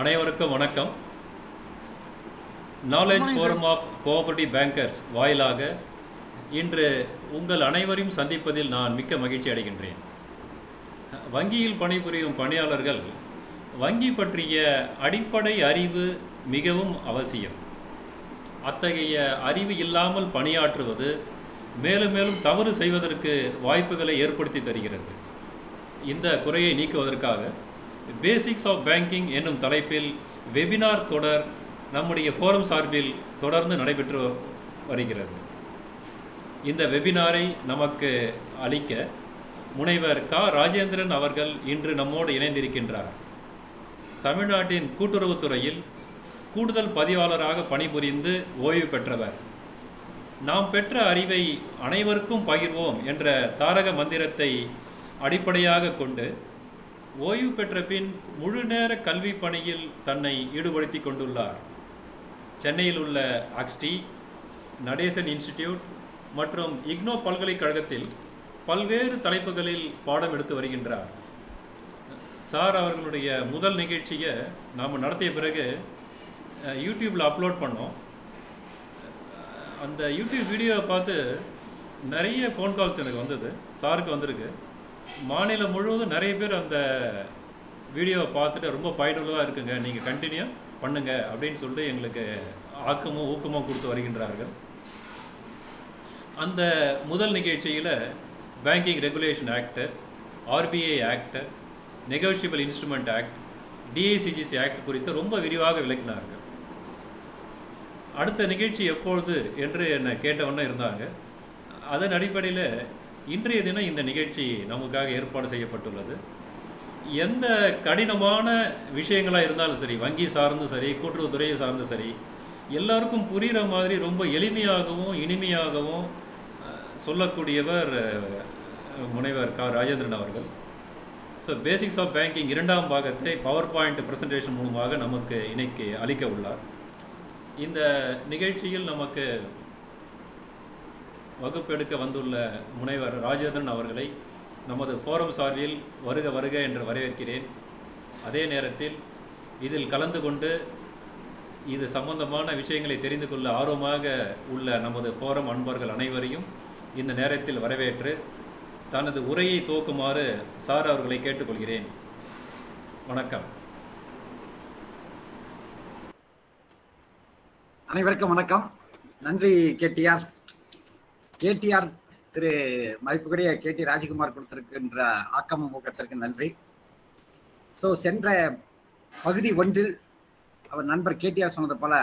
அனைவருக்கும் வணக்கம். Knowledge forum of cooperative bankers வாயிலாக இன்று உங்கள் அனைவரையும் சந்திப்பதில் நான் மிக்க மகிழ்ச்சி அடைகின்றேன். வங்கியில் பணிபுரியும் பணியாளர்கள் வங்கி பற்றிய அடிப்படை அறிவு மிகவும் அவசியம். அத்தகைய அறிவு இல்லாமல் பணியாற்றுவது மேலும் மேலும் தவறு செய்வதற்கு வாய்ப்புகளை ஏற்படுத்தி தருகிறது. இந்த குறையை நீக்குவதற்காக பேசிக்ஸ் ஆஃப் பேங்கிங் என்னும் தலைப்பில் வெபினார் தொடர் நம்முடைய ஃபோரம் சார்பில் தொடர்ந்து நடைபெற்று வருகிறது. இந்த வெபினாரை நமக்கு அளிக்க முனைவர் க. ராஜேந்திரன் அவர்கள் இன்று நம்மோடு இணைந்திருக்கின்றார். தமிழ்நாட்டின் கூட்டுறவுத்துறையில் கூடுதல் பதிவாளராக பணிபுரிந்து ஓய்வு பெற்றவர். நாம் பெற்ற அறிவை அனைவருக்கும் பகிர்வோம் என்ற தாரக மந்திரத்தை அடிப்படையாக கொண்டு ஓய்வு பெற்ற பின் முழு நேர கல்வி பணியில் தன்னை ஈடுபடுத்தி கொண்டுள்ளார். சென்னையில் உள்ள அக்ஸ்டி நடேசன் இன்ஸ்டிடியூட் மற்றும் இக்னோ பல்கலைக்கழகத்தில் பல்வேறு தலைப்புகளில் பாடம் எடுத்து வருகின்றார். சார் அவர்களுடைய முதல் நிகழ்ச்சியை நாம் நடத்திய பிறகு யூடியூப்பில் அப்லோட் பண்ணோம். அந்த யூடியூப் வீடியோவை பார்த்து நிறைய ஃபோன் கால்ஸ் எனக்கு வந்தது. சாருக்கு வந்திருக்கு. மாநிலம் முழுவதும் நிறைய பேர் அந்த வீடியோவை பார்த்துட்டு ரொம்ப பயனுள்ளதாக இருக்குங்க. நீங்கள் கண்டினியூ பண்ணுங்க அப்படின்னு சொல்லிட்டு எங்களுக்கு ஆக்கமும் ஊக்கமும் கொடுத்து வருகின்றார்கள். அந்த முதல் நிகழ்ச்சியில் banking regulation act RBI act negotiable instrument act DICGC act குறித்து ரொம்ப விரிவாக விளக்கினார்கள். அடுத்த நிகழ்ச்சி எப்பொழுது என்று என்னை கேட்டவண்ணம் இருந்தாங்க. அதன் அடிப்படையில் இன்றைய தினம் இந்த நிகழ்ச்சி நமக்காக ஏற்பாடு செய்யப்பட்டுள்ளது. எந்த கடினமான விஷயங்களாக இருந்தாலும் சரி வங்கி சார்ந்தும் சரி கூட்டுறவுத்துறையை சார்ந்தும் சரி எல்லாருக்கும் புரிகிற மாதிரி ரொம்ப எளிமையாகவும் இனிமையாகவும் சொல்லக்கூடியவர் முனைவர் க. ராஜேந்திரன் அவர்கள். ஸோ பேசிக்ஸ் ஆஃப் பேங்கிங் இரண்டாம் பாகத்தை பவர் பாயிண்ட் ப்ரெசன்டேஷன் மூலமாக நமக்கு இன்னைக்கு அளிக்க உள்ளார். இந்த நிகழ்ச்சியில் நமக்கு வகுப்பெடுக்க வந்துள்ள முனைவர் ராஜேந்திரன் அவர்களை நமது ஃபோரம் சார்பில் வருக வருக என்று வரவேற்கிறேன். அதே நேரத்தில் இதில் கலந்து கொண்டு இது சம்பந்தமான விஷயங்களை தெரிந்து கொள்ள ஆர்வமாக உள்ள நமது ஃபோரம் அன்பர்கள் அனைவரையும் இந்த நேரத்தில் வரவேற்று தனது உரையை துவக்குமாறு சார் அவர்களை கேட்டுக்கொள்கிறேன். வணக்கம். அனைவருக்கும் வணக்கம். நன்றி கேட்டியார் கேடிஆர் திரு மதிப்புக்குரிய கேடி ராஜகுமார் கொடுத்திருக்கின்ற ஆக்கமும் ஊக்கத்திற்கு நன்றி. ஸோ சென்ற பகுதி ஒன்றில் அவர் நண்பர் கேடிஆர் சொன்னது போல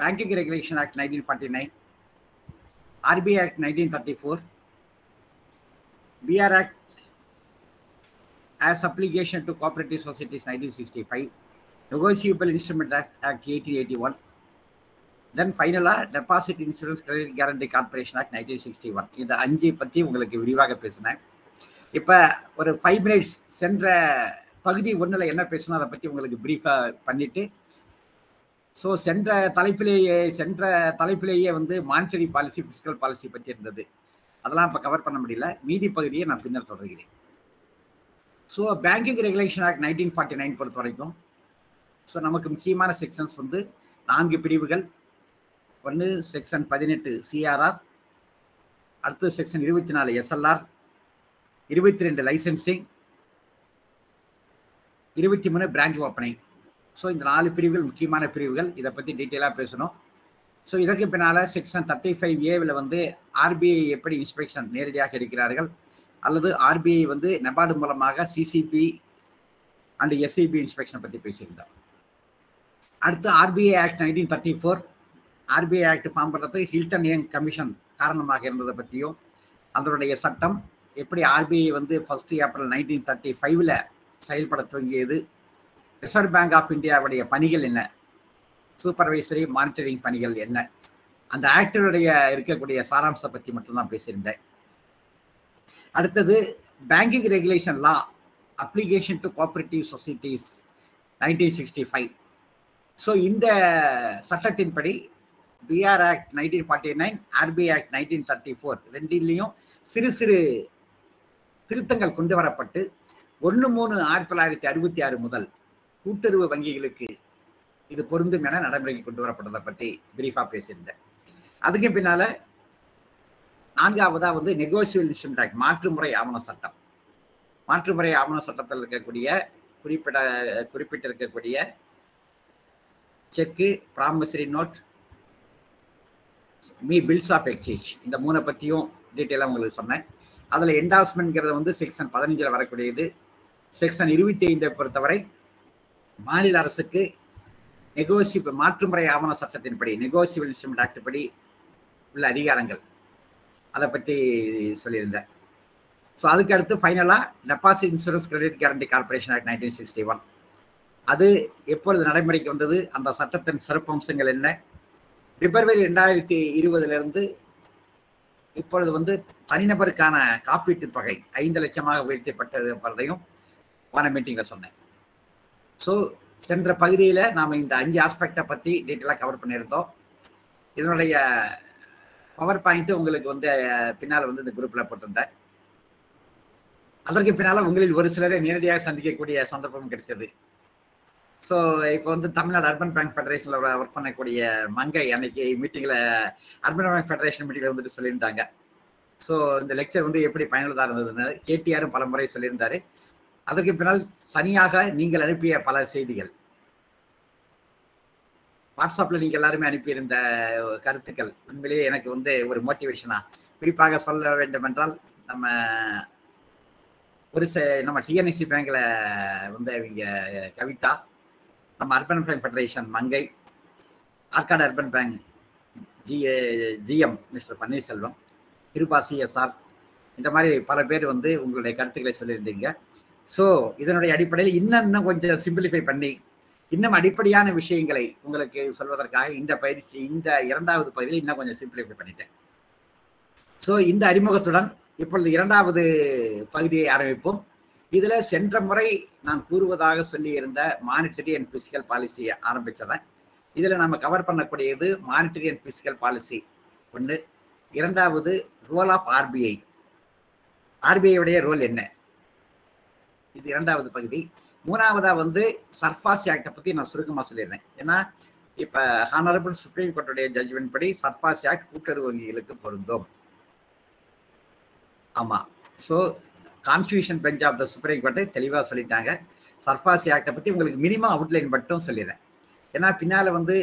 banking regulation act nineteen forty nine RBI act nineteen thirty four BR act as application to cooperative societies nineteen sixty five negotiable instrument act act eighteen eighty one then ஃபைனலாக deposit insurance credit guarantee corporation act nineteen sixty one இந்த அஞ்சு பற்றி உங்களுக்கு விரிவாக பேசினேன். இப்போ ஒரு five minutes சென்ற பகுதி ஒன்றில் என்ன பேசணும் அதை பற்றி உங்களுக்கு ப்ரீஃபாக பண்ணிவிட்டு ஸோ சென்ற தலைப்பிலேயே சென்ற தலைப்பிலேயே வந்து மானிட்டரி பாலிசி ஃபிஸ்கல் பாலிசி பற்றி இருந்தது. அதெல்லாம் இப்போ கவர் பண்ண முடியல. மீதி பகுதியை நான் பின்னர் தொடர்கிறேன். So banking regulation act nineteen forty nine பொறுத்த வரைக்கும் ஸோ நமக்கு முக்கியமான செக்ஷன்ஸ் வந்து நான்கு பிரிவுகள் ஒன்று செக்ஷன் பதினெட்டு சிஆர்ஆர் அடுத்து செக்ஷன் இருபத்தி நாலு எஸ்எல்ஆர் இருபத்தி ரெண்டு லைசன்சிங் இருபத்தி மூணு பிரான்ச் ஓப்பனிங் ஸோ இந்த நாலு பிரிவுகள் முக்கியமான பிரிவுகள் இதை பற்றி டீட்டெயிலாக பேசணும். ஸோ இதற்கு பின்னால் செக்ஷன் தேர்ட்டி ஃபைவ் ஏவில் வந்து ஆர்பிஐ எப்படி இன்ஸ்பெக்ஷன் நேரடியாக எடுக்கிறார்கள்? அல்லது ஆர்பிஐ வந்து நெபார்டு மூலமாக சிசிபி அண்ட் எஸ்சிபி இன்ஸ்பெக்ஷன் பற்றி பேசியிருந்தோம் அடுத்து RBI act nineteen thirty four RBI act form பண்ணுறதுக்கு ஹில்டன் யங் கமிஷன் காரணமாக இருந்ததை பற்றியும் அதனுடைய சட்டம் எப்படி ஆர்பிஐ வந்து ஃபர்ஸ்ட் ஏப்ரல் நைன்டீன் தேர்ட்டி ஃபைவ்ல செயல்பட துவங்கியது ரிசர்வ் பேங்க் ஆஃப் இந்தியாவுடைய பணிகள் என்ன சூப்பர்வைசரி மானிட்டரிங் பணிகள் என்ன அந்த ஆக்டினுடைய இருக்கக்கூடிய சாராம்சத்தை பற்றி மட்டும்தான் பேசியிருந்தேன். அடுத்தது banking regulation law application to cooperative societies nineteen sixty five so இந்த சட்டத்தின்படி BR act nineteen forty nine RBI act nineteen thirty four ரெண்டிலையும் சிறு சிறு திருத்தங்கள் கொண்டு வரப்பட்டு ஒன்று மூணு ஆயிரத்தி தொள்ளாயிரத்தி அறுபத்தி ஆறு முதல் கூட்டுறவு வங்கிகளுக்கு இது பொருந்தும் என நடைமுறைக்கு கொண்டு வரப்பட்டதை பற்றி பிரீஃபாக பேசியிருந்தேன். அதுக்கு பின்னால் நான்காவதா வந்து நெகோசியல் இன்ஸ்ட்ருமெண்ட் ஆக்ட் மாற்றுமுறை ஆவண சட்டம். மாற்றுமுறை ஆவண சட்டத்தில் இருக்கக்கூடிய குறிப்பிட குறிப்பிட்டிருக்கக்கூடிய cheque promissory note me bills of exchange இந்த மூணை பற்றியும் டீட்டெயிலாக உங்களுக்கு சொன்னேன். அதில் என்டாஸ்மெண்ட்ங்கிறத வந்து செக்ஷன் பதினஞ்சில் வரக்கூடியது. செக்ஷன் இருபத்தி ஐந்தை பொறுத்தவரை மாநில அரசுக்கு நெகோசி மாற்றுமுறை ஆவண சட்டத்தின்படி நெகோசியபிள் இன்ஸ்ட்ருமெண்ட் ஆக்ட் படி உள்ள அதிகாரங்கள். அதை பற்றி சொல்லியிருந்தேன். ஸோ அதுக்கு அடுத்து ஃபைனலாக deposit insurance credit guarantee corporation act nineteen sixty one அது எப்பொழுது நடைமுறைக்கு வந்தது? அந்த சட்டத்தின் சிறப்பம்சங்கள் என்ன? பிப்ரவரி ரெண்டாயிரத்தி இருபதுலேருந்து இப்பொழுது வந்து தனிநபருக்கான காப்பீட்டு தொகை ஐந்து லட்சமாக உயர்த்தப்பட்டதையும் போன மீட்டிங்கில் சொன்னேன். ஸோ சென்ற பகுதியில் நாம் இந்த அஞ்சு ஆஸ்பெக்டை பற்றி டீட்டெயிலாக கவர் பண்ணியிருந்தோம். இதனுடைய பவர் பாயிண்ட்டு உங்களுக்கு வந்து பின்னால் வந்து இந்த குரூப்பில் போட்டிருந்தேன். அதற்கு பின்னால் உங்களில் ஒரு சிலரை நேரடியாக சந்திக்கக்கூடிய சந்தர்ப்பம் கிடைத்தது. ஸோ இப்போ வந்து தமிழ்நாடு அர்பன் பேங்க் ஃபெடரேஷனில் ஒர்க் பண்ணக்கூடிய மங்கை அன்னைக்கு மீட்டிங்கில் அர்பன் பேங்க் ஃபெடரேஷன் மீட்டிங்கில் வந்துட்டு சொல்லியிருந்தாங்க. ஸோ இந்த லெக்சர் வந்து எப்படி பயனுள்ளதாக இருந்ததுன்னு கேடிஆரும் பல முறை சொல்லியிருந்தாரு. அதற்கு பின்னால் தனியாக நீங்கள் அனுப்பிய பல செய்திகள். வாட்ஸ்அப்பில் நீங்கள் எல்லாருமே அனுப்பியிருந்த கருத்துக்கள். உண்மையிலேயே எனக்கு வந்து ஒரு மோட்டிவேஷனா குறிப்பாக சொல்ல வேண்டும் என்றால் நம்ம ஒரு ச நம்ம டிஎன்எஸ்சி பேங்க்ல வந்து இங்கே கவிதா. நம்ம urban bank federation Mangai Arcot urban bank G GM mister Panneerselvam Kiruba CSR இந்த மாதிரி பல பேர் வந்து உங்களுடைய கருத்துக்களை சொல்லியிருந்தீங்க. ஸோ இதனுடைய அடிப்படையில் இன்னும் இன்னும் கொஞ்சம் சிம்பிளிஃபை பண்ணி இன்னும் அடிப்படையான விஷயங்களை உங்களுக்கு சொல்வதற்காக இந்த பயிற்சி இந்த இரண்டாவது பகுதியில் இன்னும் கொஞ்சம் சிம்பிளிஃபை பண்ணிட்டேன். ஸோ இந்த அறிமுகத்துடன் இப்பொழுது இரண்டாவது பகுதியை ஆரம்பிப்போம். இதுல சென்ற முறை நான் கூறுவதாக சொல்லி இருந்த மானிட்டரி அண்ட் பிசிக்கல் பாலிசியை ஆரம்பிச்சதேன் இதுல நம்ம கவர் பண்ணக்கூடியது மானிட்டரி அண்ட் பிசிக்கல் பாலிசி ஒன்று இரண்டாவது role of RBI RBI role என்ன? இது இரண்டாவது பகுதி. மூணாவதா வந்து சர்பாஸ் ஆக்டை பத்தி நான் சுருக்கமா சொல்லிடுறேன். ஏன்னா இப்ப ஹானரபிள் சுப்ரீம் கோர்ட்டுடைய ஜட்ஜ்மெண்ட் படி சர்பாஸ் ஆக்ட் கூட்டுறவு வங்கிகளுக்கு பொருந்தும். ஆமா. So constitution bench of the supreme கோர்ட்டை தெளிவாக சொல்லிட்டாங்க. சர்ஃபாசி ஆக்டை பற்றி உங்களுக்கு மினிமம் அவுட்லைன் மட்டும் சொல்லிடுறேன். ஏன்னா பின்னால் வந்து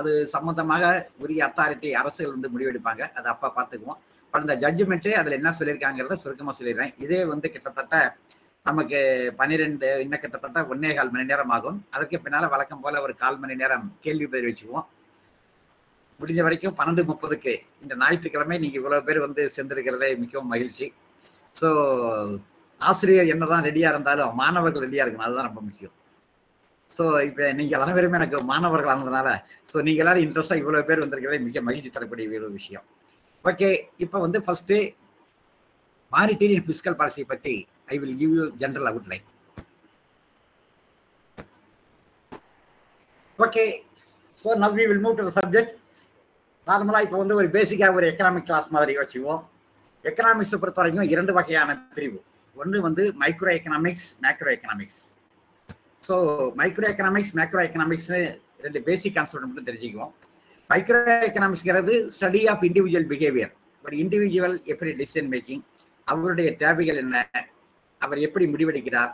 அது சம்மந்தமாக உரிய அத்தாரிட்டி அரசுகள் வந்து முடிவெடுப்பாங்க. அதை அப்பா பார்த்துக்குவோம். பட் இந்த ஜட்ஜ்மெண்ட்டு அதில் என்ன சொல்லியிருக்காங்கிறத சுருக்கமாக சொல்லிடுறேன். இதே வந்து கிட்டத்தட்ட நமக்கு பன்னிரெண்டு இன்னும் கிட்டத்தட்ட ஒன்னே கால் மணி நேரம் ஆகும். அதற்கு பின்னால் வழக்கம் போல் ஒரு கால் மணி நேரம் கேள்வி பதில் வச்சுக்குவோம். முடிஞ்ச வரைக்கும் பன்னெண்டு முப்பதுக்கு இந்த ஞாயிற்றுக்கிழமை நீங்கள் இவ்வளோ பேர் வந்து சேர்ந்திருக்கிறதே மிகவும் மகிழ்ச்சி. ஸோ ஆசிரியர் என்னதான் ரெடியா இருந்தாலும் மாணவர்கள் ரெடியா இருக்கணும். அதுதான் ரொம்ப முக்கியம். ஸோ இப்போ நீங்கள் எல்லா பேருமே எனக்கு மாணவர்கள் ஆனதுனால ஸோ நீங்கள் எல்லாரும் இன்ட்ரெஸ்டாக இவ்வளோ பேர் வந்திருக்கிறதே மிக மகிழ்ச்சி தரக்கூடிய ஒரு விஷயம். ஓகே இப்போ வந்து ஃபஸ்ட்டு மானிட்டரி ஃபிஸ்கல் பாலிசியை பற்றி I will give you general outline okay so now we will move to subject நார்மலாக இப்போ வந்து ஒரு பேசிக்காக ஒரு எக்கனாமிக் கிளாஸ் மாதிரி வச்சுக்குவோம். எக்கனாமிக்ஸை பொறுத்த வரைக்கும் இரண்டு வகையான பிரிவு. ஒன்று வந்து micro economics macro economics so micro economics macro எக்கனாமிக்ஸ்னு ரெண்டு பேசிக் கான்செப்ட் மட்டும் தெரிஞ்சுக்குவோம். மைக்ரோ எக்கனாமிக்ஸ்ங்கிறது ஸ்டடி ஆஃப் இண்டிவிஜுவல் பிஹேவியர் ஒரு இண்டிவிஜுவல் எப்படி டிசிஷன் மேக்கிங் அவருடைய தேவைகள் என்ன அவர் எப்படி முடிவெடுக்கிறார்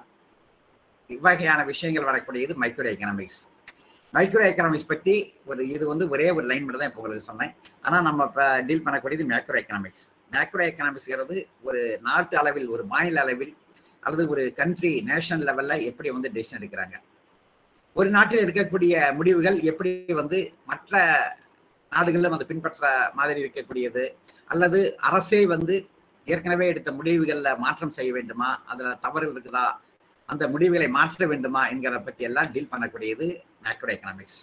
இவ்வகையான விஷயங்கள் வரக்கூடியது மைக்ரோ எக்கனாமிக்ஸ் மைக்ரோ எக்கனாமிக்ஸ் பற்றி ஒரு இது வந்து ஒரே ஒரு லைன் மட்டும் தான் இப்போ உங்களுக்கு சொன்னேன். ஆனால் நம்ம இப்போ டீல் பண்ணக்கூடியது மேக்ரோ எக்கனாமிக்ஸ் மேக்ரோ எக்கனாமிக்ஸ்ங்கிறது ஒரு நாட்டு அளவில் ஒரு மாநில அளவில் அல்லது ஒரு கண்ட்ரி நேஷனல் லெவலில் எப்படி வந்து டெசிஷன் எடுக்கிறாங்க. ஒரு நாட்டில் இருக்கக்கூடிய முடிவுகள் எப்படி வந்து மற்ற நாடுகளிலும் அது பின்பற்ற மாதிரி இருக்கக்கூடியது அல்லது அரசே வந்து ஏற்கனவே எடுத்த முடிவுகளில் மாற்றம் செய்ய வேண்டுமா? அதில் தவறுகள் இருக்குதா? அந்த முடிவுகளை மாற்ற வேண்டுமா? என்கிறத பற்றி எல்லாம் டீல் பண்ணக்கூடியது macro economics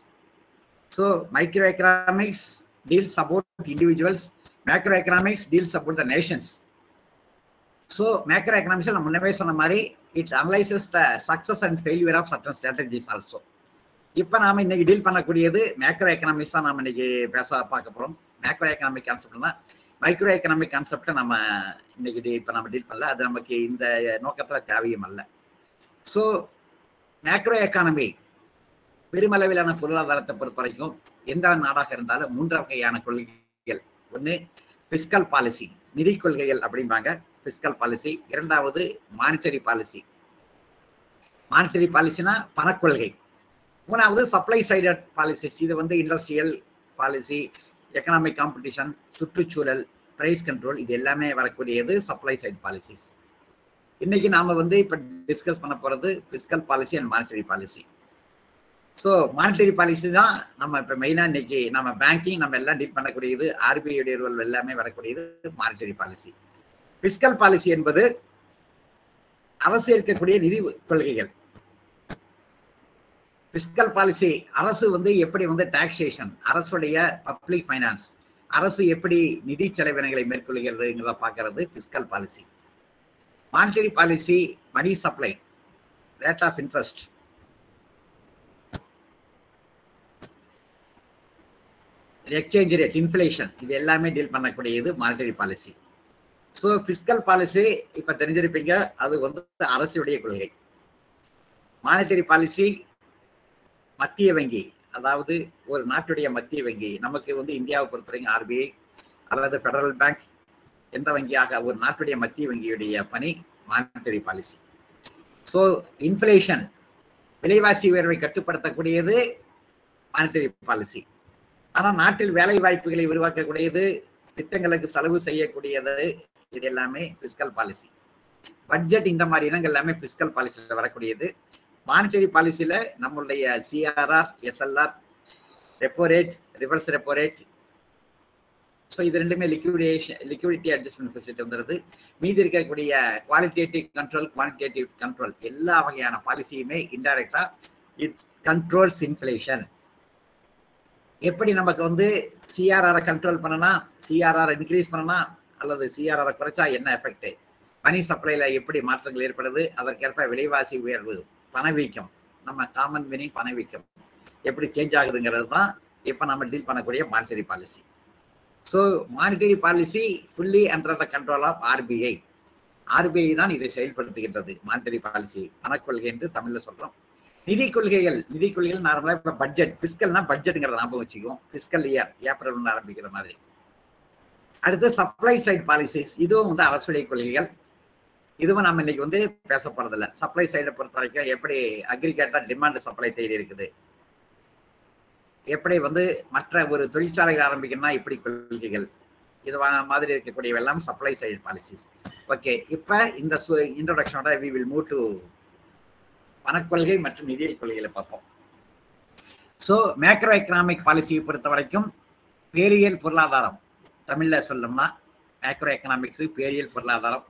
so micro economics deals about individuals macro economics deals about the nations so macro எக்கனாமிக்ஸில் நம்ம முன்னமே சொன்ன மாதிரி it analyses the success and failure of certain strategies also இப்போ நாம இன்னைக்கு டீல் பண்ணக்கூடியது மேக்ரோ எக்கனாமிக்ஸ் தான் நம்ம இன்னைக்கு பேச பார்க்க போகிறோம் மேக்ரோ எக்கனாமிக் கான்செப்ட் தான் மைக்ரோ எக்கனாமிக் கான்செப்டை நம்ம இன்னைக்கு இப்போ நம்ம டீல் பண்ணல. அது நமக்கு இந்த நோக்கத்தில் தேவையும் அல்ல. ஸோ மேக்ரோ எக்கானமி பெருமளவிலான பொருளாதாரத்தை பொறுத்த வரைக்கும் எந்த நாடாக இருந்தாலும் மூன்று வகையான கொள்கை ஒன்று பிஸ்கல் பாலிசி நிதி கொள்கைகள் அப்படிம்பாங்க. பிஸ்கல் பாலிசி இரண்டாவது மானிட்டரி பாலிசி மானிட்டரி பாலிசினா பணக்கொள்கை. மூணாவது சப்ளை சைடட் பாலிசிஸ் இது வந்து இண்டஸ்ட்ரியல் பாலிசி எக்கனாமிக் காம்படிஷன் சுற்றுச்சூழல் பிரைஸ் கண்ட்ரோல் இது எல்லாமே வரக்கூடியது சப்ளை சைட் பாலிசிஸ் இன்னைக்கு நாம வந்து இப்ப டிஸ்கஸ் பண்ண போறது fiscal policy and monetary policy so monetary policy தான் நம்ம இப்போ மெயினாக இன்னைக்கு நம்ம பேங்கிங் நம்ம எல்லாம் டீல் பண்ணக்கூடியது ஆர்பிஐ ரோல் எல்லாமே வரக்கூடியது மானிட்டரி பாலிசி பிஸ்கல் பாலிசி என்பது அரசு இருக்கக்கூடிய நிதி கொள்கைகள். பிஸ்கல் பாலிசி அரசு வந்து எப்படி வந்து டாக்ஸேஷன் அரசுடைய பப்ளிக் ஃபைனான்ஸ் அரசு எப்படி நிதி செலவினங்களை மேற்கொள்கிறதுங்கிறத பார்க்கறது fiscal policy monetary policy money supply rate of interest exchange rate inflation இது எல்லாமே டீல் பண்ணக்கூடியது monetary policy so fiscal policy இப்போ தெரிஞ்சிருப்பீங்க அது வந்து அரசுடைய கொள்கை. மானிட்டரி பாலிசி மத்திய வங்கி அதாவது ஒரு நாட்டுடைய மத்திய வங்கி நமக்கு வந்து இந்தியாவை பொறுத்தவரைக்கும் ஆர்பிஐ அல்லது ஃபெடரல் பேங்க் எந்த வங்கியாக ஒரு நாட்டுடைய மத்திய வங்கியுடைய பணி மானிட்டரி பாலிசி ஸோ இன்ஃபிளேஷன் விலைவாசி உயர்வை கட்டுப்படுத்தக்கூடியது மானிட்டரி பாலிசி ஆனால் நாட்டில் வேலை வாய்ப்புகளை உருவாக்கக்கூடியது திட்டங்களுக்கு செலவு செய்யக்கூடியது இது எல்லாமே பிஸ்கல் பாலிசி பட்ஜெட் இந்த மாதிரி இனங்கள் எல்லாமே பிஸ்கல் பாலிசியில் வரக்கூடியது. மானிட்டரி பாலிசியில நம்மளுடைய CRR SLR repo rate reverse repo rate so இது ரெண்டுமே லிக்விடேஷன் லிக்விடிட்டி அட்ஜஸ்ட்மெண்ட் ஃபெசிலிட்டி வந்துடுது மீதி இருக்கக்கூடிய குவாலிட்டேட்டிவ் கண்ட்ரோல் குவான்டிடேட்டிவ் கண்ட்ரோல் எல்லா வகையான பாலிசியுமே இன்டைரக்டா இட் கண்ட்ரோல்ஸ் இன்ஃபிளேஷன் எப்படி நமக்கு வந்து சிஆர்ஆரை கண்ட்ரோல் பண்ணனா சிஆர்ஆர் இன்க்ரீஸ் பண்ணனா அல்லது சிஆர்ஆரை குறைச்சா என்ன எஃபெக்ட் மணி சப்ளைல எப்படி மாற்றங்கள் ஏற்படுது? அதற்கேற்ப விலைவாசி உயர்வு பணவீக்கம். நம்ம காமன் வினி பணவீக்கம். எப்படி சேஞ்ச் ஆகுதுங்கிறது தான் இப்போ நம்ம டீல் பண்ணக்கூடிய monetary policy so monetary policy fully under the control of RBI RBI தான் இதை செயல்படுத்துகின்றது மானிட்டரி பாலிசி பணக்கொள்கை என்று தமிழில் சொல்கிறோம் நிதி கொள்கைகள் நிதி கொள்கைகள் நார்மலாக இப்போ பட்ஜெட் பிஸ்கல்னா பட்ஜெட்டுங்கிறத ஞாபகம் வச்சுக்குவோம். பிஸ்கல் இயர் ஏப்ரல் ஒன்று ஆரம்பிக்கிற மாதிரி. அடுத்து சப்ளை சைட் பாலிசிஸ் இதுவும் வந்து அரசுடைய கொள்கைகள். இதுவும் நம்ம இன்னைக்கு வந்து பேச போறதில்ல. சப்ளை சைடை பொறுத்த வரைக்கும் எப்படி அக்ரிகேட்டா டிமாண்ட் சப்ளை தேடி இருக்குது? எப்படி வந்து மற்ற ஒரு தொழிற்சாலைகள் ஆரம்பிக்கணும்னா இப்படி கொள்கைகள்? இது மாதிரி இருக்கக்கூடிய எல்லாம் சப்ளை சைடு பாலிசிஸ் ஓகே இப்போ இந்த இன்ட்ரோடக்ஷனோட வி வில் மூவ் டு பணக்கொள்கை மற்றும் நிதியியல் கொள்கைகளை பார்ப்போம். ஸோ மேக்ரோ எக்கனாமிக் பாலிசியை பொறுத்த வரைக்கும் பேரியல் பொருளாதாரம் தமிழில் சொல்லணும்னா மேக்ரோ எக்கனாமிக்ஸ் பேரியல் பொருளாதாரம்.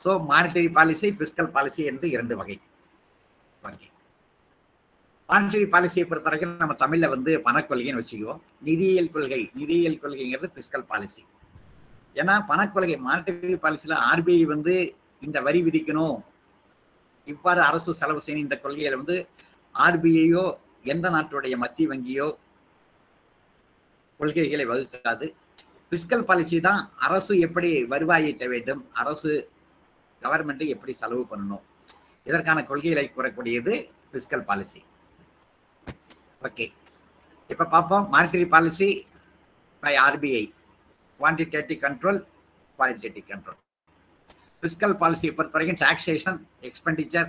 So monetary policy fiscal policy என்று இரண்டு வகை. ஓகே. மானிட்டரி பாலிசியை பொறுத்த வரைக்கும் நம்ம தமிழில் வந்து பணக்கொள்கைன்னு வச்சுக்குவோம். நிதியியல் கொள்கை நிதியியல் கொள்கைங்கிறது பிஸ்கல் பாலிசி ஏன்னா பணக்கொள்கை மானிட்டரி பாலிசியில் ஆர்பிஐ வந்து இந்த வரி விதிக்கணும். இவ்வாறு அரசு செலவு செய்யணும் இந்த கொள்கையில வந்து ஆர்பிஐயோ எந்த நாட்டுடைய மத்திய வங்கியோ கொள்கைகளை வகுக்காது. பிஸ்கல் பாலிசி தான் அரசு எப்படி வருவாய் ஈட்ட வேண்டும் அரசு கவர்மெண்ட் எப்படி செலவு பண்ணணும். இதற்கான கொள்கைகளை கூறக்கூடியது பிஸ்கல் பாலிசி ஓகே இப்போ பார்ப்போம். Monetary policy by RBI quantitative control qualitative control fiscal பாலிசியை பொறுத்த வரைக்கும் டாக்ஸேஷன் எக்ஸ்பெண்டிச்சர்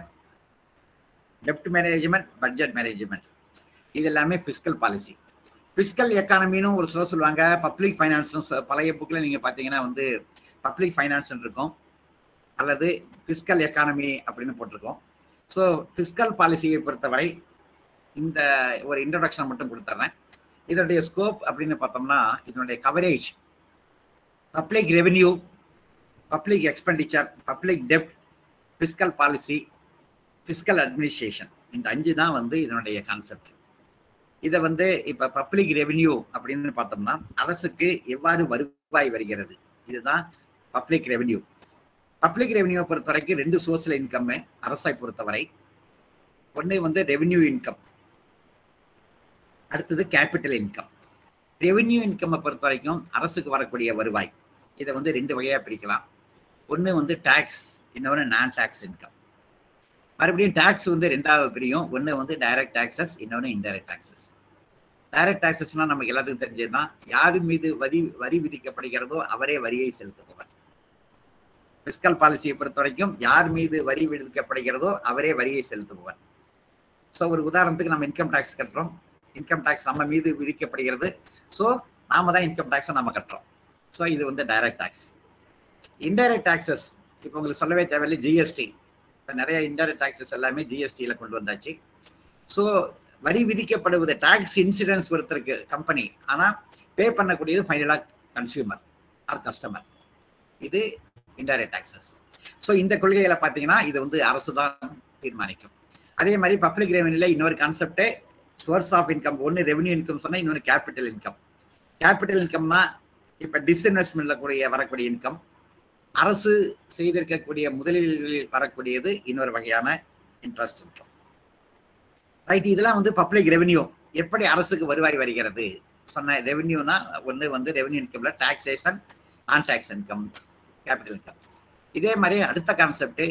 டெப்ட் மேனேஜ்மெண்ட் பட்ஜெட் மேனேஜ்மெண்ட் இது எல்லாமே ஃபிஸ்கல் பாலிசி ஃபிஸ்கல் எக்கானமின்னு ஒரு சில சொல்லுவாங்க பப்ளிக் ஃபைனான்ஸ்னு பழைய புக்கில் நீங்கள் பார்த்தீங்கன்னா வந்து பப்ளிக் ஃபைனான்ஸ் இருக்கும். அல்லது ஃபிஸ்கல் எக்கானமி அப்படின்னு போட்டிருக்கோம். ஸோ ஃபிஸ்கல் பாலிசியை பொறுத்தவரை இந்த ஒரு இன்ட்ரடக்ஷன் மட்டும் கொடுத்துட்றேன் இதனுடைய ஸ்கோப் அப்படின்னு பார்த்தோம்னா இதனுடைய coverage public revenue public expenditure public டெப்ட் ஃபிஸ்கல் பாலிசி ஃபிஸ்கல் அட்மினிஸ்ட்ரேஷன் இந்த அஞ்சு தான் வந்து இதனுடைய கான்செப்ட் இதை வந்து இப்போ பப்ளிக் ரெவென்யூ அப்படின்னு பார்த்தோம்னா அரசுக்கு எவ்வாறு வருவாய் வருகிறது? இதுதான் பப்ளிக் ரெவென்யூ பப்ளிக் ரெவென்யூவை பொறுத்த வரைக்கும் ரெண்டு சோர்ஸில் இன்கம்மு அரசை பொறுத்தவரை. ஒன்று வந்து ரெவென்யூ இன்கம் அடுத்தது கேபிட்டல் இன்கம் ரெவென்யூ இன்கம்மை பொறுத்த வரைக்கும் அரசுக்கு வரக்கூடிய வருவாய். இதை வந்து ரெண்டு வகையாக பிரிக்கலாம். ஒன்று வந்து டேக்ஸ் இன்னொன்று நான் டேக்ஸ் இன்கம் மறுபடியும் டேக்ஸ் வந்து ரெண்டாவது பிரியும். ஒன்று வந்து டைரக்ட் டாக்ஸஸ் இன்னொன்று இன்டைரக்ட் டாக்ஸஸ் டைரக்ட் டேக்ஸஸ்னால் நமக்கு எல்லாத்துக்கும் தெரிஞ்சதுதான் யார் மீது வரி வரி விதிக்கப்படுகிறதோ அவரே வரியை செலுத்துபவர். பிஸ்கல் பாலிசியை பொறுத்த வரைக்கும் யார் மீது வரி விதிக்கப்படுகிறதோ அவரே வரியை செலுத்துபவர். ஸோ ஒரு உதாரணத்துக்கு நம்ம இன்கம் டேக்ஸ் கட்டுறோம். இன்கம் டேக்ஸ் நம்ம மீது விதிக்கப்படுகிறது. ஸோ நாம தான் இன்கம் டேக்ஸை நம்ம கட்டுறோம். ஸோ இது வந்து டைரக்ட் டேக்ஸ் இன்டைரக்ட் டாக்ஸஸ் இப்போ உங்களுக்கு சொல்லவே தேவையில்லை ஜிஎஸ்டி இப்போ நிறைய இன்டைரக்ட் டாக்ஸஸ் எல்லாமே ஜிஎஸ்டியில் கொண்டு வந்தாச்சு. ஸோ வரி விதிக்கப்படுவது டாக்ஸ் இன்சூரன்ஸ் ஒருத்தருக்கு கம்பெனி ஆனால் பே பண்ணக்கூடியது ஃபைனலாக கன்சியூமர் ஆர் கஸ்டமர் இது இன்டைரக்ட் டாக்ஸஸ் ஸோ இந்த கொள்கைகளை பார்த்தீங்கன்னா இது வந்து அரசு தான் தீர்மானிக்கும். அதே மாதிரி பப்ளிக் ரெவன்யூல இன்னொரு கான்செப்டே சோர்ஸ் ஆஃப் இன்கம் ஒன்று ரெவன்யூ இன்கம் சொன்னால் இன்னொரு கேபிட்டல் இன்கம் கேபிட்டல் இன்கம்னா இப்போ டிஸ்இன்வெஸ்ட்மெண்ட்ல கூடிய வரக்கூடிய இன்கம் அரசு செய்திருக்கக்கூடிய முதலீடுகளில் வரக்கூடியது இன்னொரு வகையான இன்ட்ரெஸ்ட் இருக்கும். ரைட் இதெல்லாம் வந்து பப்ளிக் ரெவென்யூ எப்படி அரசுக்கு வருவாய் வருகிறது? சொன்ன ரெவென்யூனா ஒன்று வந்து revenue இன்கம்ல taxation non tax income capital income இதே மாதிரி அடுத்த கான்செப்ட்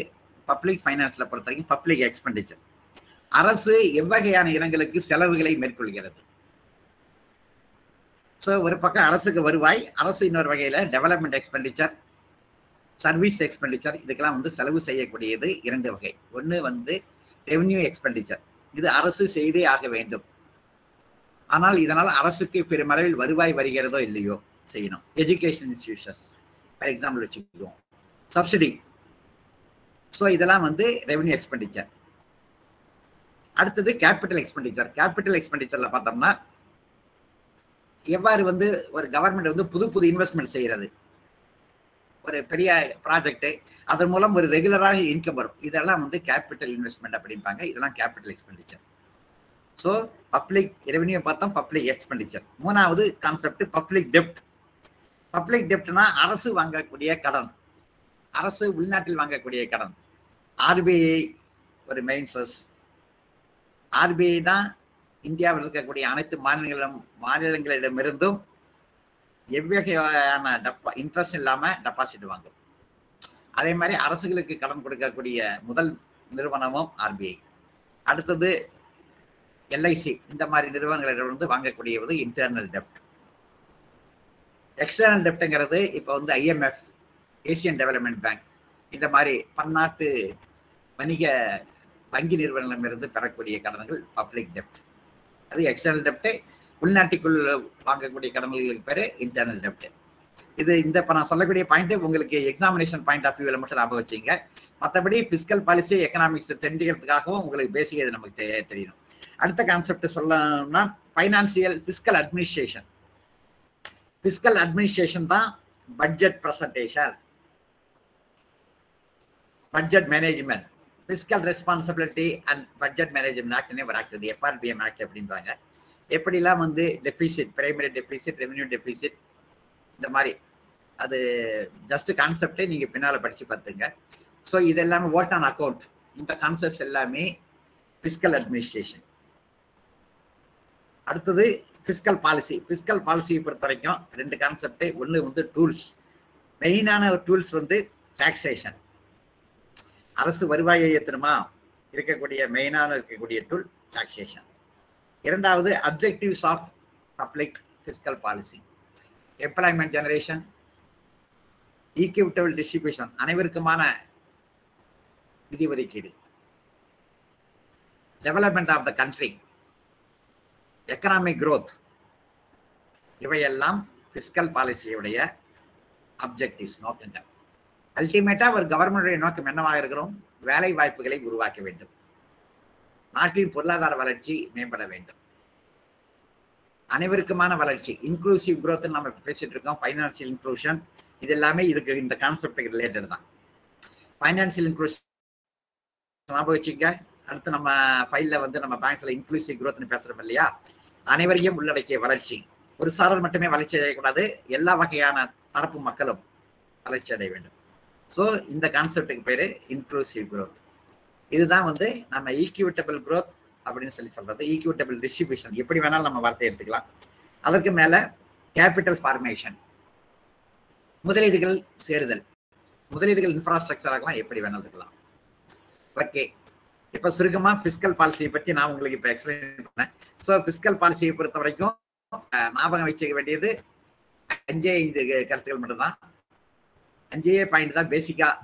பப்ளிக் ஃபைனான்ஸில் பொறுத்த வரைக்கும் பப்ளிக் எக்ஸ்பெண்டிச்சர் அரசு எவ்வகையான இடங்களுக்கு செலவுகளை மேற்கொள்கிறது? ஸோ ஒரு பக்கம் அரசுக்கு வருவாய் அரசு இன்னொரு வகையில் டெவலப்மெண்ட் எக்ஸ்பெண்டிச்சர் சர்வீஸ் எக்ஸ்பெண்டிச்சர் இதுக்கெல்லாம் வந்து செலவு செய்யக்கூடியது இரண்டு வகை. ஒன்று வந்து ரெவன்யூ எக்ஸ்பெண்டிச்சர் இது அரசு செய்தே ஆக வேண்டும். ஆனால் இதனால் அரசுக்கு பெருமளவில் வருவாய் வருகிறதோ இல்லையோ செய்யணும். எஜுகேஷன் இன்ஸ்டியூஷன்ஸ் ஃபார் எக்ஸாம்பிள் வச்சுக்குவோம். சப்சிடி ஸோ இதெல்லாம் வந்து ரெவன்யூ எக்ஸ்பெண்டிச்சர் அடுத்தது கேபிட்டல் எக்ஸ்பெண்டிச்சர் கேபிட்டல் எக்ஸ்பெண்டிச்சர்ல பார்த்தோம்னா எவ்வாறு வந்து ஒரு கவர்மெண்ட் வந்து புது புது இன்வெஸ்ட்மெண்ட் செய்கிறது ஒரு பெரிய ப்ராஜெக்ட் அதன் மூலம் ஒரு ரெகுலராக இன்கம் வரும். இதெல்லாம் வந்து கேபிட்டல் இன்வெஸ்ட்மெண்ட் அப்படிம்பாங்க. இதெல்லாம் capital expenditure so public revenue பார்த்தோம் பப்ளிக் எக்ஸ்பெண்டிச்சர் மூணாவது கான்செப்ட் பப்ளிக் டெப்ட் பப்ளிக் டெப்ட்னா அரசு வாங்கக்கூடிய கடன். அரசு உள்நாட்டில் வாங்கக்கூடிய கடன். ஆர்பிஐ ஒரு மெயின் சோர்ஸ் ஆர்பிஐ தான் இந்தியாவில் இருக்கக்கூடிய அனைத்து மாநிலங்களிடம் மாநிலங்களிடமிருந்தும் எவ்வகையான டப்பா இன்ட்ரெஸ்ட் இல்லாம டெபாசிட் வாங்கும். அதே மாதிரி அரசுகளுக்கு கடன் கொடுக்கக்கூடிய முதல் நிறுவனமும் ஆர்பிஐ அடுத்தது எல்ஐசி இந்த மாதிரி நிறுவனங்களிடமிருந்து வாங்கக்கூடியது இன்டர்னல் டெப்ட் எக்ஸ்டர்னல் டெப்ட்ங்கிறது இப்போ வந்து ஐஎம்எஃப் ஏசியன் டெவலப்மெண்ட் பேங்க் இந்த மாதிரி பன்னாட்டு வணிக வங்கி நிறுவனங்களிடமிருந்து பெறக்கூடிய கடன்கள் பப்ளிக் டெப்ட் அது எக்ஸ்டர்னல் டெப்ட் உள்நாட்டுக்குள் வாங்கக்கூடிய கடன்களுக்கு பேர் இன்டர்னல் டெப்ட் இது இந்த இப்போ நான் சொல்லக்கூடிய பாயிண்ட் உங்களுக்கு எக்ஸாமினேஷன் பாயிண்ட் ஆஃப் வியூவில் மட்டும் ஞாபகம் வச்சுங்க. மற்றபடி பிசிக்கல் பாலிசி எக்கனாமிக்ஸ் தெரிஞ்சுக்கிறதுக்காகவும் உங்களுக்கு பேசிக் இது நமக்கு தெரியணும். அடுத்த கான்செப்ட் சொல்லணும்னா financial fiscal administration fiscal administration தான் budget presentation budget management fiscal responsibility and budget management act ஒரு ஆக்ட் எஃப்ஆர்பிஎம் ஆக்ட் அப்படின்றாங்க. எப்படிலாம் வந்து deficit primary deficit revenue deficit இந்த மாதிரி அது ஜஸ்ட் கான்செப்டே நீங்கள் பின்னால் படித்து பார்த்துங்க. ஸோ இது எல்லாமே ஓட் ஆன் அக்கௌண்ட் இந்த கான்செப்ட்ஸ் எல்லாமே ஃபிஸ்கல் அட்மினிஸ்ட்ரேஷன் அடுத்தது ஃபிஸ்கல் பாலிசி ஃபிஸ்கல் பாலிசியை பொறுத்த வரைக்கும் ரெண்டு கான்செப்டே ஒன்று வந்து டூல்ஸ் மெயினான ஒரு டூல்ஸ் வந்து டாக்ஸேஷன் அரசு வருவாயை ஏற்றணுமா இருக்கக்கூடிய மெயினான இருக்கக்கூடிய டூல் டாக்ஸேஷன் இரண்டாவது objectives of public fiscal policy employment generation equitable distribution அனைவருக்குமான நிதி ஒதுக்கீடு. Development of the country economic growth இவையெல்லாம் ஃபிஸ்கல் பாலிசியுடைய அப்ஜெக்டிவ்ஸ் நோக்கங்கள். அல்டிமேட்டாக ஒரு கவர்மெண்டுடைய நோக்கம் என்னவாக இருக்கிறோம்? வேலை வாய்ப்புகளை உருவாக்க வேண்டும். நாட்டின் பொருளாதார வளர்ச்சி மேம்பட வேண்டும். அனைவருக்குமான வளர்ச்சி இன்க்ளூசிவ் குரோத் நம்ம பேசிட்டு இருக்கோம். ஃபைனான்சியல் இன்க்ளூஷன் இது எல்லாமே இதுக்கு இந்த கான்செப்டுக்கு ரிலேட்டட் தான். ஃபைனான்சியல் இன்க்ளூஷன் ஞாபகம் வச்சுக்க அடுத்து நம்ம ஃபைல்ல வந்து நம்ம பேங்க்ஸ்ல இன்க்ளூசிவ் குரோத்னு பேசுறோம் இல்லையா? அனைவரையும் உள்ளடக்கிய வளர்ச்சி. ஒரு சாரர் மட்டுமே வளர்ச்சி அடையக்கூடாது. எல்லா வகையான தரப்பு மக்களும் வளர்ச்சி அடைய வேண்டும். ஸோ இந்த கான்செப்டுக்கு பேரு இன்க்ளூசிவ் குரோத் இதுதான் வந்து நம்ம ஈக்யூட்டபிள் குரோத் அப்படின்னு சொல்லி சொல்றது. ஈக்யூட்டபிள் டிஸ்ட்ரிபியூஷன் எப்படி வேணாலும் நம்ம வார்த்தை எடுத்துக்கலாம். அதற்கு மேல கேபிட்டல் ஃபார்மேஷன் முதலீடுகள் சேருதல். முதலீடுகள் இன்ஃப்ராஸ்ட்ரக்சராகலாம் எப்படி வேணாலும் இருக்கலாம். ஓகே இப்போ சுருக்கமாக ஃபிஸ்கல் பாலிசியை பற்றி நான் உங்களுக்கு இப்போ எக்ஸ்பிளைன் பண்ணேன். ஸோ ஃபிஸ்கல் பாலிசியை பொறுத்த வரைக்கும் ஞாபகம் வச்சுக்க வேண்டியது அஞ்சே ஐந்து கருத்துக்கள் மட்டும்தான். அஞ்சே பாயிண்ட் தான் பேசிக்காக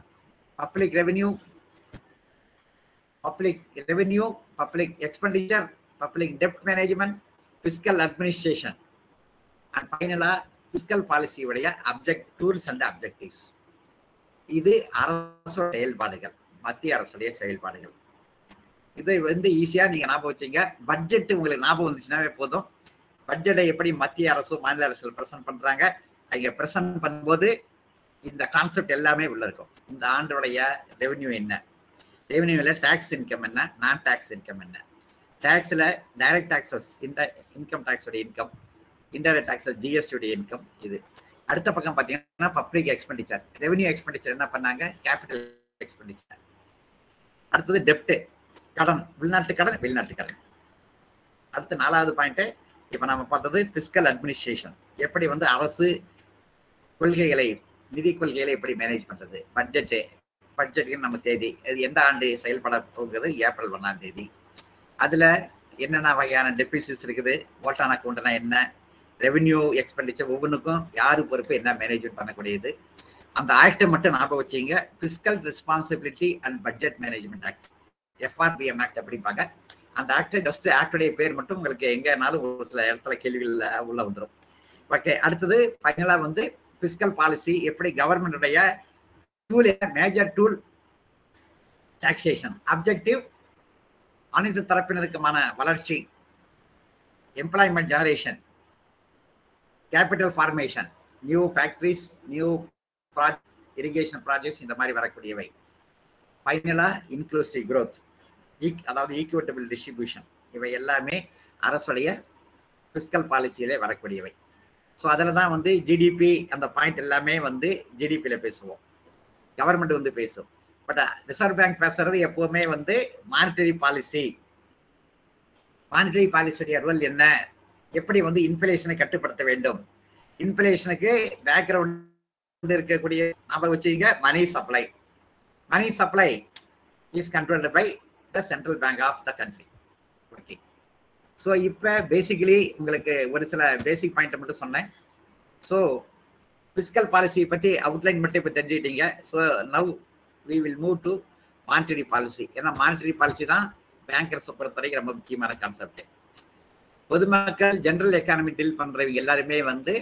public revenue public revenue public expenditure public dept management fiscal administration and ஃபைனலா பிஸ்கல் பாலிசியுடைய அப்ஜெக்ட் டூல்ஸ் அண்ட் அப்ஜெக்டிவ்ஸ் இது அரசு செயல்பாடுகள் மத்திய அரசுடைய செயல்பாடுகள். இதை வந்து ஈஸியா நீங்க ஞாபகம் வச்சீங்க. பட்ஜெட் உங்களுக்கு ஞாபகம் வந்துச்சுனாவே போதும். பட்ஜெட்டை எப்படி மத்திய அரசு மாநில அரசு பிரசன்ட் பண்றாங்க அங்க பிரசன்ட் பண்ணும்போது இந்த கான்செப்ட் எல்லாமே உள்ள இருக்கும். இந்த ஆண்டோடைய ரெவென்யூ என்ன? ரெவென்யூல டாக்ஸ் இன்கம் என்ன? நான் டாக்ஸ் இன்கம் என்ன டேக்ஸில் டைரக்ட் டாக்ஸஸ் இன்ட இன்கம் டேக்ஸோடைய இன்கம் இன்டைரக்ட் டாக்ஸஸ் ஜிஎஸ்டியுடைய இன்கம் இது. அடுத்த பக்கம் பார்த்தீங்கன்னா பப்ளிக் எக்ஸ்பெண்டிச்சர் ரெவென்யூ எக்ஸ்பெண்டிச்சர் என்ன பண்ணாங்க? கேபிட்டல் எக்ஸ்பெண்டிச்சர் அடுத்தது டெப்ட் கடன் உள்நாட்டு கடன் வெளிநாட்டு கடன். அடுத்து நாலாவது பாயிண்ட்டு இப்போ நம்ம பார்த்தது ஃபிஸ்கல் அட்மினிஸ்ட்ரேஷன் எப்படி வந்து அரசு கொள்கைகளை நிதி கொள்கைகளை எப்படி மேனேஜ் பண்ணுறது பட்ஜெட்டு பட்ஜெட்டுக்கு நம்ம தேதி அது எந்த ஆண்டு செயல்பட போகிறது ஏப்ரல் ஒன்றாம் தேதி. அதில் என்னென்ன வகையான டெபிசிட்ஸ் இருக்குது? ஓட்டான அக்கௌண்ட்னா என்ன? ரெவென்யூ எக்ஸ்பெண்டிச்சர் ஒவ்வொன்றுக்கும் யாரு பொறுப்பு என்ன மேனேஜ்மெண்ட் பண்ணக்கூடியது? அந்த ஆக்டை மட்டும் ஞாபகம் வச்சிங்க. Fiscal responsibility and budget management act FRBM act அப்படிம்பாங்க. அந்த ஆக்டை ஜஸ்ட் ஆக்டுடைய பேர் மட்டும் உங்களுக்கு எங்கேனாலும் ஒரு சில இடத்துல கேள்விகள் உள்ள வந்துடும் ஓகே அடுத்தது ஃபைனலாக வந்து ஃபிஸ்கல் பாலிசி எப்படி கவர்மெண்டுடைய tool major tool taxation objective அனைத்து தரப்பினருக்குமான வளர்ச்சி employment generation capital formation new factories new irrigation projects இந்த மாதிரி வரக்கூடியவை. ஃபைனலாக இன்க்ளூசிவ் க்ரோத் ஈக் அதாவது ஈக்குவட்டபிள் டிஸ்ட்ரிபியூஷன் இவை எல்லாமே அரசுடைய ஃபிஸ்கல் பாலிசியிலே வரக்கூடியவை. ஸோ அதில் தான் வந்து ஜிடிபி அந்த பாயிண்ட் எல்லாமே வந்து ஜிடிபியில் பேசுவோம். கவர்மெண்ட் வந்து பேசும். பட் ரிசர்வ் பேங்க் பேசுறது எப்பவுமே வந்து மானிட்டரி பாலிசி மானிட்டரி பாலிசியுடைய ரோல் என்ன? எப்படி வந்து இன்ஃபிளேஷனை கட்டுப்படுத்த வேண்டும்? இன்ஃபிளேஷனுக்கு பேக்ரவுண்ட் இருக்கக்கூடிய நம்ம வச்சுங்க money supply money supply is controlled by the central bank of the country okay so இப்போ பேசிக்கலி உங்களுக்கு ஒரு சில பேசிக் பாயிண்ட் மட்டும் சொன்னேன். ஸோ பிசிக்கல் பாலிசியை பற்றி அவுட்லைன் மட்டும் இப்போ தெரிஞ்சுக்கிட்டீங்க. So now we will move to monetary policy ஏன்னா மானிட்டரி பாலிசி தான் பேங்கர்ஸை பொறுத்தவரைக்கும் ரொம்ப முக்கியமான கான்செப்ட் பொதுமக்கள் ஜென்ரல் எக்கானமி டீல் பண்ணுறவங்க எல்லாருமே வந்து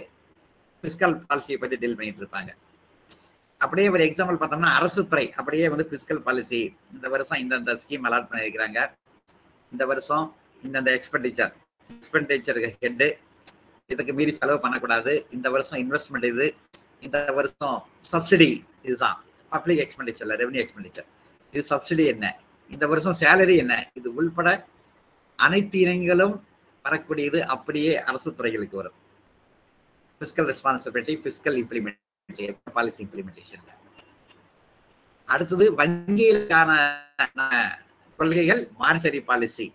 பிசிக்கல் பாலிசியை பற்றி டீல் பண்ணிட்டு இருப்பாங்க. அப்படியே ஒரு எக்ஸாம்பிள் பார்த்தோம்னா அரசு துறை அப்படியே வந்து பிசிக்கல் பாலிசி இந்த வருஷம் இந்தந்த ஸ்கீம் அலாட் பண்ணியிருக்கிறாங்க. இந்த வருஷம் இந்தந்த எக்ஸ்பெண்டிச்சர் எக்ஸ்பெண்டிச்சர் ஹெட்டு இதுக்கு மீறி செலவு பண்ணக்கூடாது. இந்த வருஷம் இன்வெஸ்ட்மெண்ட் இது இந்த வருஷம் சப்சிடி இதுதான். பப்ளிக் எக்ஸ்பெண்டிச்சர்ல ரெவன்யூ எக்ஸ்பெண்டிச்சர் இது சப்சிடி என்ன? இந்த வருஷம் சேலரி என்ன? இது உள்பட அனைத்து இனங்களும் வரக்கூடியது அப்படியே அரசு துறைகளுக்கு வரும். Fiscal responsibility fiscal implement policy implementation அடுத்தது வங்கியிலான கொள்கைகள் monetary policy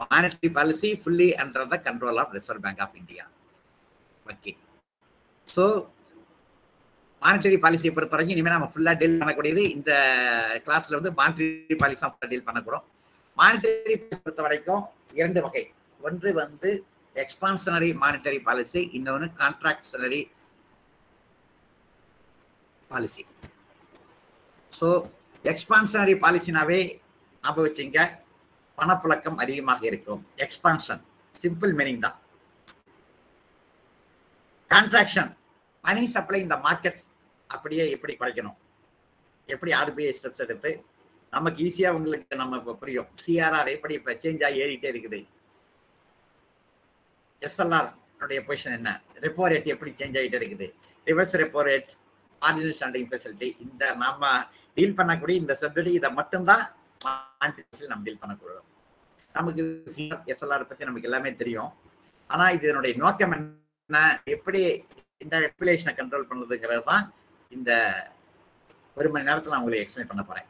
monetary policy fully under the control of reserve bank of India okay. So monetary பாலிசியை பொறுத்த வரைக்கும் இனிமேல் நம்ம ஃபுல்லாக டீல் பண்ணக்கூடியது இந்த கிளாஸ்ல வந்து மானிட்டரி பாலிசி டீல் பண்ணக்கூடும் மானிட்டரி பொறுத்த வரைக்கும் இரண்டு வகை. ஒன்று வந்து எக்ஸ்பான்சனரி மானிட்டரி பாலிசி இன்னொன்று கான்ட்ராக்ஷனரி பாலிசி ஸோ எக்ஸ்பான்ஷனரி பாலிசினாவே ஞாபகம் வச்சுங்க பணப்புழக்கம் அதிகமாக இருக்கும். எக்ஸ்பான்ஷன் சிம்பிள் மீனிங் தான். கான்ட்ராக்ஷன் மணி சப்ளை இந்த மார்க்கெட் அப்படியே எப்படி குறைக்கணும்? எப்படி ஆர்பிஐ ஸ்டெப்ஸ் எடுத்து நமக்கு ஈஸியா உங்களுக்கு நம்ம இப்போ புரியும். சிஆர்ஆர் எப்படி இப்போ சேஞ்ச் ஆகி ஏறிட்டே இருக்குது? எஸ்எல்ஆர் பொசிஷன் என்ன? ரெப்போ ரேட் எப்படி சேஞ்ச் ஆகிட்டே இருக்குது? Reverse repo rate marginal standing facility இந்த நாம டீல் பண்ணக்கூடிய இந்த சப்ஜெக்ட் இதை மட்டும்தான் நம்ம டீல் பண்ணக்கூடாது. நமக்கு எஸ்எல்ஆர் பத்தி நமக்கு எல்லாமே தெரியும். ஆனா இதனுடைய நோக்கம் என்ன? எப்படி இந்த ரெகுலேஷனை கண்ட்ரோல் பண்ணுறதுங்கிறது தான் இந்த ஒரு மணி நேரத்தில் நான் உங்களுக்கு எக்ஸ்பிளைன் பண்ண போகிறேன்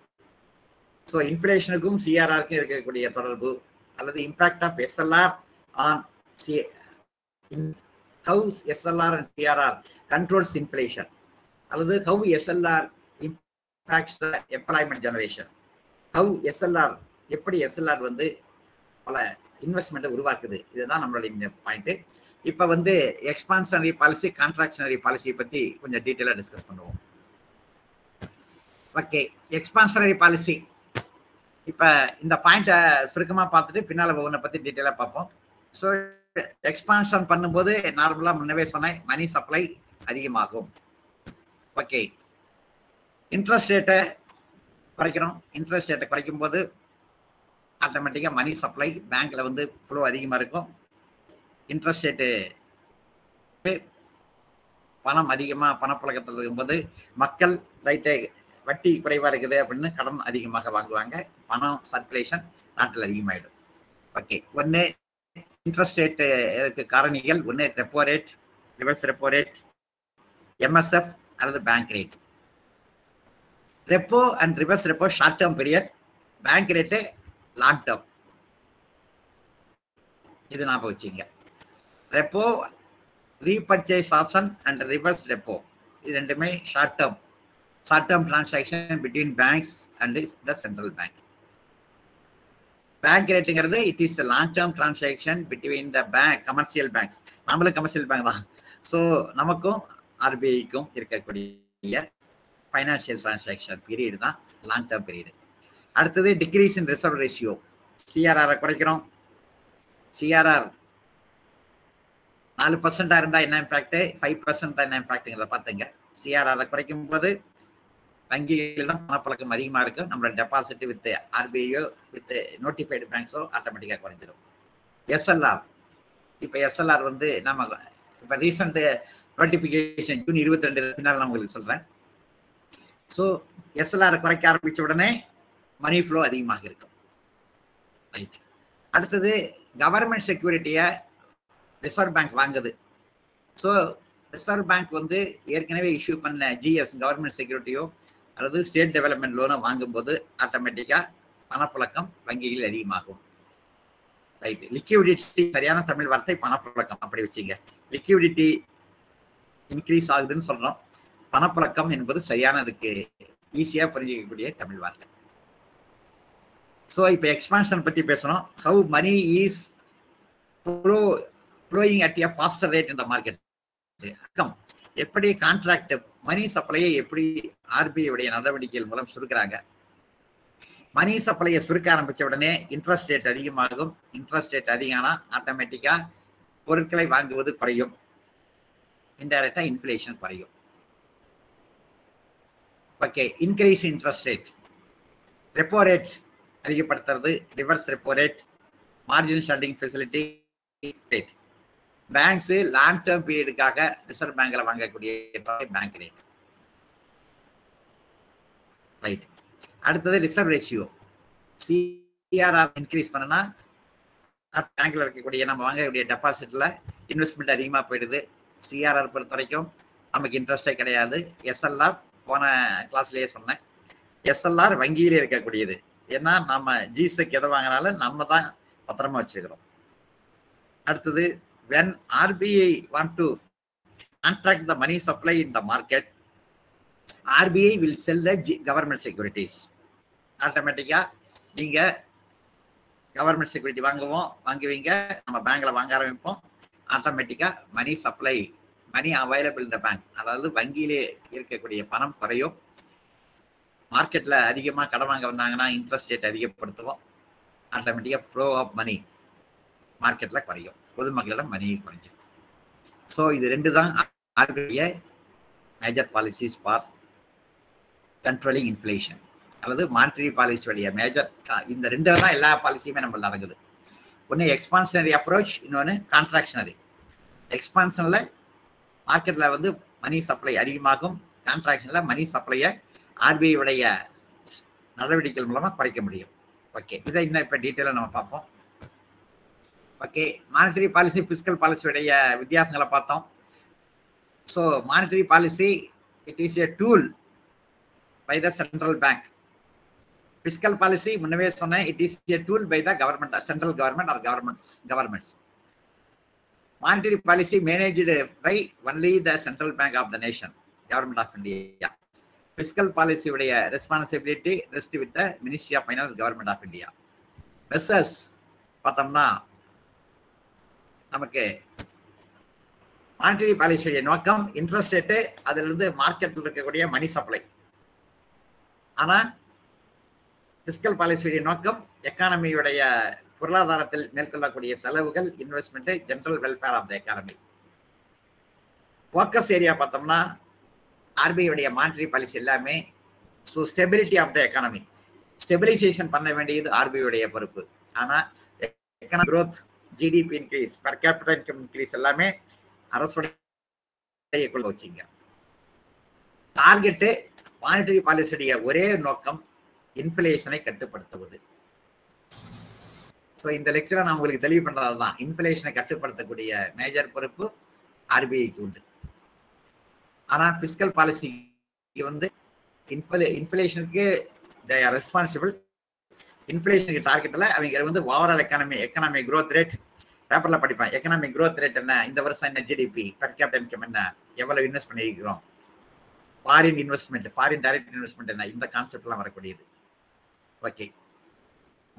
ஸோ இன்ஃப்ளேஷனுக்கும் சிஆர்ஆருக்கும் இருக்கக்கூடிய தொடர்பு அல்லது impact of SLR on C how SLR and CRR controls inflation அல்லது how SLR impacts the employment generation how SLR எப்படி எஸ்எல்ஆர் வந்து பல இன்வெஸ்ட்மெண்ட்டை உருவாக்குது. இதுதான் நம்மளுடைய பாயிண்ட்டு இப்போ வந்து எக்ஸ்பான்ஷனரி பாலிசி கான்ட்ராக்ஷனரி பாலிசியை பற்றி கொஞ்சம் டீட்டெயிலாக டிஸ்கஸ் பண்ணுவோம். ஓகே எக்ஸ்பான்ஷனரி பாலிசி இப்போ இந்த பாயிண்ட்டை சுருக்கமாக பார்த்துட்டு பின்னால் ஒவ்வொன்றை பற்றி டீட்டெயிலாக பார்ப்போம். ஸோ எக்ஸ்பான்ஷன் பண்ணும்போது நார்மலாக முன்னவே சொன்னேன் மணி சப்ளை அதிகமாகும். ஓகே இன்ட்ரெஸ்ட் ரேட்டை குறைக்கிறோம் இன்ட்ரெஸ்ட் ரேட்டை குறைக்கும் போது ஆட்டோமேட்டிக்காக மணி சப்ளை பேங்க்கில் வந்து ஃப்ளோ அதிகமாக இருக்கும். இன்ட்ரெஸ்ட் ரேட்டு பணம் அதிகமாக பணப்பழக்கத்தில் இருக்கும்போது மக்கள் லைட்டை வட்டி குறைவாக இருக்குது அப்படின்னு கடன் அதிகமாக வாங்குவாங்க. பணம் சர்க்குலேஷன் நாட்டில் அதிகமாகிடும் ஓகே ஒன்று இன்ட்ரெஸ்ட் ரேட்டு காரணிகள்? ஒன்று repo rate reverse repo rate MSF அல்லது bank rate repo and reverse repo short term period bank rate long term இது ஞாபகம் வச்சுங்க repo repurchase option and reverse repo இது ரெண்டுமே short term short term transaction between banks and the central bank bank ரேட்டுங்கிறது it is long term transaction between the bank commercial banks நம்மளும் commercial bank தான். So நமக்கும் ஆர்பிஐக்கும் இருக்கக்கூடிய financial transaction period தான் long term period அடுத்தது decrease in reserve ratio சிஆர்ஆரை குறைக்கிறோம். CRR நாலு பர்சன்டா இருந்தா என்ன இம்பாக்ட் ஃபைவ் பர்சன்ட் என்ன இம்பாக்ட்ங்கிறத பார்த்துங்க. சிஆர்ஆரை குறைக்கும் போது வங்கிகள் தான் பணப்பழக்கம் அதிகமாக இருக்கும் நம்மளோட டெபாசிட் வித் ஆர்பிஐயோ வித் நோட்டிஃபைடு பேங்க்ஸோ ஆட்டோமேட்டிக்காக குறைஞ்சிரும். எஸ்எல்ஆர் இப்போ எஸ்எல்ஆர் வந்து நம்ம இப்போ ரீசெண்ட் நோட்டிஃபிகேஷன் ஜூன் இருபத்தி ரெண்டு பின்னால் நான் உங்களுக்கு சொல்கிறேன் ஸோ எஸ்எல்ஆர் குறைக்க ஆரம்பித்த உடனே மணி ஃப்ளோ அதிகமாக இருக்கும். ரைட் அடுத்தது கவர்மெண்ட் செக்யூரிட்டியை ரிசர்வ் பேங்க் வாங்குது. ஸோ ரிசர்வ் பேங்க் வந்து ஏற்கனவே இஷ்யூ பண்ண ஜிஎஸ் கவர்மெண்ட் செக்யூரிட்டியோ அல்லது ஸ்டேட் டெவலப்மெண்ட் லோனோ வாங்கும்போது ஆட்டோமேட்டிக்காக பணப்புழக்கம் வங்கிகளில் அதிகமாகும். ரைட் லிக்யூடிட்டி சரியான தமிழ் வார்த்தை பணப்புழக்கம். அப்படி வச்சுங்க. லிக்யூடிட்டி இன்க்ரீஸ் ஆகுதுன்னு சொல்கிறோம் பணப்புழக்கம் என்பது சரியானதுக்கு ஈஸியாக புரிஞ்சிக்கக்கூடிய தமிழ் வார்த்தை. ஸோ இப்போ எக்ஸ்பான்ஷன் பற்றி பேசணும் how money is flow flowing at a faster rate இந்த மார்க்கெட் அக்கம் எப்படி கான்ட்ராக்ட் மணி சப்ளையை எப்படி ஆர்பிஐ உடைய நடவடிக்கைகள் மூலம் சுருக்கிறாங்க? மணி சப்ளையை சுருக்க ஆரம்பித்த உடனே இன்ட்ரெஸ்ட் ரேட் அதிகமாகும். இன்ட்ரெஸ்ட் ரேட் அதிகம்னா ஆட்டோமேட்டிக்காக பொருட்களை வாங்குவது குறையும். இன்டைரக்டா இன்ஃபிளேஷன் குறையும். Okay increase interest rate repo rate அதிகப்படுத்துறது reverse repo rate margin standing facility rate banks long term பீரியடுக்காக reserve பேங்க்ல வாங்கக்கூடிய பேங்க் ரேட் ரைட் அடுத்தது ரிசர்வ் ரேஷியோ சிஆர்ஆர் இன்க்ரீஸ் பண்ணனா பேங்க்ல இருக்கக்கூடிய நம்ம வாங்கக்கூடிய டெபாசிட்ல இன்வெஸ்ட்மெண்ட் அதிகமாக போயிடுது. சிஆர்ஆர் பொறுத்த வரைக்கும் நமக்கு இன்ட்ரெஸ்டே கிடையாது. எஸ்எல்ஆர் போன கிளாஸ்லயே சொன்னேன். எஸ்எல்ஆர் வங்கியிலே இருக்கக்கூடியது. ஏன்னா நம்ம ஜிசெக் எதை வாங்கினாலும் நம்ம தான் பத்திரமா வச்சுக்கிறோம். அடுத்தது when RBI want to contract the money supply in the market, RBI will sell the government securities. ஆட்டோமேட்டிக்காக நீங்கள் கவர்மெண்ட் செக்யூரிட்டி வாங்குவோம் வாங்குவீங்க நம்ம பேங்க்ல வாங்க ஆரம்பிப்போம். ஆட்டோமேட்டிக்காக மணி சப்ளை மணி அவைலபிள் இந்த பேங்க் அதாவது வங்கியிலே இருக்கக்கூடிய பணம் குறையும். மார்க்கெட்டில் அதிகமாக கடன் வாங்க வந்தாங்கன்னா இன்ட்ரெஸ்ட் ரேட் அதிகப்படுத்துவோம். ஆட்டோமேட்டிக்காக ஃப்ளோ ஆஃப் மணி மார்க்கெட்டில் குறையும். பொதுமக்களிடம் மணி குறைஞ்சிடும். ஸோ இது ரெண்டு தான் RBI major policies for controlling inflation அல்லது மானிட்டரி பாலிசியுடைய மேஜர் இந்த ரெண்டு தான் எல்லா பாலிசியுமே நம்ம நடக்குது. ஒன்று எக்ஸ்பான்ஷனரி அப்ரோச் இன்னொன்று கான்ட்ராக்ஷனரி எக்ஸ்பான்ஷனில் மார்க்கெட்டில் வந்து மணி சப்ளை அதிகமாகும் கான்ட்ராக்ஷனில் மணி சப்ளையை ஆர்பிஐ உடைய நடவடிக்கைகள் மூலமாக குறைக்க முடியும். ஓகே இதை இன்னும் இப்போ டீட்டெயிலாக நம்ம பார்ப்போம். ஓகே மானிட்டரி பாலிசி பிசிக்கல் பாலிசியுடைய வித்தியாசங்களை பார்த்தோம். So monetary policy it is a tool by the central bank fiscal policy முன்னவே சொன்னேன் it is a tool by the government central government or governments governments monetary policy managed by only the central bank of the nation government of India fiscal பாலிசியுடைய responsibility rest with the ministry of finance government of India measures பார்த்தோம்னா நமக்கு monetary பாலிசியுடைய நோக்கம் interest rate அதுல இருந்து மார்க்கெட்டில் இருக்கக்கூடிய money supply ஆனா fiscal பாலிசியுடைய நோக்கம் எக்கானமியுடைய பொருளாதாரத்தில் மேற்கொள்ளக்கூடிய செலவுகள் investment general welfare of the economy focus area பார்த்தோம்னா ஆர்பிஐடைய மானிட்டரி பாலிசி எல்லாமே so stability of the economy stabilisation பண்ண வேண்டியது ஆர்பிஐடைய பொறுப்பு. ஆனா economic growth GDP increase per capita income increase எல்லாமே அரசுடைய கொள்ள வச்சிங்க. டார்கெட்டு மானிட்டரி பாலிசியுடைய ஒரே நோக்கம் இன்ஃபிளேஷனை கட்டுப்படுத்துவது. ஸோ இந்த லெக்சரை நான் உங்களுக்கு தெளிவு பண்றது தான் இன்ஃபிளேஷனை கட்டுப்படுத்தக்கூடிய மேஜர் பொறுப்பு ஆர்பிஐக்கு உண்டு. ஆனால் ஃபிஸ்கல் பாலிசிக்கு வந்து இன்ஃபிளே இன்ஃபிளேஷனுக்கு ரெஸ்பான்சிபிள் இன்ஃபிளேஷனுக்கு டார்கெட்ல அவங்க வந்து overall economy economic growth rate பேப்பர்ல படிப்பேன். எக்கனாமிக் க்ரோத் ரேட் என்ன? இந்த வருஷம் என்ன ஜிடிபி பெர் கேபிட்டல் இன்கம் என்ன? எவ்வளவு இன்வெஸ்ட் பண்ணியிருக்கிறோம்? Foreign investment foreign direct investment என்ன? இந்த கான்செப்ட்லாம் வரக்கூடியது. ஓகே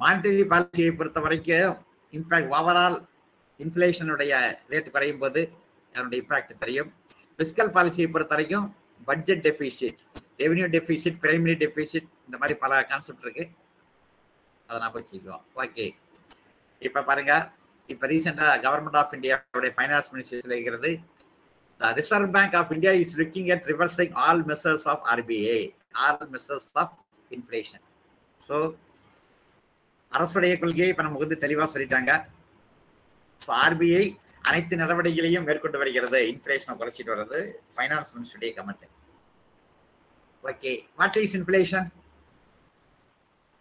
மானிட்டரி பாலிசியை பொறுத்த வரைக்கும் இம்பாக்ட் ஓவரால் இன்ஃப்ளேஷனுடைய ரேட் குறையும் போது அதனுடைய இம்பாக்ட் தெரியும். பிஸ்கல் பாலிசியை பொறுத்த வரைக்கும் budget deficit revenue deficit primary deficit இந்த மாதிரி பல கான்செப்ட் இருக்கு. அதை நான் வச்சுக்குவோம் ஓகே இப்போ பாருங்கள் இப்போ ரீசெண்டாக கவர்மெண்ட் ஆஃப் இந்தியாவுடைய ஃபைனான்ஸ் மினிஸ்டர் இருக்கிறது the reserve bank of India is looking at reversing all measures of RBI all measures of inflation so அரசுடைய கொள்கையை இப்போ நமக்கு வந்து தெளிவாக சொல்லிட்டாங்க. ஸோ ஆர்பிஐ அனைத்து நடவடிக்கைகளையும் மேற்கொண்டு வருகிறது. இன்ஃபிளேஷனை குறைச்சிட்டு வர்றது finance மினிஸ்டருடைய comment okay what is inflation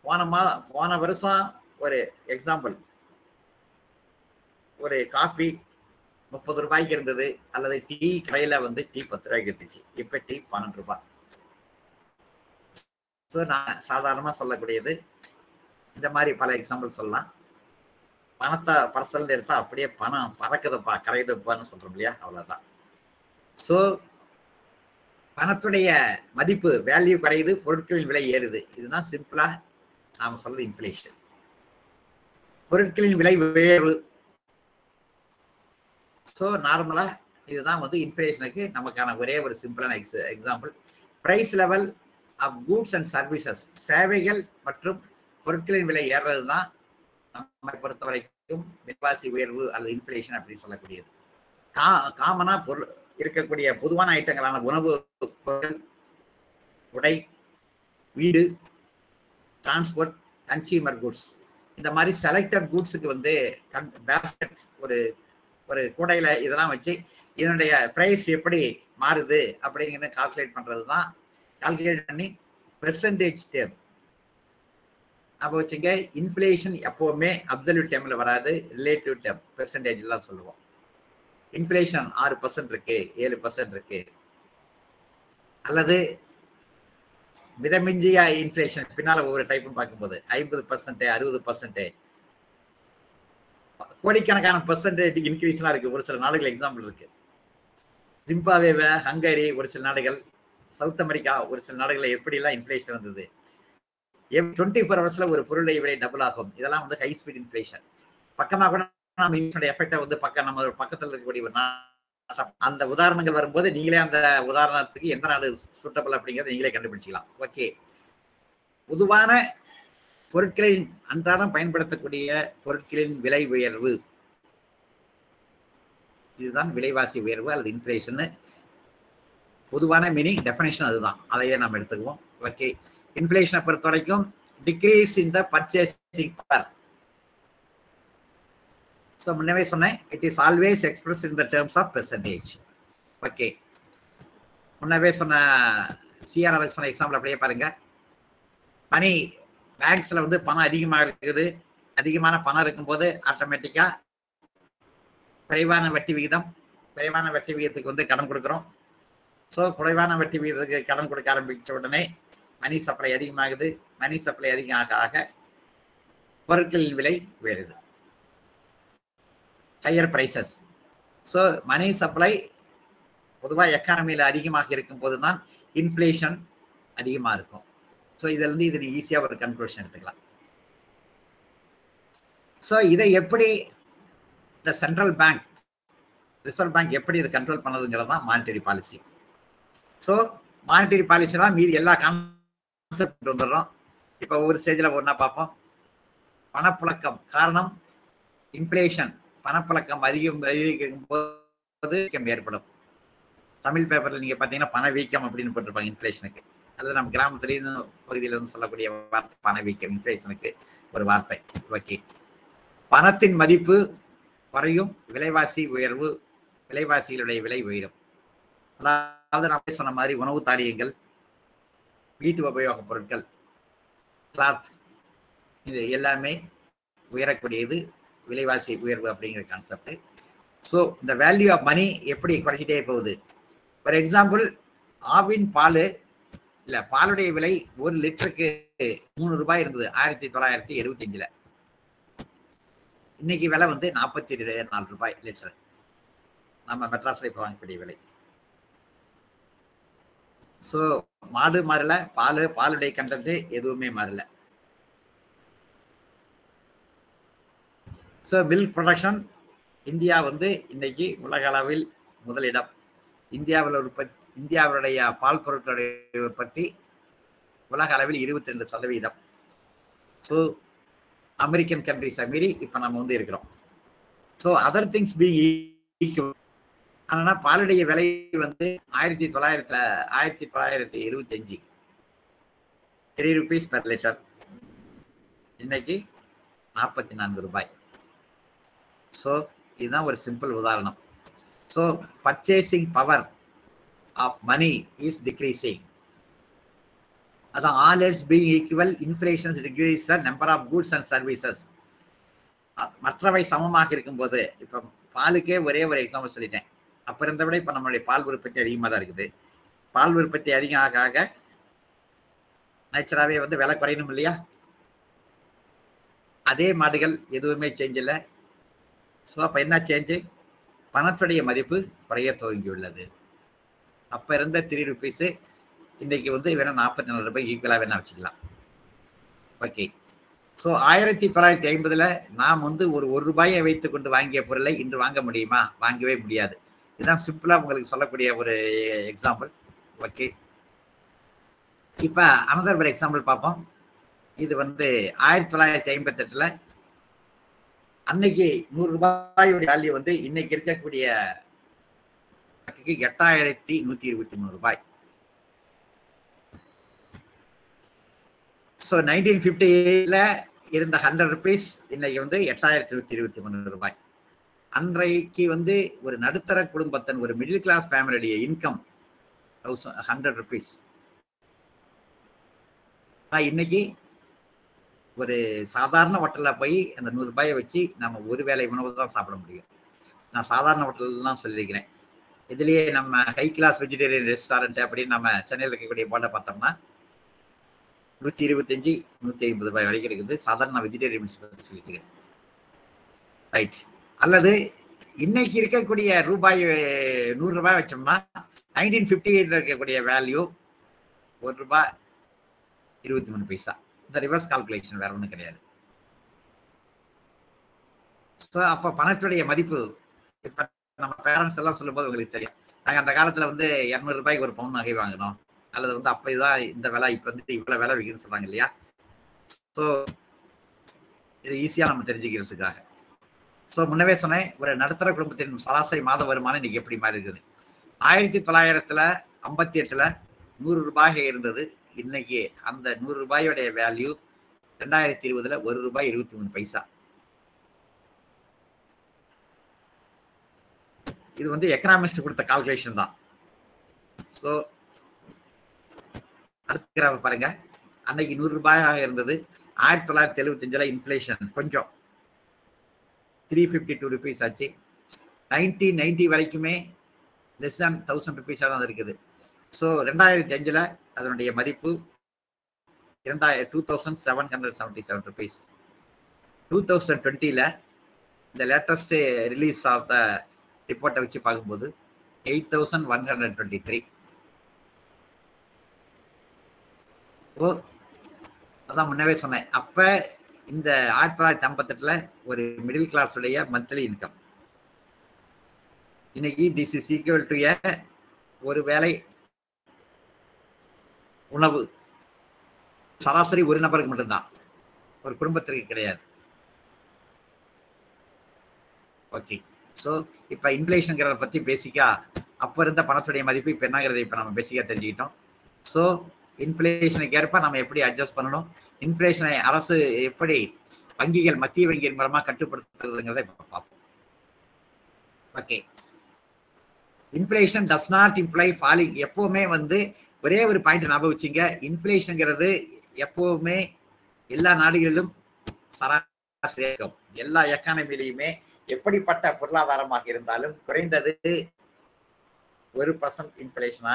போன மா போன வருஷம் ஒரு எக்ஸாம்பிள் ஒரு காஃபி முப்பது ரூபாய்க்கு இருந்தது அல்லது டீ கடையில வந்து டீ பத்து ரூபாய்க்கு இருந்துச்சு. இப்ப டீ பன்னெண்டு ரூபாய் ஸோ நான் சாதாரணமா சொல்லக்கூடியது இந்த மாதிரி பல எக்ஸாம்பிள் சொல்லலாம். பணத்தை பர்சல் எடுத்தா அப்படியே பணம் பறக்குதுப்பா கரையுதுப்பான்னு சொல்றோம் இல்லையா? அவ்வளவுதான். ஸோ பணத்துடைய மதிப்பு வேல்யூ குறையுது பொருட்களின் விலை ஏறுது. இதுதான் சிம்பிளா நாம சொல்றது இன்ஃபிளேஷன் பொருட்களின் விலை உயர்வு ஸோ நார்மலா இதுதான் வந்து இன்ஃபிளேஷனுக்கு நமக்கான ஒரே ஒரு சிம்பிளான ex example price level of goods and services சேவைகள் மற்றும் பொருட்களின் விலை ஏறுறது தான் நம்மை பொறுத்த வரைக்கும் விலைவாசி உயர்வு அல்லது இன்ஃபிளேஷன் அப்படின்னு சொல்லக்கூடியது. கா காமனாக பொருள் இருக்கக்கூடிய பொதுவான ஐட்டங்களான உணவு பொருள் உடை வீடு டிரான்ஸ்போர்ட் கன்சியூமர் குட்ஸ் இந்த மாதிரி செலக்டட் குட்ஸுக்கு வந்து பேஸ்கெட் ஒரு ஒரு கூடையில இதெல்லாம் வச்சு இதனுடைய பிரைஸ் எப்படி மாறுது அப்படிங்கிறத கால்குலேட் பண்றது தான் கால்குலேட் பண்ணி பெர்சன்டேஜ் டேம் அப்போ வச்சுங்க இன்ஃபிளேஷன் எப்பவுமே அப்சல்யூட் டேம்ல வராது ரிலேட்டிவ் டேம் பெர்சன்டேஜ் எல்லாம் சொல்லுவோம். இன்ஃபிளேஷன் ஆறு பர்சன்ட் இருக்கு ஏழு பர்சன்ட் இருக்கு. அல்லது மிதமிஞ்சிய இன்ஃபிளேஷன் பின்னால ஒவ்வொரு டைப்பும் பார்க்கும்போது ஐம்பது பர்சன்ட் அறுபது பர்சன்ட் கோடிக்கணக்கான பர்சன்டேஜ் இன்க்ரீஸ்லாம் இருக்கு. ஒரு சில நாடுகள் எக்ஸாம்பிள் இருக்கு. ஜிம்பாவே ஹங்கரி ஒரு சில நாடுகள் சவுத் அமெரிக்கா ஒரு சில நாடுகளில் எப்படிலாம் இன்ஃப்ளேஷன் வந்தது? டுவெண்ட்டி ஃபோர் ஹவர்ஸ்ல ஒரு பொருளை விலை டபுள் ஆகும். இதெல்லாம் வந்து ஹை ஸ்பீட் இன்ஃப்ளேஷன் பக்கமா கூட நம்ம இன்ஃபோட எஃபெக்டை வந்து பக்கம் நம்ம பக்கத்தில் இருக்கக்கூடிய ஒரு அந்த உதாரணங்கள் வரும்போது நீங்களே அந்த உதாரணத்துக்கு எந்த நாடு சூட்டபிள் அப்படிங்கிறத நீங்களே கண்டுபிடிச்சிக்கலாம். ஓகே பொதுவான பொருட்களின் அன்றாடம் பயன்படுத்தக்கூடிய பொருட்களின் விலை உயர்வு. இதுதான் விலைவாசி உயர்வு அல்லது இன்ஃப்ளேஷன் பொதுவான மீனிங் டெஃபினேஷன் அதுதான். அதையே நம்ம எடுத்துக்குவோம். ஓகே இன்ஃப்ளேஷனை பொறுத்த வரைக்கும் decrease in the purchasing power so முன்னவே சொன்னேன் it is always express in the terms of percentage okay முன்னவே சொன்ன சிஆர்ஆர் சொன்ன எக்ஸாம்பிள் அப்படியே பாருங்க. மணி பேங்க்ஸ்ல வந்து பணம் அதிகமாக இருக்குது. அதிகமான பணம் இருக்கும்போது ஆட்டோமேட்டிக்கா குறைவான வட்டி விகிதம் குறைவான வட்டி விகிதத்துக்கு வந்து கடன் கொடுக்குறோம். ஸோ குறைவான வட்டி விகிதத்துக்கு கடன் கொடுக்க ஆரம்பித்த உடனே மணி சப்ளை அதிகமாகுது. மணி சப்ளை அதிகம் ஆக ஆக பொருட்களின் விலை உயருது higher prices so money supply பொதுவாக எக்கானமியில் அதிகமாக இருக்கும் போது தான் இன்ஃப்ளேஷன் அதிகமாக இருக்கும். ஸோ இதுலேருந்து இது ஈஸியாக ஒரு கன்க்ளூஷன் எடுத்துக்கலாம். ஸோ இதை எப்படி இந்த சென்ட்ரல் பேங்க் ரிசர்வ் பேங்க் எப்படி இதை கண்ட்ரோல் பண்ணதுங்கிறது தான் monetary policy so monetary policy தான் மீதி எல்லா கான்செப்ட் வந்துடுறோம். இப்போ ஒவ்வொரு ஸ்டேஜில் ஒன்றா பார்ப்போம். பணப்புழக்கம் காரணம் இன்ஃப்ளேஷன் பணப்புழக்கம் அதிகம் அதிகரிக்கும் போது ஏற்படும். தமிழ் பேப்பரில் நீங்கள் பார்த்தீங்கன்னா பணவீக்கம் அப்படின்னு போட்டிருப்பாங்க இன்ஃப்ளேஷனுக்கு அல்லது நம்ம கிராமத்திலேருந்து பகுதியில் இருந்து சொல்லக்கூடிய வார்த்தை பணவீக்கம் இன்ஃபிளேஷனுக்கு ஒரு வார்த்தை. ஓகே. பணத்தின் மதிப்பு குறையும் விலைவாசி உயர்வு விலைவாசிகளுடைய விலை உயரும். அதாவது நம்ம சொன்ன மாதிரி உணவு தானியங்கள் வீட்டு உபயோகப் பொருட்கள் கிளாத் இது எல்லாமே உயரக்கூடியது விலைவாசி உயர்வு அப்படிங்கிற கான்செப்ட் ஸோ இந்த வேல்யூ ஆஃப் மணி எப்படி குறைச்சிட்டே போகுது? ஃபார் எக்ஸாம்பிள் ஆவின் பால் இல்ல பாலுடைய விலை ஒரு லிட்டருக்கு மூணு ரூபாய் இருந்தது ஆயிரத்தி தொள்ளாயிரத்தி எழுபத்தி அஞ்சுல இன்னைக்கு விலை வந்து நாற்பத்தி நாலு ரூபாய் லிட்டர். நம்ம மெட்ராஸ்ல இப்போ வாங்கக்கூடிய விலை. ஸோ மாடு மாறல பால் பாலுடைய கண்டென்ட் எதுவுமே மாறல. ஸோ மில்க் ப்ரொடக்ஷன் இந்தியா வந்து இன்னைக்கு உலக அளவில் முதலிடம். இந்தியாவில் உற்பத்தி இந்தியாவுடைய பால் பொருட்களுடைய உற்பத்தி உலக அளவில் இருபத்தி ரெண்டு சதவீதம் ஸோ அமெரிக்கன் கண்ட்ரிஸை மீறி இப்போ நம்ம வந்து இருக்கிறோம். ஸோ அதர் திங்ஸ் பி ஆனால் பாலுடைய விலை வந்து ஆயிரத்தி தொள்ளாயிரத்துல ஆயிரத்தி தொள்ளாயிரத்தி இருபத்தி அஞ்சு த்ரீ ருபீஸ் பெர் லிட்டர் இன்னைக்கு நாற்பத்தி நான்கு ரூபாய். ஸோ இதுதான் ஒரு சிம்பிள் உதாரணம். So purchasing power of money is decreasing அதான் all else being equal inflations decrease number of goods and services மற்றவை சமமாக இருக்கும்போது இப்போ பாலுக்கே ஒரே ஒரு எக்ஸாம்பிள் சொல்லிட்டேன். அப்போ இருந்த விட இப்போ நம்மளுடைய பால் உற்பத்தி அதிகமாக தான் இருக்குது. பால் உற்பத்தி அதிகம் ஆக ஆக நேச்சராகவே வந்து விலை குறையணும் இல்லையா? அதே மாடுகள் எதுவுமே சேஞ்ச் இல்லை. ஸோ அப்போ என்ன சேஞ்சு பணத்துடைய மதிப்பு குறைய துவங்கியுள்ளது. அப்போ இருந்த த்ரீ ருபீஸு இன்னைக்கு வந்து வேணா நாற்பத்தி நாலு ரூபாய் ஈக்குவலாக வேணா வச்சுக்கலாம். ஓகே ஸோ ஆயிரத்தி தொள்ளாயிரத்தி ஐம்பதுல நாம் வந்து ஒரு ஒரு ரூபாயை வைத்து கொண்டு வாங்கிய பொருளை இன்று வாங்க முடியுமா? வாங்கவே முடியாது. இதுதான் சிம்பிளாக உங்களுக்கு சொல்லக்கூடிய ஒரு எக்ஸாம்பிள் ஓகே இப்போ அனதர் ஒரு எக்ஸாம்பிள் பார்ப்போம். இது வந்து ஆயிரத்தி தொள்ளாயிரத்தி ஐம்பத்தெட்டில் அன்னைக்கு நூறு ரூபாயுடைய வேல்யூ வந்து இன்னைக்கு இருக்கக்கூடிய எட்டாயிரத்தி நூத்தி இருபத்தி மூணு ரூபாய். ஸோ நைன்டீன் ஃபிஃப்டி எயிட்ல இருந்த ஹண்ட்ரட் ருபீஸ் இன்னைக்கு வந்து எட்டாயிரத்தி நூத்தி இருபத்தி மூணு ரூபாய். அன்றைக்கு வந்து ஒரு நடுத்தர குடும்பத்தின் ஒரு மிடில் கிளாஸ் ஃபேமிலியுடைய இன்கம் தௌசண்ட் ஹண்ட்ரட் ருபீஸ் இன்னைக்கு ஒரு சாதாரண ஹோட்டலில் போய் அந்த நூறு ரூபாயை வச்சு நம்ம ஒரு வேலை உணவு தான் சாப்பிட முடியும். நான் சாதாரண ஹோட்டல் தான் சொல்லியிருக்கிறேன் இதுலேயே நம்ம ஹை கிளாஸ் வெஜிடேரியன் ரெஸ்டாரண்ட் அப்படின்னு நம்ம சென்னையில் இருக்கக்கூடிய போர்டை பார்த்தோம்னா நூற்றி இருபத்தஞ்சி நூற்றி ஐம்பது ரூபாய் வரைக்கும் இருக்குது. சாதாரண வெஜிடேரியன் சொல்லிட்டு ரைட் அல்லது இன்னைக்கு இருக்கக்கூடிய ரூபாய் நூறு ரூபாய் வச்சோம்னா நைன்டீன் ஃபிஃப்டி எயிட்ல இருக்கக்கூடிய வேல்யூ ஒரு ரூபாய் இருபத்தி மூணு பைசா. இந்த ரிவர்ஸ் கால்குலேஷன் வேற ஒன்றும் கிடையாது. ஸோ அப்போ பணத்துடைய மதிப்பு இப்போ நம்ம பேரண்ட்ஸ் எல்லாம் சொல்லும்போது உங்களுக்கு தெரியும். நாங்கள் அந்த காலத்தில் வந்து இரநூறு ரூபாய்க்கு ஒரு பவுன் நகை வாங்கினோம். அல்லது வந்து அப்போ இதுதான் இந்த விலை இப்போ வந்துட்டு இவ்வளோ விலை விற்குதுன்னு சொல்கிறாங்க இல்லையா? ஸோ இது ஈஸியாக நம்ம தெரிஞ்சுக்கிறதுக்காக. ஸோ முன்னவே சொன்னேன் ஒரு நடுத்தர குடும்பத்தின் சராசரி மாத வருமானம் இன்னைக்கு எப்படி மாறி இருக்குது? ஆயிரத்தி தொள்ளாயிரத்துல ஐம்பத்தி எட்டுல நூறு ரூபாய் இருந்தது. இன்னைக்கு அந்த நூறு ரூபாயோடைய வேல்யூ ரெண்டாயிரத்தி இருபதுல ஒரு ரூபாய் இருபத்தி மூணு பைசா. இது வந்து எக்கனாமிஸ்ட் கொடுத்த கால்குலேஷன் தான். ஸோ அடுத்த பாருங்க. அன்னைக்கு நூறு ரூபாயாக இருந்தது. ஆயிரத்தி தொள்ளாயிரத்தி எழுபத்தஞ்சில் இன்ஃப்ளேஷன் கொஞ்சம். த்ரீ ஃபிஃப்டி டூ ருபீஸ் ஆச்சு. நைன்டீன் நைன்டி வரைக்குமே லெஸ் தேன் தௌசண்ட் ருபீஸாக தான் இருக்குது. ஸோ ரெண்டாயிரத்தி அஞ்சில் அதனுடைய மதிப்பு இரண்டாயிரம் two thousand seven hundred seventy seven rupees two thousand டுவெண்ட்டியில் இந்த லேட்டஸ்ட் ரிலீஸ் ஆஃப் த ரிப்போர்ட்டை வச்சு பார்க்கும்போது eight thousand one hundred twenty three oh அதான் முன்னவே சொன்னேன். அப்போ இந்த ஆயிரத்தி தொள்ளாயிரத்தி ஐம்பத்தெட்டில் ஒரு மிடில் கிளாஸ் உடைய மந்த்லி இன்கம் இன்னைக்கு திஸ் இஸ் ஈக்குவல் டு ஒரு வேலை உணவு. சராசரி ஒரு நபருக்கு மட்டும்தான். ஒரு குடும்பத்திற்கு கிடையாது. ஓகே ஸோ இப்போ இன்ஃப்ளேஷனுங்கிறத பற்றி பேசிக்காக அப்போ இருந்த பணத்துடைய மதிப்பு இப்போ என்னங்கிறத இப்போ நம்ம பேசிக்காக தெரிஞ்சுக்கிட்டோம். ஸோ இன்ஃப்ளேஷனுக்கு ஏற்ப நம்ம எப்படி அட்ஜஸ்ட் பண்ணணும்? இன்ஃப்ளேஷனை அரசு எப்படி வங்கிகள் மத்திய வங்கியின் மூலமாக கட்டுப்படுத்துறதுங்கிறத இப்போ பார்ப்போம். Okay inflation does not imply falling எப்போவுமே வந்து ஒரே ஒரு பாயிண்ட் ஞாபகம் வச்சுங்க. இன்ஃப்ளேஷனுங்கிறது எப்போவுமே எல்லா நாடுகளிலும் சராசரி எல்லா எக்கானமிலையுமே எப்படிப்பட்ட பொருளாதாரமாக இருந்தாலும் குறைந்தது ஒரு பர்சன்ட் இன்ஃப்ளேஷனா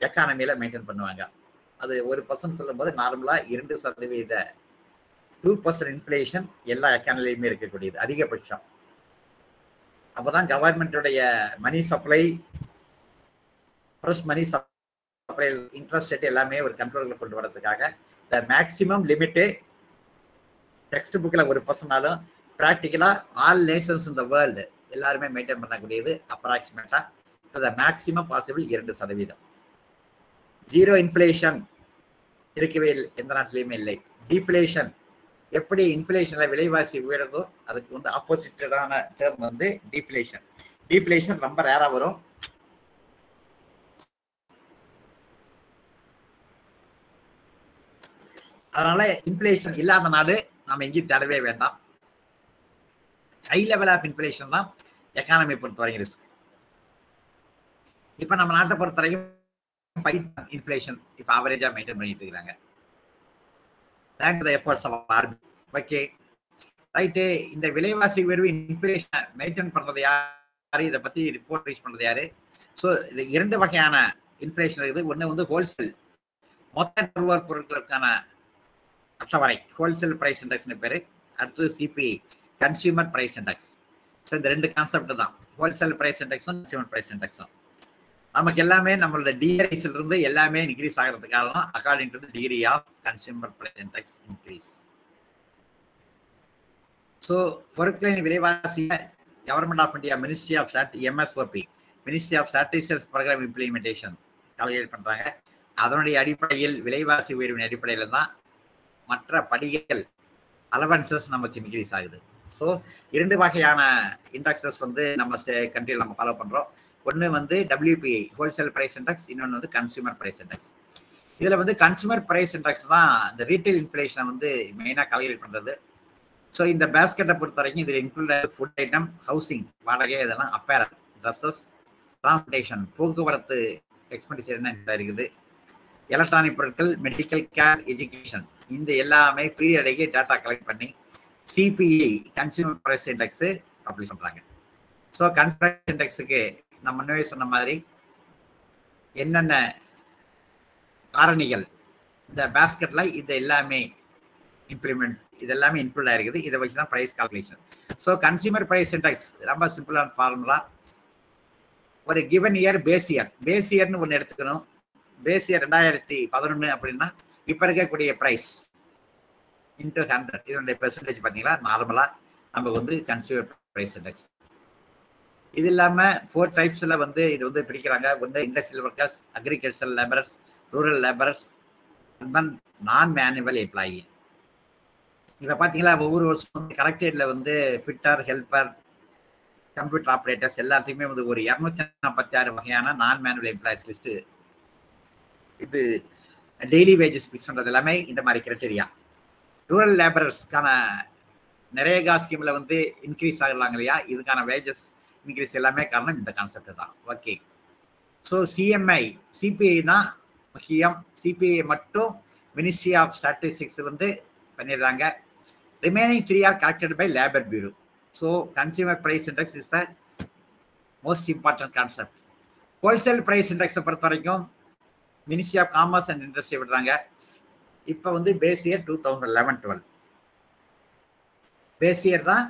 எக்கானமியில மெயின்டைன் பண்ணுவாங்க. அது ஒரு பர்சன்ட் சொல்லும் போது நார்மலா இரண்டு சதவீத டூ பர்சன்ட் இன்ஃபிளேஷன் எல்லா எக்கானமிலையுமே இருக்கக்கூடியது அதிகபட்சம். அப்பதான் கவர்மெண்ட்டுடைய money supply fresh money supply interest rate எல்லாமே ஒரு கண்ட்ரோலில் கொண்டு வரதுக்காக த மேக்சிமம் லிமிட்டு டெக்ஸ்ட் புக்கில் ஒரு பர்சனாலும் ப்ராக்டிக்கலாக ஆல் நேஷன்ஸ் இந்த வேர்ல்டு எல்லாருமே மெயின்டைன் பண்ணக்கூடியது அப்ராக்சிமேட்டாக த மேக்சிமம் பாசிபிள் இரண்டு சதவீதம். ஜீரோ இன்ஃப்ளேஷன் இருக்கவே இல்லை எந்த நாட்டிலையுமே இல்லை. டிஃப்ளேஷன் எப்படி இன்ஃப்ளேஷனில் விலைவாசி உயருதோ அதுக்கு வந்து ஆப்போசிட்டான டேர்ம் வந்து டிஃப்ளேஷன் டிஃப்ளேஷன் ரொம்ப ரேராக வரும். அதனால இன்ஃப்ளேஷன் இல்லாத நாடு நம்ம எங்கேயும் தேடவே வேண்டாம். ஹை லெவல் ஆஃப் இன்ஃப்ளேஷன் தான் எக்கானமி பொறுத்தவரைக்கும் ரிஸ்க் இப்போ நம்ம நாட்டை பொறுத்தவரைக்கும் இன்ஃப்ளேஷன் இப்போ ஆவரேஜா மெயின்டைன் பண்ணிட்டு இருக்காங்க thank the efforts of R B right இந்த விலைவாசி உயர்வு இன்ஃப்ளேஷன் மெயின்டைன் பண்றது யாரு? இதை பத்தி ரிப்போர்ட் ரீச் பண்ணுறது யாரு? ஸோ இது இரண்டு வகையான இன்ஃப்ளேஷன் இருக்குது. ஒன்று வந்து ஹோல்சேல் மொத்த நுகர்வோர் பொருட்களுக்கான அட்டவணை ஹோல்சேல் பிரைஸ் இண்டெக்ஸ்னு பேரு. அடுத்தது CP consumer price index so இந்த ரெண்டு கான்செப்ட் தான். ஹோல்சேல் ப்ரைஸ் இண்டெக்ஸும் கன்சியூமர் ப்ரைஸ் இண்டெக்ஸும் நமக்கு எல்லாமே நம்மளோட டிஆர்ஐஸ்ல இருந்து எல்லாமே இன்க்ரீஸ் ஆகிறது காரணம் according to degree of consumer price index increase so பொருட்களின் விலைவாசியை government of India ministry of stat MSOP ministry of statistics program implementation calculate பண்றாங்க. அதனுடைய அடிப்படையில் விலைவாசி உயர்வின் அடிப்படையில் தான் மற்ற படிகள் அலவன்சஸ் நமக்கு இன்க்ரீஸ் ஆகுது. ஸோ இரண்டு வகையான இண்டெக்ஸஸ் வந்து நம்ம கண்ட்ரியில் நம்ம ஃபாலோ பண்ணுறோம் ஒன்று வந்து டபிள்யூபிஐ ஹோல்சேல் பிரைஸ் இண்டெக்ஸ் இன்னொன்று வந்து கன்சியூமர் ப்ரைஸ் இண்டெக்ஸ் இதில் வந்து கன்சியூமர் ப்ரைஸ் இண்டெக்ஸ் தான் இந்த ரீட்டைல் இன்ஃப்ளேஷனை வந்து மெயினாக கால்குலேட் பண்ணுறது ஸோ இந்த பேஸ்கெட்டை பொறுத்த வரைக்கும் இதில் இன்க்ளூட் ஃபுட் ஐட்டம் ஹவுசிங் வாடகை இதெல்லாம் அப்பேரல் ட்ரெஸ்ஸஸ் டிரான்ஸ்போர்ட்டேஷன் போக்குவரத்து எக்ஸ்பெண்டிச்சர் என்ன இருக்குது? எலக்ட்ரானிக் பொருட்கள் மெடிக்கல் கேர் எஜுகேஷன் இந்த எல்லாமே பீரியடைக்கு டேட்டா கலெக்ட் பண்ணி CPI consumer price index publish பண்ணுறாங்க ஸோ கன்சியூமர் இண்டெக்ஸுக்கு நம்ம முன்னவே சொன்ன மாதிரி என்னென்ன காரணிகள் இந்த பேஸ்கெட்ல இது எல்லாமே இம்ப்ளிமெண்ட் இது எல்லாமே இன்க்ளூட் ஆயிருக்குது. இதை வச்சு தான் price calculation so consumer price index ரொம்ப சிம்பிளான ஃபார்முலா ஒரு given year base year base இயர்னு ஒன்று எடுத்துக்கணும். பேஸ் இயர் ரெண்டாயிரத்தி பதினொன்று அப்படின்னா இப்போ இருக்கக்கூடிய ப்ரைஸ் இன்டர் ஹண்ட்ரட் இதனுடைய பெர்சன்டேஜ் பார்த்தீங்கன்னா நார்மலாக நம்ம வந்து கன்சியூமர் ப்ரைஸ் இண்டெக்ஸ் இது இல்லாமல் ஃபோர் டைப்ஸில் வந்து இது வந்து பிரிக்கிறாங்க. ஒன்று industrial workers agriculture labourers rural labourers non manual employee இப்போ பார்த்தீங்களா? ஒவ்வொரு வருஷம் வந்து கலெக்டரேட்ல வந்து ஃபிட்டர் ஹெல்ப்பர் கம்ப்யூட்டர் ஆப்ரேட்டர்ஸ் எல்லாத்தையுமே வந்து ஒரு இரநூத்தி நாற்பத்தி ஆறு வகையான நான் மேனுவல் எம்ப்ளாயிஸ் லிஸ்ட்டு இது டெய்லி வேஜஸ் ஃபிக்ஸ் பண்ணுறது எல்லாமே இந்த மாதிரி கிரைட்டீரியா ரூரல் லேபரர்ஸ்க்கான நிறைய ஸ்கீமில் வந்து இன்க்ரீஸ் ஆகலாங்க இல்லையா? இதுக்கான வேஜஸ் இன்க்ரீஸ் எல்லாமே காரணம் இந்த கான்செப்ட் தான். ஓகே ஸோ சிஎம்ஐ சிபிஐ தான் முக்கியம். சிபிஐ மட்டும் மினிஸ்ட்ரி ஆஃப் ஸ்டாட்டிஸ்டிக்ஸ் வந்து பண்ணிடுறாங்க. Remaining three are collected by labour bureau so consumer price index is the most important concept wholesale price இண்டெக்ஸை பொறுத்த வரைக்கும் ministry of commerce and industry விடுறாங்க. இப்போ வந்து base year two thousand eleven twelve base year தான்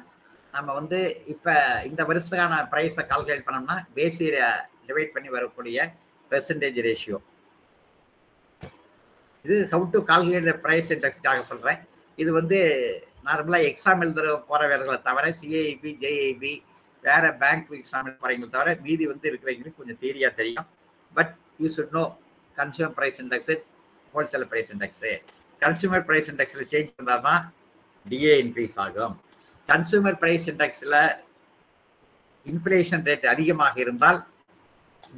நம்ம வந்து இப்போ இந்த வருஷத்துக்கான ப்ரைஸை கால்குலேட் பண்ணோம்னா பேஸ் இயரை டிவைட் பண்ணி வரக்கூடிய பெர்சன்டேஜ் ரேஷியோ இது ஹவு டு கால்குலேட் ப்ரைஸ் இண்டெக்ஸ்க்காக சொல்கிறேன் இது வந்து நார்மலாக எக்ஸாம் எழுதுற போகிறவர்களை தவிர சிஐபி ஜேஐபி வேற பேங்க் எக்ஸாம் போறவங்களை தவிர மீதி வந்து இருக்கிறவங்களுக்கு கொஞ்சம் தீரியாக தெரியும். But you should know consumer price index wholesale price index consumer price இண்டெக்ஸில் change பண்ணா தான் டிஏ இன்க்ரீஸ் ஆகும். கன்சூமர் பிரைஸ் இண்டெக்ஸில் இன்ஃப்ளேஷன் ரேட் அதிகமாக இருந்தால்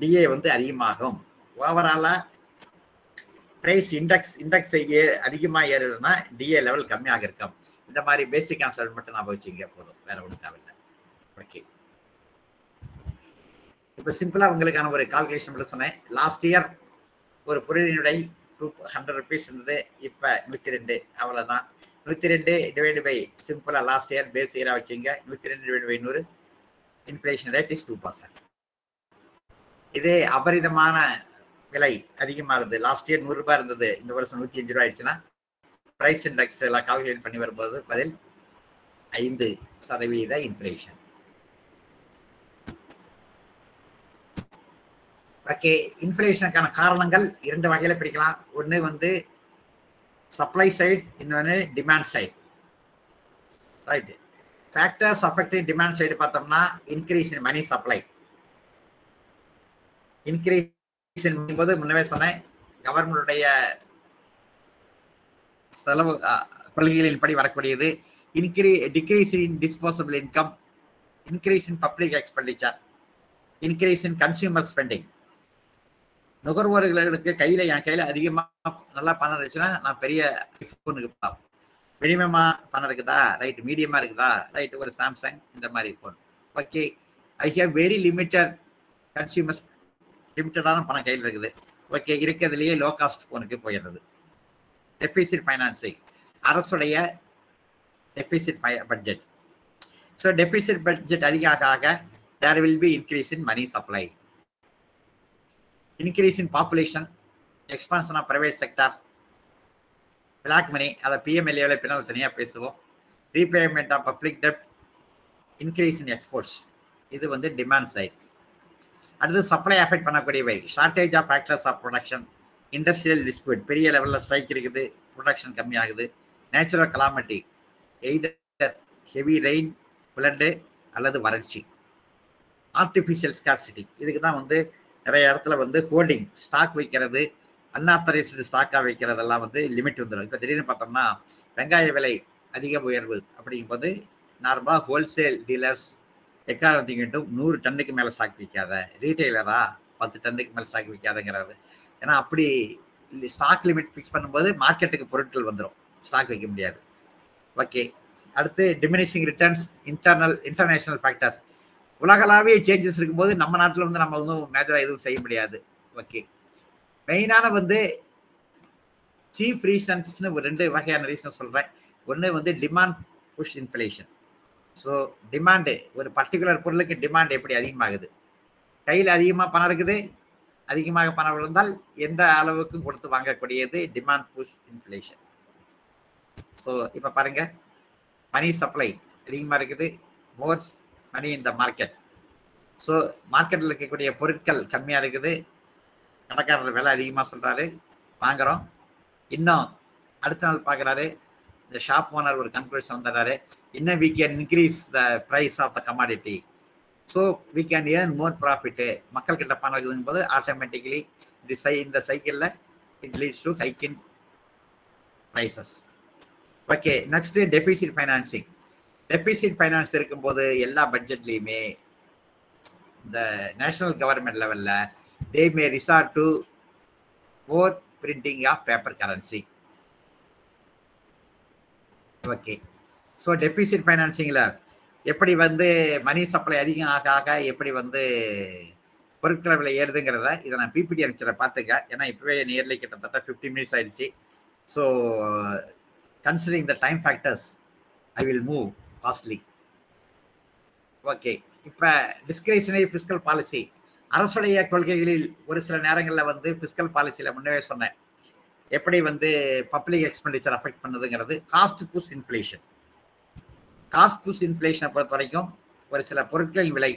டிஏ வந்து அதிகமாகும். ஓவராலா பிரைஸ் இண்டெக்ஸ் இண்டெக்ஸ் அதிகமாக ஏறுதுன்னா டிஏ லெவல் கம்மியாக இருக்கும். இந்த மாதிரி பேசிக் கான்செப்ட் மட்டும் நான் வச்சுங்க போதும். வேற ஒன்றும் தேவையில்லை. ஓகே இப்போ சிம்பிளா உங்களுக்கான ஒரு கால்குலேஷன் மட்டும் சொன்னேன். லாஸ்ட் இயர் ஒரு பொருளினுடைய டூ ஹண்ட்ரட் ருபீஸ் இருந்தது. இப்போ நூற்றி ரெண்டு. அவ்வளோதான் நூற்றி ரெண்டு டிவைடு பை சிம்பிளாக லாஸ்ட் இயர் பேஸ் இயராக வச்சுங்க. நூற்றி ரெண்டு டிவைடு பை நூறு. Inflation rate is two percent இதே அபரிதமான விலை அதிகமாக இருந்தது லாஸ்ட் இயர் நூறுரூபா இருந்தது. இந்த வருஷம் நூற்றி அஞ்சு ரூபா ஆயிடுச்சுன்னா பிரைஸ் இண்டெக்ஸ் எல்லாம் கால்குலேட் பண்ணி வரும்போது பதில் ஐந்து சதவீத இன்ஃப்ளேஷன் ஓகே இன்ஃப்ளேஷனுக்கான காரணங்கள் இரண்டு வகையில் பிரிக்கலாம். ஒன்று வந்து சப்ளை சைட் இன்னொன்று demand side right factors affecting demand side பார்த்தோம்னா increase in money supply increase போது முன்னவே சொன்னேன். கவர்மெண்டுடைய செலவு கொள்கைகளின்படி வரக்கூடியது. இன்க்ரீ decrease in disposable income increase in public expenditure increase in consumer spending நுகர்வோர்களுக்கு கையில என் கையில அதிகமா நல்லா பணம் இருந்துச்சுன்னா நான் பெரிய ஃபோனுக்கு பார்ப்போம் மினிமமா பணம் இருக்குதா? ரைட் மீடியமா இருக்குதா? ரைட் ஒரு சாம்சங் இந்த மாதிரி phone okay I have very limited consumers லிமிட்டடான பணம் கையில் இருக்குது. ஓகே இருக்கிறதுலையே லோ காஸ்ட் ஃபோனுக்கு போயிடுறது. டெபிசிட் ஃபைனான்சிங் அரசுடைய deficit budget so deficit budget அதிக ஆக there will be increase in money supply increase in population expansion of private sector black money அதை பிஎம்எல்ஏவில் பின்னால் தனியாக பேசுவோம். ரீபேமெண்ட் ஆஃப் பப்ளிக் டெப்ட் இன்க்ரீஸ் இன் எக்ஸ்போர்ட்ஸ் இது வந்து டிமாண்ட் சைட் அடுத்து supply affect பண்ணக்கூடியவை. Shortage of factors of production industrial dispute பெரிய லெவலில் ஸ்ட்ரைக் இருக்குது ப்ரொடக்ஷன் கம்மியாகுது. Natural calamity either heavy rain flood அல்லது வறட்சி. ஆர்டிஃபிஷியல் ஸ்கார்சிட்டி இதுக்கு தான் வந்து நிறைய இடத்துல வந்து ஹோல்டிங் ஸ்டாக் வைக்கிறது அன்ஆத்தரைஸ்டு ஸ்டாக்காக வைக்கிறதெல்லாம் வந்து லிமிட் வந்துடும் இப்போ திடீர்னு பார்த்தோம்னா வெங்காய விலை அதிக உயர்வு அப்படிங்கும்போது நார்மலாக ஹோல்சேல் டீலர்ஸ் எக்காரணத்தையும் நூறு டன்னுக்கு மேலே ஸ்டாக் விற்காத ரீட்டைலரா பத்து டன்னுக்கு மேலே ஸ்டாக் விற்காதங்கிறது ஏன்னா அப்படி ஸ்டாக் லிமிட் ஃபிக்ஸ் பண்ணும்போது மார்க்கெட்டுக்கு பொருட்கள் வந்துடும் ஸ்டாக் வைக்க முடியாது. ஓகே அடுத்து diminishing returns internal international factors உலகளாவிய சேஞ்சஸ் இருக்கும்போது நம்ம நாட்டில் வந்து நம்ம வந்து மேஜராக எதுவும் செய்ய முடியாது. ஓகே மெயினான வந்து சீஃப் ரீசன்ஸ்னு ஒரு ரெண்டு வகையான ரீசன் சொல்கிறேன் ஒன்று வந்து demand push inflation so demand ஒரு பர்டிகுலர் பொருளுக்கு டிமாண்ட் எப்படி அதிகமாகுது? கையில் அதிகமாக பணம் இருக்குது. அதிகமாக பணம் இருந்தால் எந்த அளவுக்கும் கொடுத்து வாங்கக்கூடியது டிமாண்ட் புஷ் இன்ஃப்ளேஷன் ஸோ இப்போ பாருங்கள் மணி சப்ளை அதிகமாக இருக்குது. மோர்ஸ் மணி இந்த மார்க்கெட் ஸோ மார்க்கெட்டில் இருக்கக்கூடிய பொருட்கள் கம்மியாக இருக்குது. கடைக்காரர் விலை அதிகமாக சொல்கிறாரு வாங்குகிறோம் இன்னும் அடுத்த நாள் பார்க்குறாரு. இந்த ஷாப் ஓனர் ஒரு கன்க்ளூஷன் வந்துடுறாரு இன்னும் we can increase the price of the commodity so we can earn more profit மக்கள்கிட்ட பணம் இருக்குதுங்கும் போது ஆட்டோமேட்டிக்கலி இந்த சை இந்த சைக்கிளில் it leads to hike in prices okay next deficit financing deficit finance இருக்கும்போது எல்லா பட்ஜெட்லேயுமே இந்த நேஷனல் கவர்மெண்ட் லெவலில் they may resort to or printing of paper currency okay so deficit ஃபைனான்சிங்கில் எப்படி வந்து மணி சப்ளை அதிகம் ஆக ஆக எப்படி வந்து பொருட்களை விலை ஏறுதுங்கிறத இதை நான் பிபிடி அனுப்பிச்சிட பார்த்துங்க ஏன்னா இப்போவே நியர்லி கிட்டத்தட்ட ஃபிஃப்டி மினிட்ஸ் ஆயிடுச்சு. So considering the time factors I will move costly okay இப்போ டிஸ்கிரிஷனரி ஃபிஸ்கல் பாலிசி அரசுடைய கொள்கைகளில் ஒரு சில நேரங்களில் வந்து ஃபிஸ்கல் பாலிசியில் முன்னவே சொன்னேன். எப்படி வந்து public expenditure affect பண்ணுதுங்கிறது? Cost push inflation cost push இன்ஃப்ளேஷனை பொறுத்த வரைக்கும் ஒரு சில பொருட்களின் விலை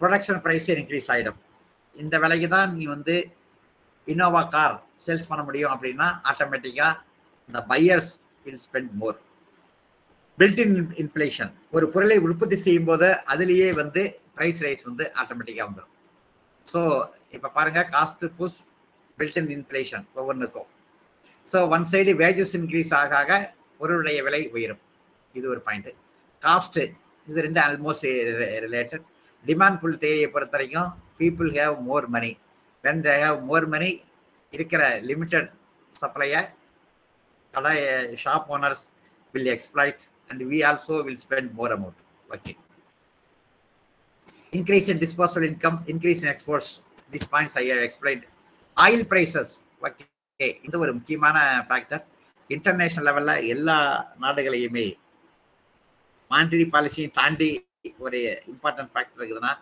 ப்ரொடக்ஷன் ப்ரைஸே இன்க்ரீஸ் ஆகிடும் இந்த விலைக்கு தான் நீ வந்து இனோவா கார் சேல்ஸ் பண்ண முடியும் அப்படின்னா ஆட்டோமேட்டிக்காக இந்த buyers will spend more built in inflation ஒரு பொருளை உற்பத்தி செய்யும் போது அதுலேயே வந்து ப்ரைஸ் ரைஸ் வந்து ஆட்டோமேட்டிக்காக வந்துடும் ஸோ இப்போ பாருங்க cost push built in inflation ஒவ்வொன்றுக்கும். So one side wages increase ஆக ஆக பொருளுடைய விலை உயரும். இது ஒரு பாயிண்ட்டு காஸ்ட்டு இது ரெண்டு ஆல்மோஸ்ட் ரிலேட்டட் டிமாண்ட் புல் தேரியை பொறுத்த வரைக்கும் people have more money when they have more money இருக்கிற லிமிட்டட் சப்ளையை கடை shop owners will exploit and we also will spend more amount okay increase in disposable income, increase in exports. These points I have explained. Oil prices, இந்த ஒரு முக்கியமான factor international லெவல்ல எல்லா நாடுகளையுமே monetary பாலிசியும் தாண்டி ஒரு இம்பார்ட்டன்ட் ஃபேக்டர் இருக்குதுன்னா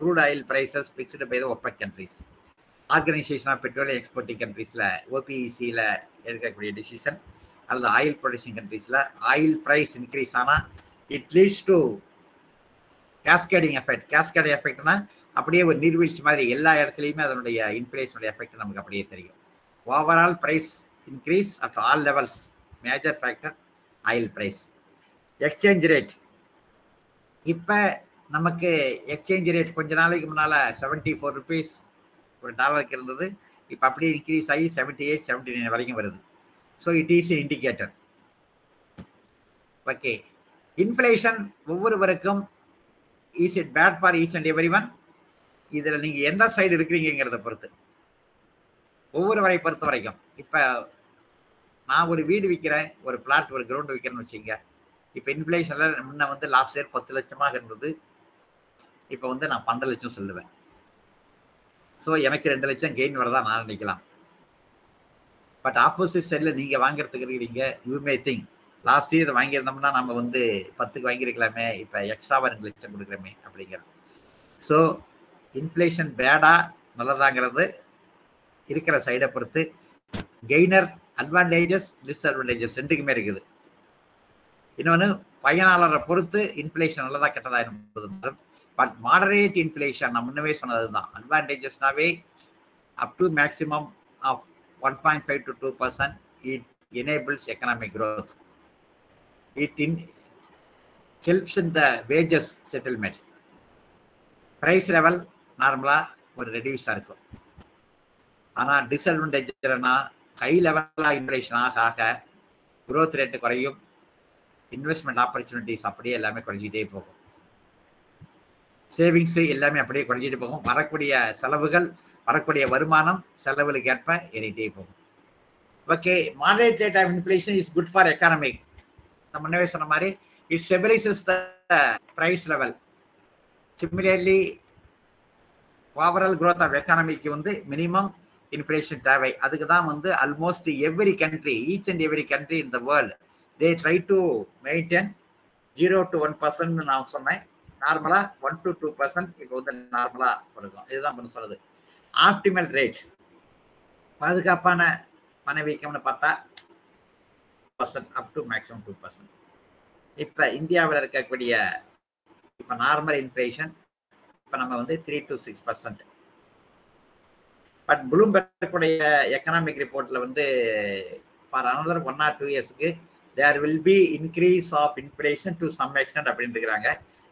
crude oil prices fixed by the OPEC countries organisation of petroleum exporting கண்ட்ரீஸில் ஓபிஇசியில் எடுக்கக்கூடிய டிசிஷன் அல்லது ஆயில் ப்ரொடியூசிங் கண்ட்ரீஸில் ஆயில் ப்ரைஸ் இன்க்ரீஸ் ஆனால் it leads to cascading effect cascading எஃபெக்ட்னா அப்படியே ஒரு நீர்வீழ்ச்சி மாதிரி எல்லா இடத்துலையுமே அதனுடைய இன்ஃப்ளேஷனுடைய எஃபெக்ட் நமக்கு அப்படியே தெரியும். Overall price increase at all levels major factor oil price exchange rate இப்போ நமக்கு எக்ஸ்சேஞ்ச் ரேட் கொஞ்ச நாளைக்கு முன்னால் செவன்ட்டி ஃபோர் ருபீஸ் ஒரு டாலருக்கு இருந்தது. இப்போ அப்படியே இன்க்ரீஸ் ஆகி செவன்ட்டி எயிட் செவன்ட்டி நைன் வரைக்கும் வருது. So it is indicator okay inflation ஒவ்வொருவருக்கும் is it bad for each and every one இதில் நீங்கள் எந்த சைடு இருக்கிறீங்கிறத பொறுத்து. ஒவ்வொருவரை பொறுத்த வரைக்கும் இப்போ நான் ஒரு வீடு விற்கிறேன் ஒரு பிளாட் ஒரு கிரவுண்டு விற்கிறேன்னு வச்சுங்க. இப்போ இன்ஃப்ளேஷனில் முன்ன வந்து லாஸ்ட் இயர் பத்து லட்சமாக இருந்தது. இப்போ வந்து நான் பன்னெண்டு லட்சம் சொல்லுவேன். ஸோ எனக்கு ரெண்டு லட்சம் கெயின் வரதா நான் நினைக்கலாம். பட் ஆப்போசிட் சைடில் நீங்கள் வாங்குறதுக்கு இருக்கிறீங்க you may think last year வாங்கியிருந்தோம்னா நம்ம வந்து பத்துக்கு வாங்கியிருக்கலாமே இப்போ எக்ஸ்ட்ராவாக ரெண்டு லட்சம் கொடுக்குறோமே அப்படிங்கிறது. ஸோ இன்ஃப்ளேஷன் பேடா நல்லதாங்கிறது இருக்கிற சைடை பொறுத்து கெய்னர் அட்வான்டேஜஸ் டிஸ்அட்வான்டேஜஸ் ரெண்டுக்குமே இருக்குது. இன்னொன்று பயனாளரை பொறுத்து இன்ஃப்ளேஷன் நல்லதா கெட்டதா என்பது பட் மாடரேட் இன்ஃப்ளேஷன் நான் முன்னவே சொன்னது தான் அட்வான்டேஜஸ்னாவே up to maximum of one point five to two percent it enables economic growth it in helps in the wages settlement. Price level நார்மலாக ஒரு ரெடியூஸாக இருக்கும். ஆனால் டிஸ்அட்வான்டேஜ் என்னன்னா ஹை லெவலாக இன்ஃப்ளேஷன் ஆக ஆக க்ரோத் ரேட்டு குறையும். இன்வெஸ்ட்மெண்ட் ஆப்பர்ச்சுனிட்டிஸ் அப்படியே எல்லாமே குறைஞ்சிட்டே போகும். சேவிங்ஸ் எல்லாமே அப்படியே குறைஞ்சிட்டு போகும். வரக்கூடிய செலவுகள் வரக்கூடிய வருமானம் செலவுகளுக்கு ஏற்ப ஏறிட்டே போகும். Okay moderate rate of inflation is good for economic நம்ம முன்னவே சொன்ன மாதிரி it stabilises the price level similarly overall growth of எக்கானமிக்கு வந்து மினிமம் இன்ஃபிளேஷன் தேவை. அதுக்கு தான் வந்து almost every country each and every country in the world they try to maintain zero to one percent நான் சொன்னேன். நார்மலாக ஒன் டு டூ பர்சன்ட் இப்போ வந்து நார்மலாக இருக்கும் இதுதான் பண்ண சொல்லுது ஆப்டிமல் ரேட் பாதுகாப்பான பணவீக்கம்னு பார்த்தா percent up to maximum two percent இப்போ இந்தியாவில் இருக்கக்கூடிய இப்போ நார்மல் இன்ஃப்ளேஷன் இப்போ நம்ம வந்து three to six percent but ப்ளூம்பர்க்குடைய economic ரிப்போர்ட்டில் வந்து for another one or two இயர்ஸ்க்கு there will be increase of inflation to some extent அப்படின்னு இருக்கிறாங்க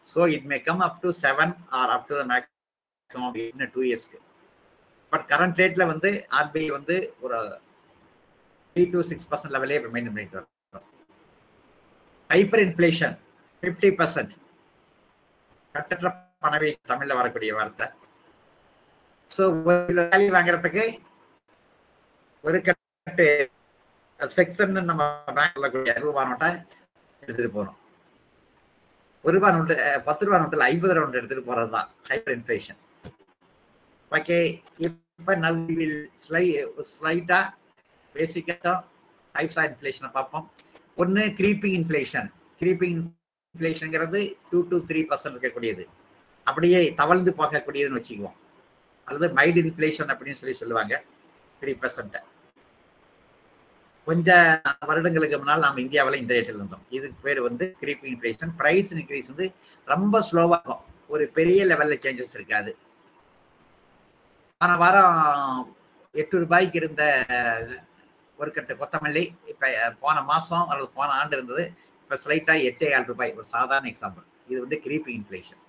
so it may come up to seven or up to the maximum two இயர்ஸ்க்கு but current ரேட்டில் வந்து RBI வந்து ஒரு த்ரீ டு சிக்ஸ் பர்சன்ட் லெவலே இப்போ maintain பண்ணிட்டு வரோம். ஹைப்பர் இன்ஃப்ளேஷன் ஃபிஃப்டி பர்சன்ட் கட்டற்ற பணவை தமிழில் வரக்கூடிய வார்த்தை. ஸோ ஒரு வேல்யூ வாங்குறதுக்கு ஒரு கட்டு செக்ஷன் நம்ம பேங்க்ல கூடிய ரூபா நோட்டை எடுத்துட்டு போகணும் ஒரு ரூபா நோட்டு பத்து ரூபா நோட்டில் ஐம்பது ரூபா நோட்டு எடுத்துட்டு போறது தான் ஹைப்பர் இன்ஃபிளேஷன் ஓகே இப்போ நவ் வில் ஸ்லை ஸ்லைட்டா பேசிக்காக டைப்ஸ் ஆஃப் இன்ஃப்ளேஷனை பார்ப்போம். ஒன்று க்ரீப்பிங் இன்ஃப்ளேஷன் க்ரீப்பிங் இன்ஃப்ளேஷனுங்கிறது டூ டு த்ரீ பர்சன்ட் இருக்கக்கூடியது. அப்படியே தவழ்ந்து போகக்கூடியதுன்னு வச்சுக்குவோம். அல்லது மைல்டு இன்ஃப்ளேஷன் அப்படின்னு சொல்லி சொல்லுவாங்க. த்ரீ பர்சன்ட்டை கொஞ்ச வருடங்களுக்கு முன்னால் நாம் இந்தியாவில் இந்த ரேட்டில் இருந்தோம். இதுக்கு பேர் வந்து க்ரீப்பிங் இன்ஃப்ளேஷன் ப்ரைஸ் இன்க்ரீஸ் வந்து ரொம்ப ஸ்லோவாக இருக்கும். ஒரு பெரிய லெவலில் சேஞ்சஸ் இருக்காது. போன வாரம் எட்டு ரூபாய்க்கு இருந்த ஒரு கட்டு கொத்தமல்லி இப்போ போன மாதம் அல்லது போன ஆண்டு இருந்தது. இப்போ ஸ்லைட்டா ஸ்லைட்டாக எட்டே ஆறு ரூபாய். ஒரு சாதாரண எக்ஸாம்பிள் இது வந்து கிரீப்பிங் இன்ஃப்ளேஷன்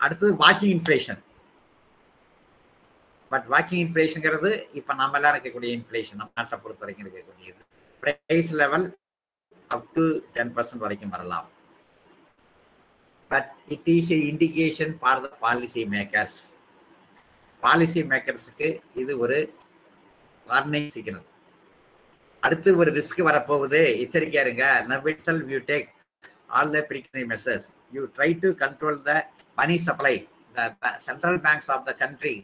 அடுத்தது வாக்கிங் இன்ஃப்ளேஷன் பட் வாக்கிங் இன்ஃப்ளேஷனுங்கிறது இப்போ நம்ம எல்லாம் இருக்கக்கூடிய இன்ஃப்ளேஷன் நம்ம நாட்டை பொறுத்த வரைக்கும் இருக்கக்கூடியது price level up to ten percent வரைக்கும் வரலாம். But it is a indication for the policy makers policy மேக்கர்ஸுக்கு இது ஒரு வார்னிங் சிக்னல் அடுத்து ஒரு ரிஸ்க் வரப்போகுது. எச்சரிக்கையா இருங்க. நவிட்சல் you take all the precautionary measures you try to control the money supply the central banks of the country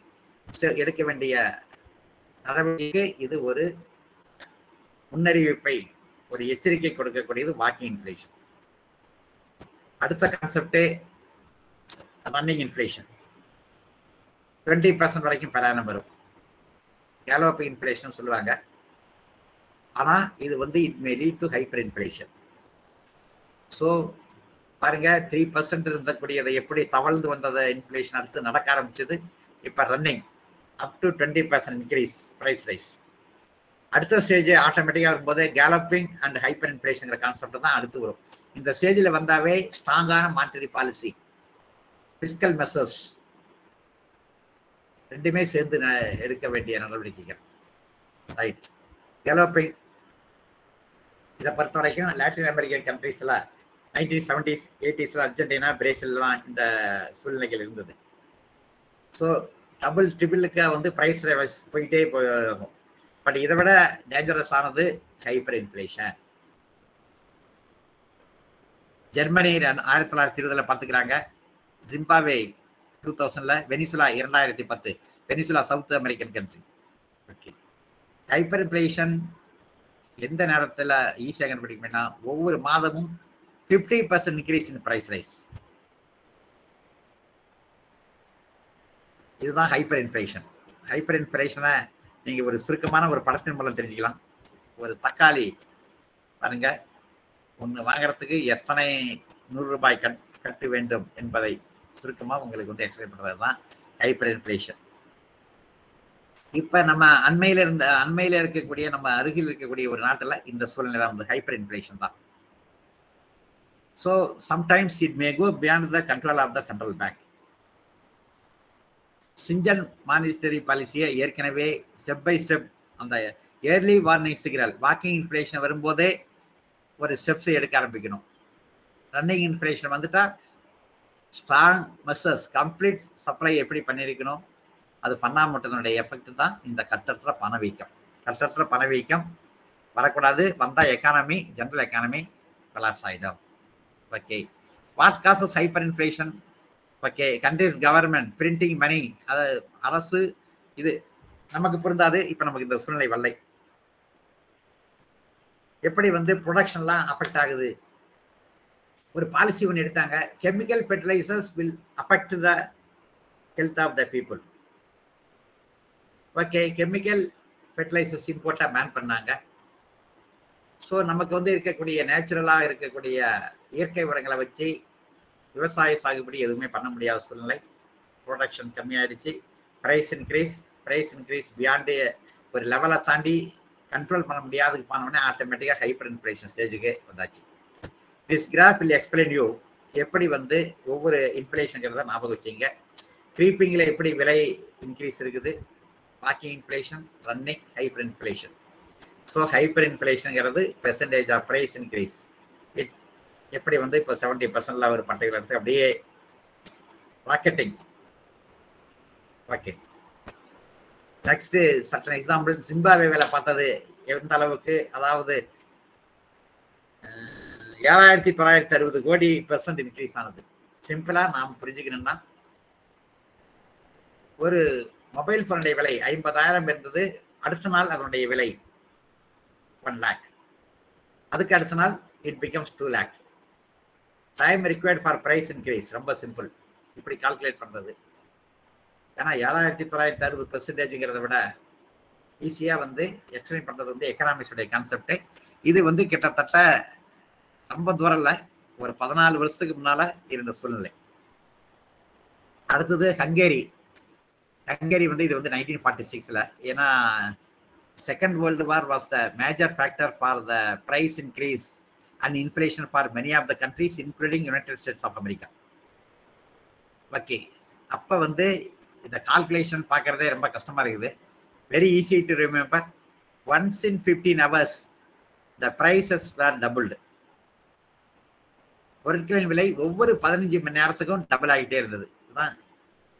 எடுக்க வேண்டிய நடவடிக்கைக்கு இது ஒரு முன்னறிவிப்பை ஒரு எச்சரிக்கை கொடுக்கக்கூடியது வாக்கிங் இன்ஃப்ளேஷன் அடுத்த கான்செப்டே ரன்னிங் இன்ஃப்ளேஷன் டுவெண்ட்டி பர்சன்ட் வரைக்கும் பெறானம் வரும். கேலோப் இன்ஃப்ளேஷன் சொல்லுவாங்க. ஆனா இது வந்து it may lead to hyper inflation so பாருங்க த்ரீ பர்சன்ட் இருந்தக்கூடியதை எப்படி தவழ்ந்து வந்ததை இன்ஃப்ளேஷன் அடுத்து நடக்க ஆரம்பிச்சது? இப்போ running up to twenty percent increase price rise அடுத்த ஸ்டேஜ் ஆட்டோமேட்டிக்காக வரும்போது galloping and hyper inflation concept தான் அடுத்து வரும். இந்த ஸ்டேஜில் வந்தாவே ஸ்ட்ராங்கான மானிட்டரி பாலிசி பிஸ்கல் மெசர்ஸ் ரெண்டுமே சேர்ந்து எடுக்க வேண்டிய நடவடிக்கைகள். ரைட் டெவலப்பிங் இதை பொறுத்த வரைக்கும் லாட்டின் அமெரிக்கன் கண்ட்ரீஸில் நைன்டீன் செவன்டிஸ் எயிட்டிஸில் அர்ஜென்டினா பிரேசில்லாம் இந்த சூழ்நிலைகள் இருந்தது. ஸோ டபுள் ட்ரிபிளுக்கு வந்து ப்ரைஸ் போயிட்டே போகும். பட் இதை விட டேஞ்சரஸ் ஆனது ஹைப்பர் இன்ஃப்ளேஷன் ஜெர்மனி ஆயிரத்தி தொள்ளாயிரத்தி இருபதில் பார்த்துக்கிறாங்க. ஜிம்பாவே டூ தௌசண்ட்ல வெனிசுலா இரண்டாயிரத்தி பத்து. Venezuela south American country okay hyper inflation எந்த நேரத்தில் e ஈஸியாக கண்டுபிடிக்கணும்னா ஒவ்வொரு மாதமும் fifty percent increase in price rise இதுதான் ஹைப்பர் இன்ஃபிளேஷன் ஹைப்பர் இன்ஃபிளேஷனை நீங்கள் ஒரு சுருக்கமான ஒரு படத்தின் மூலம் தெரிஞ்சுக்கலாம். ஒரு தக்காளி பாருங்க. ஒன்று வாங்குறதுக்கு எத்தனை நூறு ரூபாய் கட் கட்ட வேண்டும் என்பதை சுருக்கமாக உங்களுக்கு வந்து எக்ஸ்பிளைன் பண்ணுறது தான் ஹைப்பர் இன்ஃப்ளேஷன் இப்போ நம்ம அண்மையில் இருந்த அண்மையில் இருக்கக்கூடிய நம்ம அருகில் இருக்கக்கூடிய ஒரு நாட்டில் இந்த சூழ்நிலை வந்து ஹைப்பர் இன்ஃப்ளேஷன் தான் so sometimes it may go beyond the control of the central bank சிஞ்சன் monetary பாலிசியை ஏற்கனவே ஸ்டெப் பை ஸ்டெப் அந்த early warning signal walking inflation வரும்போதே ஒரு ஸ்டெப்ஸ் எடுக்க ஆரம்பிக்கணும். ரன்னிங் இன்ஃப்ளேஷன் வந்துட்டா ஸ்ட்ராங் மெசர்ஸ் கம்ப்ளீட் சப்ளை எப்படி பண்ணியிருக்கணும்? அது பண்ணாமட்டனுடைய எஃபெக்ட் தான் இந்த கட்டற்ற பணவீக்கம். கட்டற்ற பணவீக்கம் வரக்கூடாது. வந்தால் எக்கானமி ஜென்ரல் எக்கானமி கொலாப்ஸ் ஆகிடும் okay what causes hyper inflation okay countries government printing money அது அரசு இது நமக்கு பொருந்தாது. இப்போ நமக்கு இந்த சூழ்நிலை வல்லை எப்படி வந்து ப்ரொடக்ஷன்லாம் அஃபெக்ட் ஆகுது? ஒரு பாலிசி ஒன்று எடுத்தாங்க. Chemical fertilisers will affect the health of the people okay chemical fertilisers இம்போர்ட்டாக ban பண்ணாங்க. ஸோ நமக்கு வந்து இருக்கக்கூடிய நேச்சுரலாக இருக்கக்கூடிய இயற்கை உரங்களை வச்சு விவசாய சாகுபடி எதுவுமே பண்ண முடியாத சூழ்நிலை. ப்ரொடக்ஷன் கம்மியாயிடுச்சு. Price increase price increase beyond ஒரு லெவலை தாண்டி கண்ட்ரோல் பண்ண முடியாதுக்கு போனோடனே ஆட்டோமேட்டிக்காக ஹைப்பர் இன்ஃப்ளேஷன் ஸ்டேஜுக்கு வந்தாச்சு. This graph will explain you எப்படி வந்து ஒவ்வொரு இன்ஃப்ளேஷனுங்கிறத ஞாபகம் வச்சிங்க. க்ரீப்பிங்கில் எப்படி விலை இன்க்ரீஸ் இருக்குது? Walking inflation running hyper inflation so hyper இன்ஃப்ளேஷனுங்கிறது percentage of price increase it எப்படி வந்து இப்போ செவன்டி பர்சன்ட்ல ஒரு பர்டிகுலர் இருக்கு அப்படியே rocketing okay next sudden example ஜிம்பாவேல பார்த்தது எந்த அளவுக்கு? அதாவது ஏழாயிரத்தி தொள்ளாயிரத்தி அறுபது கோடி பெர்சன்ட் இன்க்ரீஸ் ஆனது. சிம்பிளா நாம் புரிஞ்சுக்கணும்னா ஒரு மொபைல் ஃபோனுடைய விலை ஐம்பதாயிரம் இருந்தது அடுத்த நாள் அதனுடைய விலை ஒன் லேக் அதுக்கு அடுத்த நாள் it becomes too lag time required for price increase ரொம்ப சிம்பிள் இப்படி கால்குலேட் பண்ணுறது ஏன்னா ஏழாயிரத்தி தொள்ளாயிரத்தி அறுபது பெர்சன்டேஜுங்கிறத விட ஈஸியாக வந்து எக்ஸ்பிளைன் பண்ணுறது வந்து எக்கனாமிக்ஸுடைய கான்செப்ட் இது வந்து கிட்டத்தட்ட ரொம்ப தூரம் இல்லை ஒரு பதினாலு வருஷத்துக்கு முன்னால் இருந்த சூழ்நிலை. அடுத்தது ஹங்கேரி. ஹங்கேரி வந்து இது வந்து நைன்டீன் ஃபார்ட்டி சிக்ஸில் ஏன்னா second world war was the major factor for the price increase and inflation for many of the countries including United States of America okay அப்போ வந்து இந்த கால்குலேஷன் பார்க்குறதே ரொம்ப கஷ்டமாக இருக்குது. Very easy to remember once in fifteen hours the prices were doubled பொருட்களின் விலை ஒவ்வொரு பதினஞ்சு மணி நேரத்துக்கும் டபுள் ஆகிட்டே இருந்தது. இதுதான்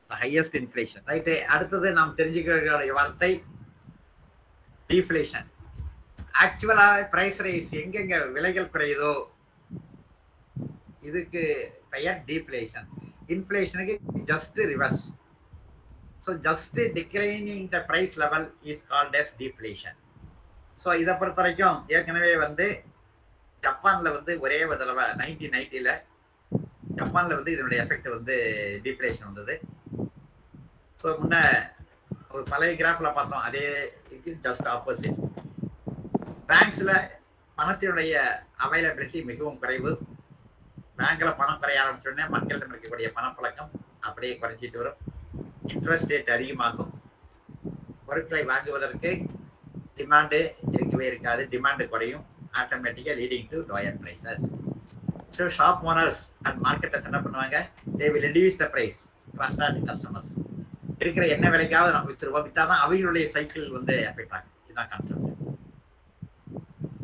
ஹையஸ்ட் இன்ஃப்ளேஷன் ரைட்டு அடுத்தது நாம் தெரிஞ்சுக்கிற வார்த்தை டீஃப்ளேஷன் ஆக்சுவலாக ப்ரைஸ் ரைஸ் எங்கெங்க விலைகள் குறையுதோ இதுக்கு பெயர் deflation இன்ஃப்ளேஷனுக்கு just reverse so just declining the price level is called as deflation so இதை பொறுத்த வரைக்கும் ஏற்கனவே வந்து ஜப்பானில் வந்து ஒரே ஒரு தடவை நைன்டீன் நைன்ட்டியில் ஜப்பானில் வந்து இதனுடைய எஃபெக்ட் வந்து டிப்ரேஷன் வந்தது. ஸோ முன்ன ஒரு பழைய கிராஃபில் பார்த்தோம் அதே ஜஸ்ட் ஆப்போசிட் பேங்க்ஸில் பணத்தினுடைய அவைலபிலிட்டி மிகவும் குறைவு. பேங்க்கில் பணம் குறைய ஆரம்பிச்சோடனே மக்களிடம் இருக்கக்கூடிய பணப்பழக்கம் அப்படியே குறைஞ்சிட்டு வரும். இன்ட்ரெஸ்ட் ரேட் அதிகமாகும். பொருட்களை வாங்குவதற்கு டிமாண்டு இருக்கவே இருக்காது. டிமாண்டு குறையும். ஆட்டோமேட்டிக்காக leading to lower prices so shop owners and marketers என்ன பண்ணுவாங்க? They will reduce the price to attract customers இருக்கிற என்ன விலைக்காவது நம்ம வித்துருவோம். விற்றா தான் அவங்களுடைய சைக்கிள் வந்து எஃபெக்ட் ஆகும். இதுதான் concept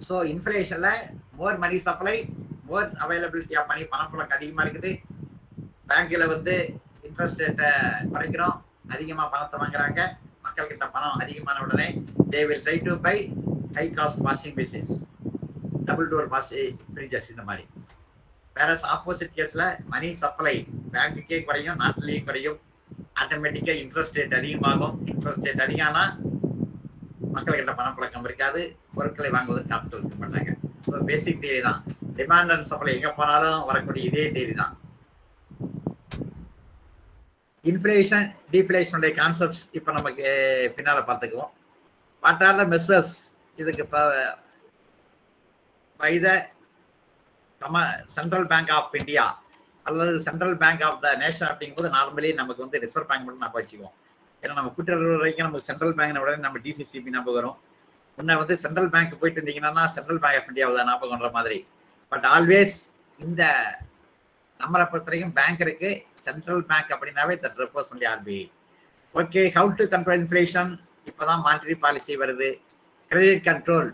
so இன்ஃப்ளேஷனில் more money supply more availability of money பணப்புழக்கம் அதிகமாக இருக்குது. பேங்க்கில் வந்து இன்ட்ரெஸ்ட் ரேட்டை குறைக்கிறோம். அதிகமாக பணத்தை வாங்குறாங்க. மக்கள்கிட்ட பணம் அதிகமான உடனே they will try to buy high cost washing machines double door pass fridges இந்த மாதிரி. வேற ஆப்போசிட் கேஸில் மணி சப்ளை பேங்க்குக்கே குறையும் நாட்டிலேயே குறையும். ஆட்டோமேட்டிக்காக இன்ட்ரெஸ்ட் ரேட் அதிகமாகும் இன்ட்ரெஸ்ட் ரேட் அதிகம்னா மக்கள்கிட்ட பணப்பழக்கம் இருக்காது பொருட்களை வாங்குவதற்கு கேபிட்டல் இருக்க மாட்டாங்க. ஸோ பேசிக் தேரி தான். டிமாண்ட் அண்ட் சப்ளை எங்கே போனாலும் வரக்கூடிய இதே தேரி தான். இன்ஃப்ளேஷன் டீஃப்ளேஷனுடைய கான்செப்ட்ஸ் இப்போ நமக்கு eh, பின்னால் பார்த்துக்குவோம். வாட் ஆர் த மெசர்ஸ் இதுக்கு இப்போ பை த நம்ம சென்ட்ரல் பேங்க் ஆஃப் இந்தியா அல்லது central bank of the nation அப்படிங்கும்போது நார்மலி நமக்கு வந்து ரிசர்வ் பேங்க் மட்டும் நம்ம வச்சுக்குவோம். ஏன்னா நம்ம கூட்டுறவு வரைக்கும் நம்ம சென்ட்ரல் பேங்க் உடனே நம்ம டிசிசிபி ஞாபகம் வரும். முன்ன வந்து சென்ட்ரல் பேங்க் போயிட்டு இருந்தீங்கன்னா சென்ட்ரல் பேங்க் ஆஃப் இந்தியாவை தான் ஞாபகம் பண்ற மாதிரி. பட் ஆல்வேஸ் இந்த நம்மளை பொறுத்த வரைக்கும் பேங்க் இருக்கு. சென்ட்ரல் பேங்க் அப்படின்னாவே that refers only RBI okay how to control inflation இப்போதான் மானிட்டரி பாலிசி வருது. Credit control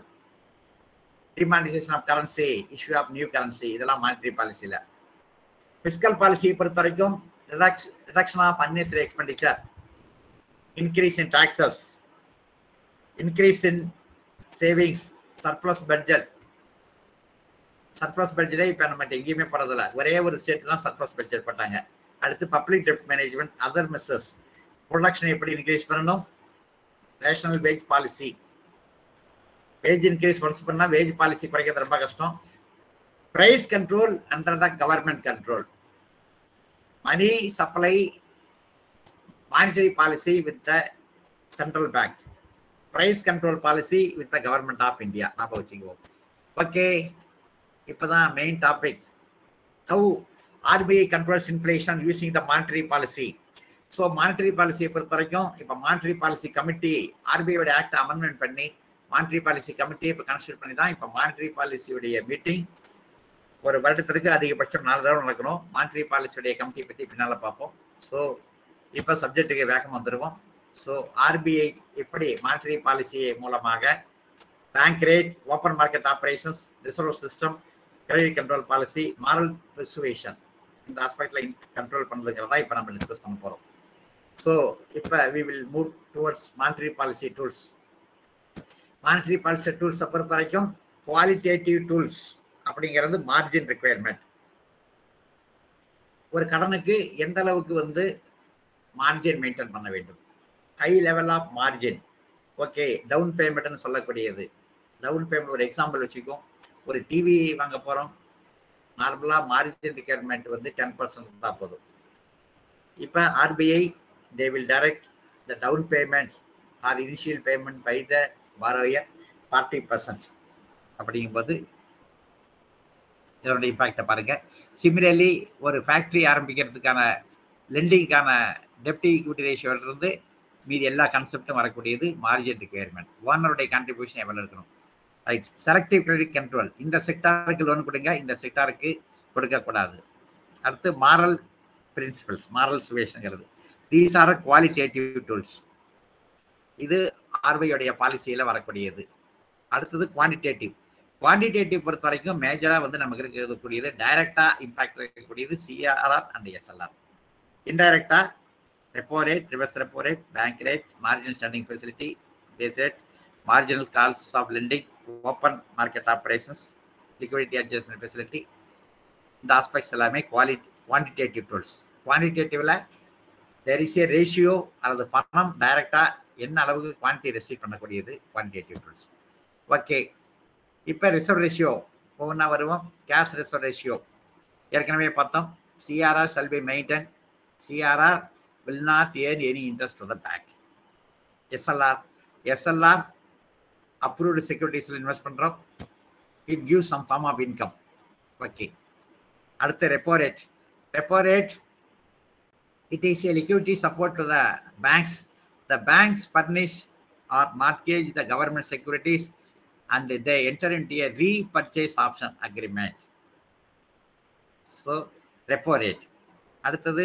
demonetisation of currency issue of new currency இதெல்லாம் மானிட்டரி பாலிசியில் ஃபிஸ்கல் பாலிசியை பொறுத்த வரைக்கும் reduction of unnecessary expenditure increase in taxes increase in savings surplus budget surplus பட்ஜெட்டே இப்போ நம்ம எங்கேயுமே போறதில்ல. ஒரே ஒரு ஸ்டேட் தான் சர்ப்ளஸ் பட்ஜெட் போட்டாங்க. அடுத்து பப்ளிக் டெப்ட் மேனேஜ்மெண்ட் அதர் மெசர்ஸ் ப்ரொடக்ஷன் எப்படி இன்க்ரீஸ் பண்ணணும்? Rational wage policy wage increase once பண்ணால் வேஜ் பாலிசி குறைக்கிறது ரொம்ப கஷ்டம். Price control under the government control money supply monetary policy with the central bank price control policy with the government of India ஞாபகம் வச்சுக்குவோம் okay இப்போதான் main topic how RBI controls inflation using the monetary policy so monetary பாலிசியை பொறுத்த வரைக்கும் இப்போ monetary policy committee ஆர்பிஐயோட act amendment பண்ணி monetary policy கமிட்டியை இப்போ கன்சிடர் பண்ணி தான் இப்போ மானிட்ரி பாலிசியுடைய மீட்டிங் ஒரு வருடத்திற்கு அதிகபட்சம் நாலு தடவை நடக்கணும். மானிட்ரி பாலிசியுடைய கமிட்டியை பற்றி பின்னால் பார்ப்போம். ஸோ இப்போ சப்ஜெக்ட்டுக்கு வேகம் வந்துடுவோம் ஸோ ஆர்பிஐ எப்படி மானிட்ரி பாலிசி மூலமாக bank rate open market operations reserve system credit control policy moral persuasion இந்த ஆஸ்பெக்டில் கண்ட்ரோல் பண்ணுறதுங்கிறதா இப்போ நம்ம டிஸ்கஸ் பண்ண போகிறோம் ஸோ இப்போ we will move towards monetary policy tools monetary policy டூல்ஸை பொறுத்த வரைக்கும் குவாலிட்டேட்டிவ் டூல்ஸ் அப்படிங்கிறது மார்ஜின் ரிக்குவயர்மெண்ட் ஒரு கடனுக்கு எந்த அளவுக்கு வந்து மார்ஜின் மெயின்டைன் பண்ண வேண்டும்? High level of margin okay down பேமெண்ட்னு சொல்லக்கூடியது. டவுன் பேமெண்ட் ஒரு எக்ஸாம்பிள் வச்சுக்கோம். ஒரு டிவி வாங்க போகிறோம் நார்மலாக மார்ஜின் ரிக்யர்மெண்ட் வந்து டென் பர்சன்ட் தான் போதும். இப்போ RBI they will direct the down payment or initial payment by the borrower forty percent அப்படிங்கும்போது இதனுடைய இம்பாக்டை பாருங்கள் சிமிலர்லி ஒரு ஃபேக்ட்ரி ஆரம்பிக்கிறதுக்கான லெண்டிங்கான டெப்டி ஈக்விட்டி ரேஷியோலேருந்து மீதி எல்லா கன்செப்டும் வரக்கூடியது மார்ஜின் ரிக்குயர்மெண்ட் ஓனருடைய கான்ட்ரிபியூஷன் எவ்வளோ இருக்கணும்? ரைட் செலக்டிவ் கிரெடிட் கண்ட்ரோல் இந்த செக்டாருக்கு லோன் கொடுங்க இந்த செக்டாருக்கு கொடுக்கக்கூடாது. அடுத்து மாரல் பிரின்சிபல்ஸ் மாரல் சுவேஷனுங்கிறது தீஸ் ஆர் குவாலிட்டேட்டிவ் டூல்ஸ் இது ஆர்பிஐடைய பாலிசியில் வரக்கூடியது. அடுத்தது குவான்டிடேட்டிவ் குவான்டிடேட்டிவ் பொறுத்த வரைக்கும் மேஜராக வந்து நமக்கு இருக்கக்கூடியது டைரக்டாக இம்பாக்ட் இருக்கக்கூடியது CRR and SLR இன்டைரக்டாக repo rate reverse repo rate bank rate marginal standing facility base rate marginal calls of lending open market operations liquidity adjustment facility இந்த ஆஸ்பெக்ட்ஸ் எல்லாமே குவாலிட்டி குவான்டிடேட்டிவ் டூல்ஸ் குவான்டிடேட்டிவில் தேர் இஸ் ஏ ரேஷியோ அல்லது பணம் டைரக்டா என்ன அளவுக்கு quantity restrict பண்ணக்கூடியது? Quantitative rules okay இப்போ ரிசர்வ் ரேஷியோ ஒவ்வொன்றா வருவோம். கேஷ் ரிசர்வ் ரேஷியோ ஏற்கனவே பார்த்தோம். CRR shall be maintain CRR will not earn any interest to the bank SLR SLR approved செக்யூரிட்டிஸில் invest பண்ணுறோம் it give some form of income okay அடுத்து repo rate repo rate it is a liquidity support to the banks the banks furnish or mortgage the government securities and they enter into a repurchase option agreement. So, repo rate. அடுத்தது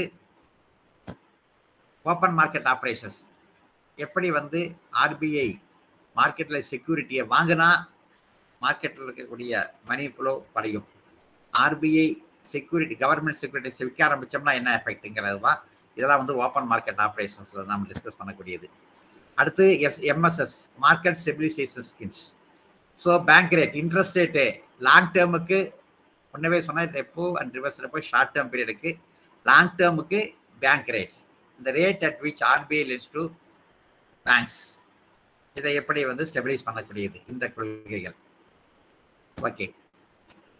open market operations எப்படி வந்து RBI மார்க்கெட்டில் செக்யூரிட்டியை வாங்கினா மார்க்கெட்டில் இருக்கக்கூடிய money flow குறையும் RBI security government securities விற்க ஆரம்பித்தோம்னா என்ன எஃபெக்ட்டுங்கிறது தான் இதெல்லாம் வந்து ஓப்பன் மார்க்கெட் ஆப்ரேஷன்ஸில் நம்ம டிஸ்கஸ் பண்ணக்கூடியது. அடுத்து S MSS market stabilisation schemes so bank rate interest rate long டேர்முக்கு முன்னவே சொன்னால் repo and reverse repo short term பீரியடுக்கு long டேர்முக்கு பேங்க் ரேட் இந்த rate at which RBI lets to banks இதை எப்படி வந்து ஸ்டெபிலைஸ் பண்ணக்கூடியது? இந்த கொள்கைகள். ஓகே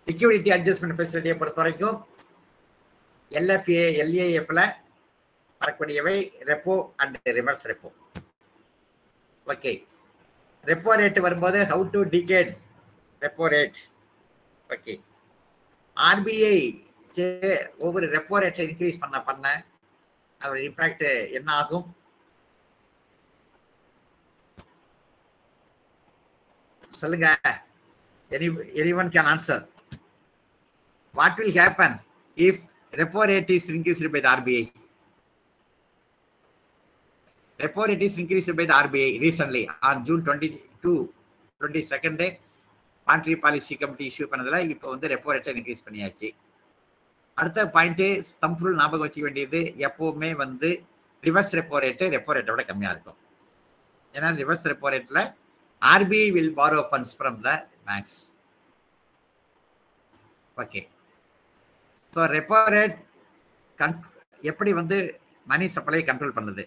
லிக்விடிட்டி அட்ஜஸ்ட்மெண்ட் ஃபெசிலிட்டியை பொறுத்த வரைக்கும் எல்எஃப்ஏ எல்ஏஎஃப்ல வரக்கூடியவை repo and reverse repo okay repo rate வரும்போது how to decode repo rate okay RBI ஒவ்வொரு ரெப்போ ரேட்டை இன்க்ரீஸ் பண்ண பண்ண அதோட இம்பாக்ட் என்ன ஆகும்? சொல்லுங்க. Any any one can answer what will happen if repo rate is increased by the RBI repo rate is increased by the RBI recently on June 22, 22nd day. Monetary policy committee issue பண்ணதில் இப்போ வந்து repo ரேட்டை increase பண்ணியாச்சு. அடுத்த point ஸ்தம்புல் ஞாபகம் வச்சுக்க வேண்டியது எப்போவுமே வந்து ரிவர்ஸ் ரெப்போ ரேட்டு ரெப்போ ரேட்டை விட கம்மியாக இருக்கும். ஏன்னா ரிவர்ஸ் ரெப்போ ரேட்டில் RBI will borrow funds from the banks okay so repo rate can எப்படி வந்து மணி சப்ளை கண்ட்ரோல் பண்ணுது?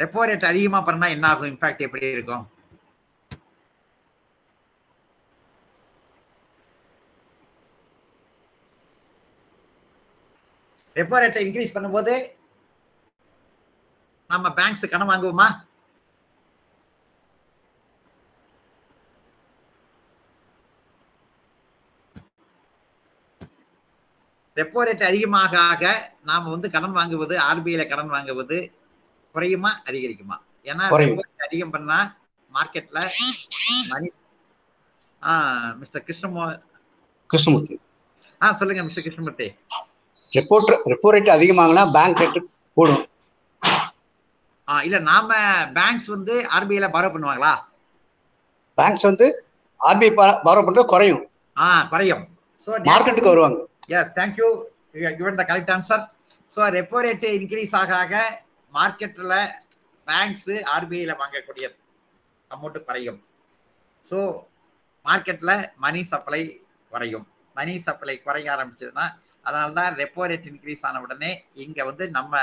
ரெப்போ ரேட் அதிகமாக பண்ணால் என்ன ஆகும்? இம்பாக்ட் எப்படி இருக்கும்? ரெப்போ ரேட்டை இன்க்ரீஸ் பண்ணும்போது நம்ம பேங்க்ஸ் கடன் வாங்குவோமா? ரெப்போ ரேட் அதிகமாக ஆக நாம் வந்து கடன் வாங்குவது ஆர்பிஐல கடன் வாங்குவது குறையுமா அதிகரிக்குமா? ஏன்னா அதிகம் பண்ணா மார்க்கெட்ல மணி ஆ மிஸ்டர் கிருஷ்ணமோ கிருஷ்ணமூர்த்தி. ஆ சொல்லுங்க mister Krishnamurthy. Report repo rate அதிகமாகனா bank rate கூடும். ஆ இல்ல நாம பேங்க்ஸ் வந்து ஆர்பிஐல பாரோ பண்ணுவாங்களா? பேங்க்ஸ் வந்து ஆர்பிஐ பாரோ பண்றது குறையும். ஆ குறையும். ஸோ மார்க்கெட்டுக்கு வருவாங்க. Yes thank you given the correct answer so repo rate increase ஆக ஆக மார்க்கெட்டில் பேங்க்ஸு ஆர்பிஐயில் வாங்கக்கூடிய அமௌண்ட்டு குறையும். ஸோ மார்க்கெட்டில் மணி சப்ளை குறையும். மணி சப்ளை குறைய ஆரம்பிச்சதுன்னா அதனால தான் ரெப்போ ரேட் இன்க்ரீஸ் ஆன உடனே இங்கே வந்து நம்ம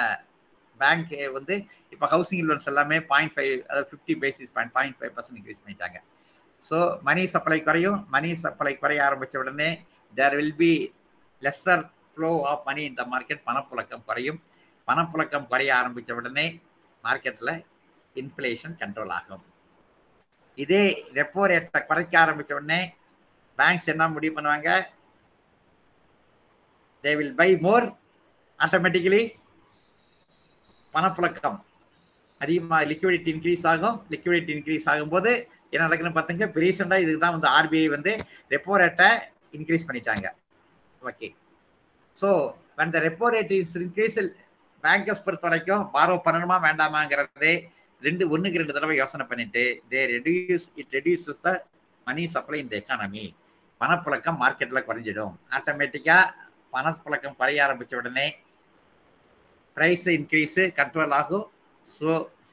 பேங்க் வந்து இப்போ ஹவுசிங் லோன்ஸ் எல்லாமே பாயிண்ட் ஃபைவ் அதாவது fifty basis point point five percent increase பண்ணிட்டாங்க. ஸோ மணி சப்ளை குறையும். மணி சப்ளை குறைய ஆரம்பித்த உடனே there will be lesser flow of money இந்த மார்க்கெட் பணப்புழக்கம் குறையும். பணப்புழக்கம் குறைய ஆரம்பித்த உடனே மார்க்கெட்டில் இன்ஃப்ளேஷன் கண்ட்ரோல் ஆகும். இதே ரெப்போ ரேட்டை குறைக்க ஆரம்பித்த உடனே பேங்க்ஸ் என்ன முடிவு பண்ணுவாங்க? They will buy more automatically பணப்புழக்கம் அதிகமாக லிக்விடிட்டி இன்க்ரீஸ் ஆகும். லிக்விடிட்டி இன்க்ரீஸ் ஆகும்போது என்ன நடக்குதுன்னு பார்த்தீங்க இப்போ ரீசெண்டாக இதுக்கு தான் வந்து ஆர்பிஐ வந்து ரெப்போ ரேட்டை இன்க்ரீஸ் பண்ணிட்டாங்க. ஓகே ஸோ அந்த repo rate is increase bankers பொறுத்த வரைக்கும் பாரோ பண்ணணுமா வேண்டாமாங்கிறதே ரெண்டு ஒன்றுக்கு ரெண்டு தடவை யோசனை பண்ணிட்டு they reduce it reduces the money supply இந்த எக்கானமி பணப்புழக்கம் மார்க்கெட்டில் குறைஞ்சிடும். ஆட்டோமேட்டிக்காக பணப்புழக்கம் குறைய ஆரம்பித்த உடனே ப்ரைஸ் இன்க்ரீஸு கண்ட்ரோல் ஆகும். ஸோ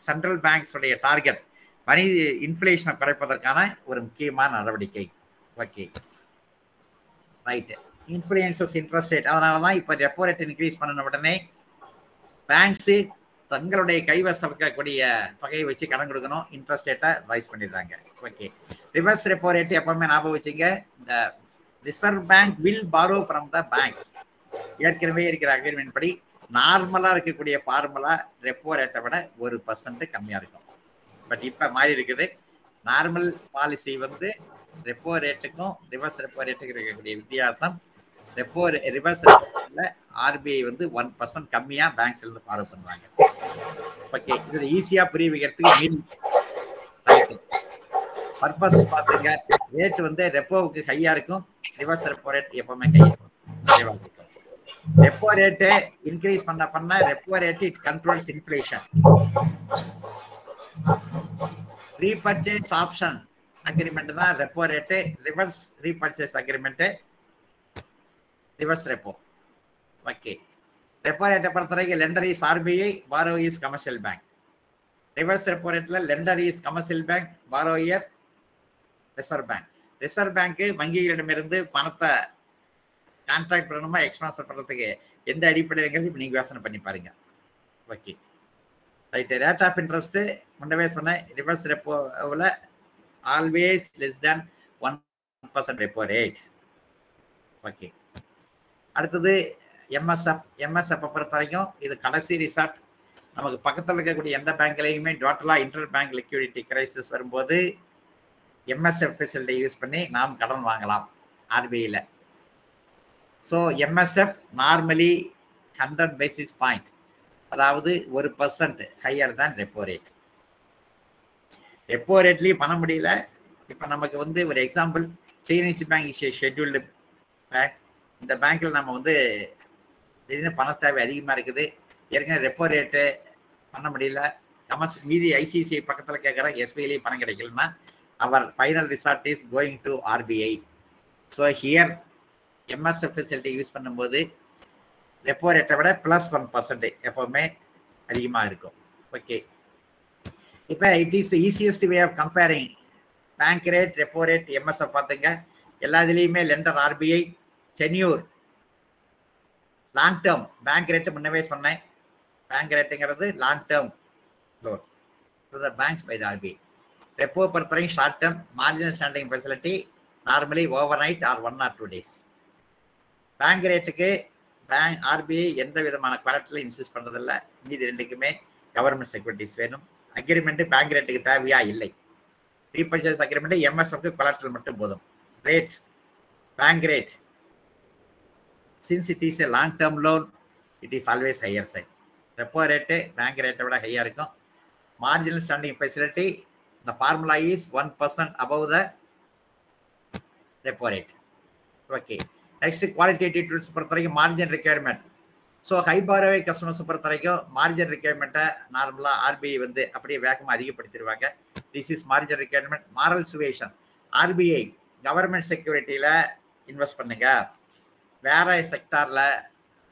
சென்ட்ரல் பேங்க்ஸுடைய டார்கெட் மணி இன்ஃப்ளேஷனை குறைப்பதற்கான ஒரு முக்கியமான நடவடிக்கை. Okay right influences interest rate அதனால தான் இப்போ ரெப்போ ரேட் இன்க்ரீஸ் பண்ணின உடனே பேங்க்ஸு தங்களுடைய கைவசம் இருக்கக்கூடிய தொகையை வச்சு கடன் கொடுக்கணும். இன்ட்ரெஸ்ட் ரேட்டை ரைஸ் பண்ணிடுறாங்க. ஓகே ரிவர்ஸ் ரெப்போ ரேட் எப்பவுமே ஞாபகம் வச்சுங்க. இந்த reserve bank will borrow from the banks ஏற்கனவே இருக்கிற அக்ரிமெண்ட் படி நார்மலாக இருக்கக்கூடிய ஃபார்முலா ரெப்போ ரேட்டை விட ஒரு பர்சன்ட் கம்மியாக இருக்கும். பட் இப்போ மாறி இருக்குது. நார்மல் பாலிசி வந்து ரெப்போ ரேட்டுக்கும் ரிவர்ஸ் ரெப்போ ரேட்டுக்கு இருக்கக்கூடிய வித்தியாசம் ரெப்போ ரிவர்ஸ் ஆர்பிஐ வந்து ஒன் பர்சன்ட் கம்மியாக பேங்க்ஸ்ல இருந்து ஃபாலோ பண்ணுவாங்க ஓகே இதில் ஈஸியாக புரிய வைக்கிறதுக்கு மீன் பர்பஸ் பார்த்தீங்க ரேட் வந்து ரெப்போவுக்கு ஹையாக இருக்கும். ரிவர்ஸ் ரெப்போ ரேட் எப்பவுமே கை இருக்கும். ரெப்போ ரேட்டு இன்க்ரீஸ் பண்ண பண்ண repo rate it controls inflation repurchase option agreement தான் repo rate reverse repurchase agreement reverse repo okay repo ரேட்டை பொறுத்த வரைக்கும் lender is RBI borrow is commercial bank reverse repo ரேட்டில் lender is commercial bank borrower reserve bank reserve பேங்க்கு வங்கிகளிடமிருந்து பணத்தை contract பண்ணணுமா எக்ஸ்பான்சர் பண்ணுறதுக்கு எந்த அடிப்படையிலங்கிறது இப்போ நீங்கள் யோசனை பண்ணி பாருங்க. Okay right rate of interest முன்னவே சொன்னேன். Reverse ரெப்போவில் always less than one percent repo rate okay அடுத்தது எம்எஸ்எஃப் எம்எஸ்எஃப் பொறுத்த வரைக்கும் இது கடைசி ரிசார்ட் நமக்கு பக்கத்தில் இருக்கக்கூடிய எந்த பேங்க்லேயுமே டோட்டலாக இன்டர் பேங்க் லிக்விடிட்டி கிரைசிஸ் வரும்போது எம்எஸ்எஃப் ஃபெசிலிட்டி யூஸ் பண்ணி நாம் கடன் வாங்கலாம் ஆர்பிஐயில் so MSF normally hundred basis point அதாவது ஒரு பர்சன்ட் ஹையர் தான் ரெப்போ ரேட் ரெப்போ ரேட்லேயும் பண்ண முடியல. இப்போ நமக்கு வந்து ஒரு example CNC bank is scheduled bank இந்த பேங்க்கில் நம்ம வந்து திடீர்னு பண தேவை அதிகமாக இருக்குது. ஏற்கனவே ரெப்போ ரேட்டு பண்ண முடியல. கமர்ஸ் மீதி ஐசிசிஐ பக்கத்தில் கேட்குற எஸ்பிஐலேயும் பணம் கிடைக்கலன்னா அவர் final resort is going to RBI so here MSF facility use பண்ணும்போது ரெப்போ ரேட்டை விட ப்ளஸ் ஒன் பர்சன்டேஜ் எப்போவுமே அதிகமாக இருக்கும். ஓகே இப்போ it is the easiest way of comparing bank rate repo rate MSF பார்த்துங்க எல்லா இதுலேயுமே lender RBI tenure long term bank rate முன்னவே சொன்னேன். Bank ரேட்டுங்கிறது long term loan to the banks by the RBI repo பொறுத்தவரைக்கும் short term marginal standing facility normally overnight or one or two days bank ரேட்டுக்கு bank RBI எந்த விதமான குவாலிட்டியில் இன்சூஸ் பண்ணுறதில்ல மீதி ரெண்டுக்குமே கவர்மெண்ட் செக்யூரிட்டிஸ் வேணும். அக்ரிமெண்ட்டு பேங்க் ரேட்டுக்கு தேவையா? இல்லை. ரீபர்ச்சேஸ் அக்ரிமெண்ட்டு எம்எஸ்எஃப்க்கு கொலாட்ரல் மட்டும் போதும். Rate bank rate since it is a long term loan it is always higher side repo rate bank ரேட்டை விட ஹையாக இருக்கும். Marginal standing facility the formula is 1% above the repo rate. Okay. Next, qualitative tools பொறுத்த வரைக்கும் margin requirement so high பாரோவை customers பொறுத்த வரைக்கும் margin ரெக்யர்மெண்ட்டை நார்மலாக ஆர்பிஐ வந்து அப்படியே வேகமாக அதிகப்படுத்திடுவாங்க. This is margin requirement moral suasion RBI government செக்யூரிட்டியில் invest பண்ணுங்கள் வேற செக்டாரில்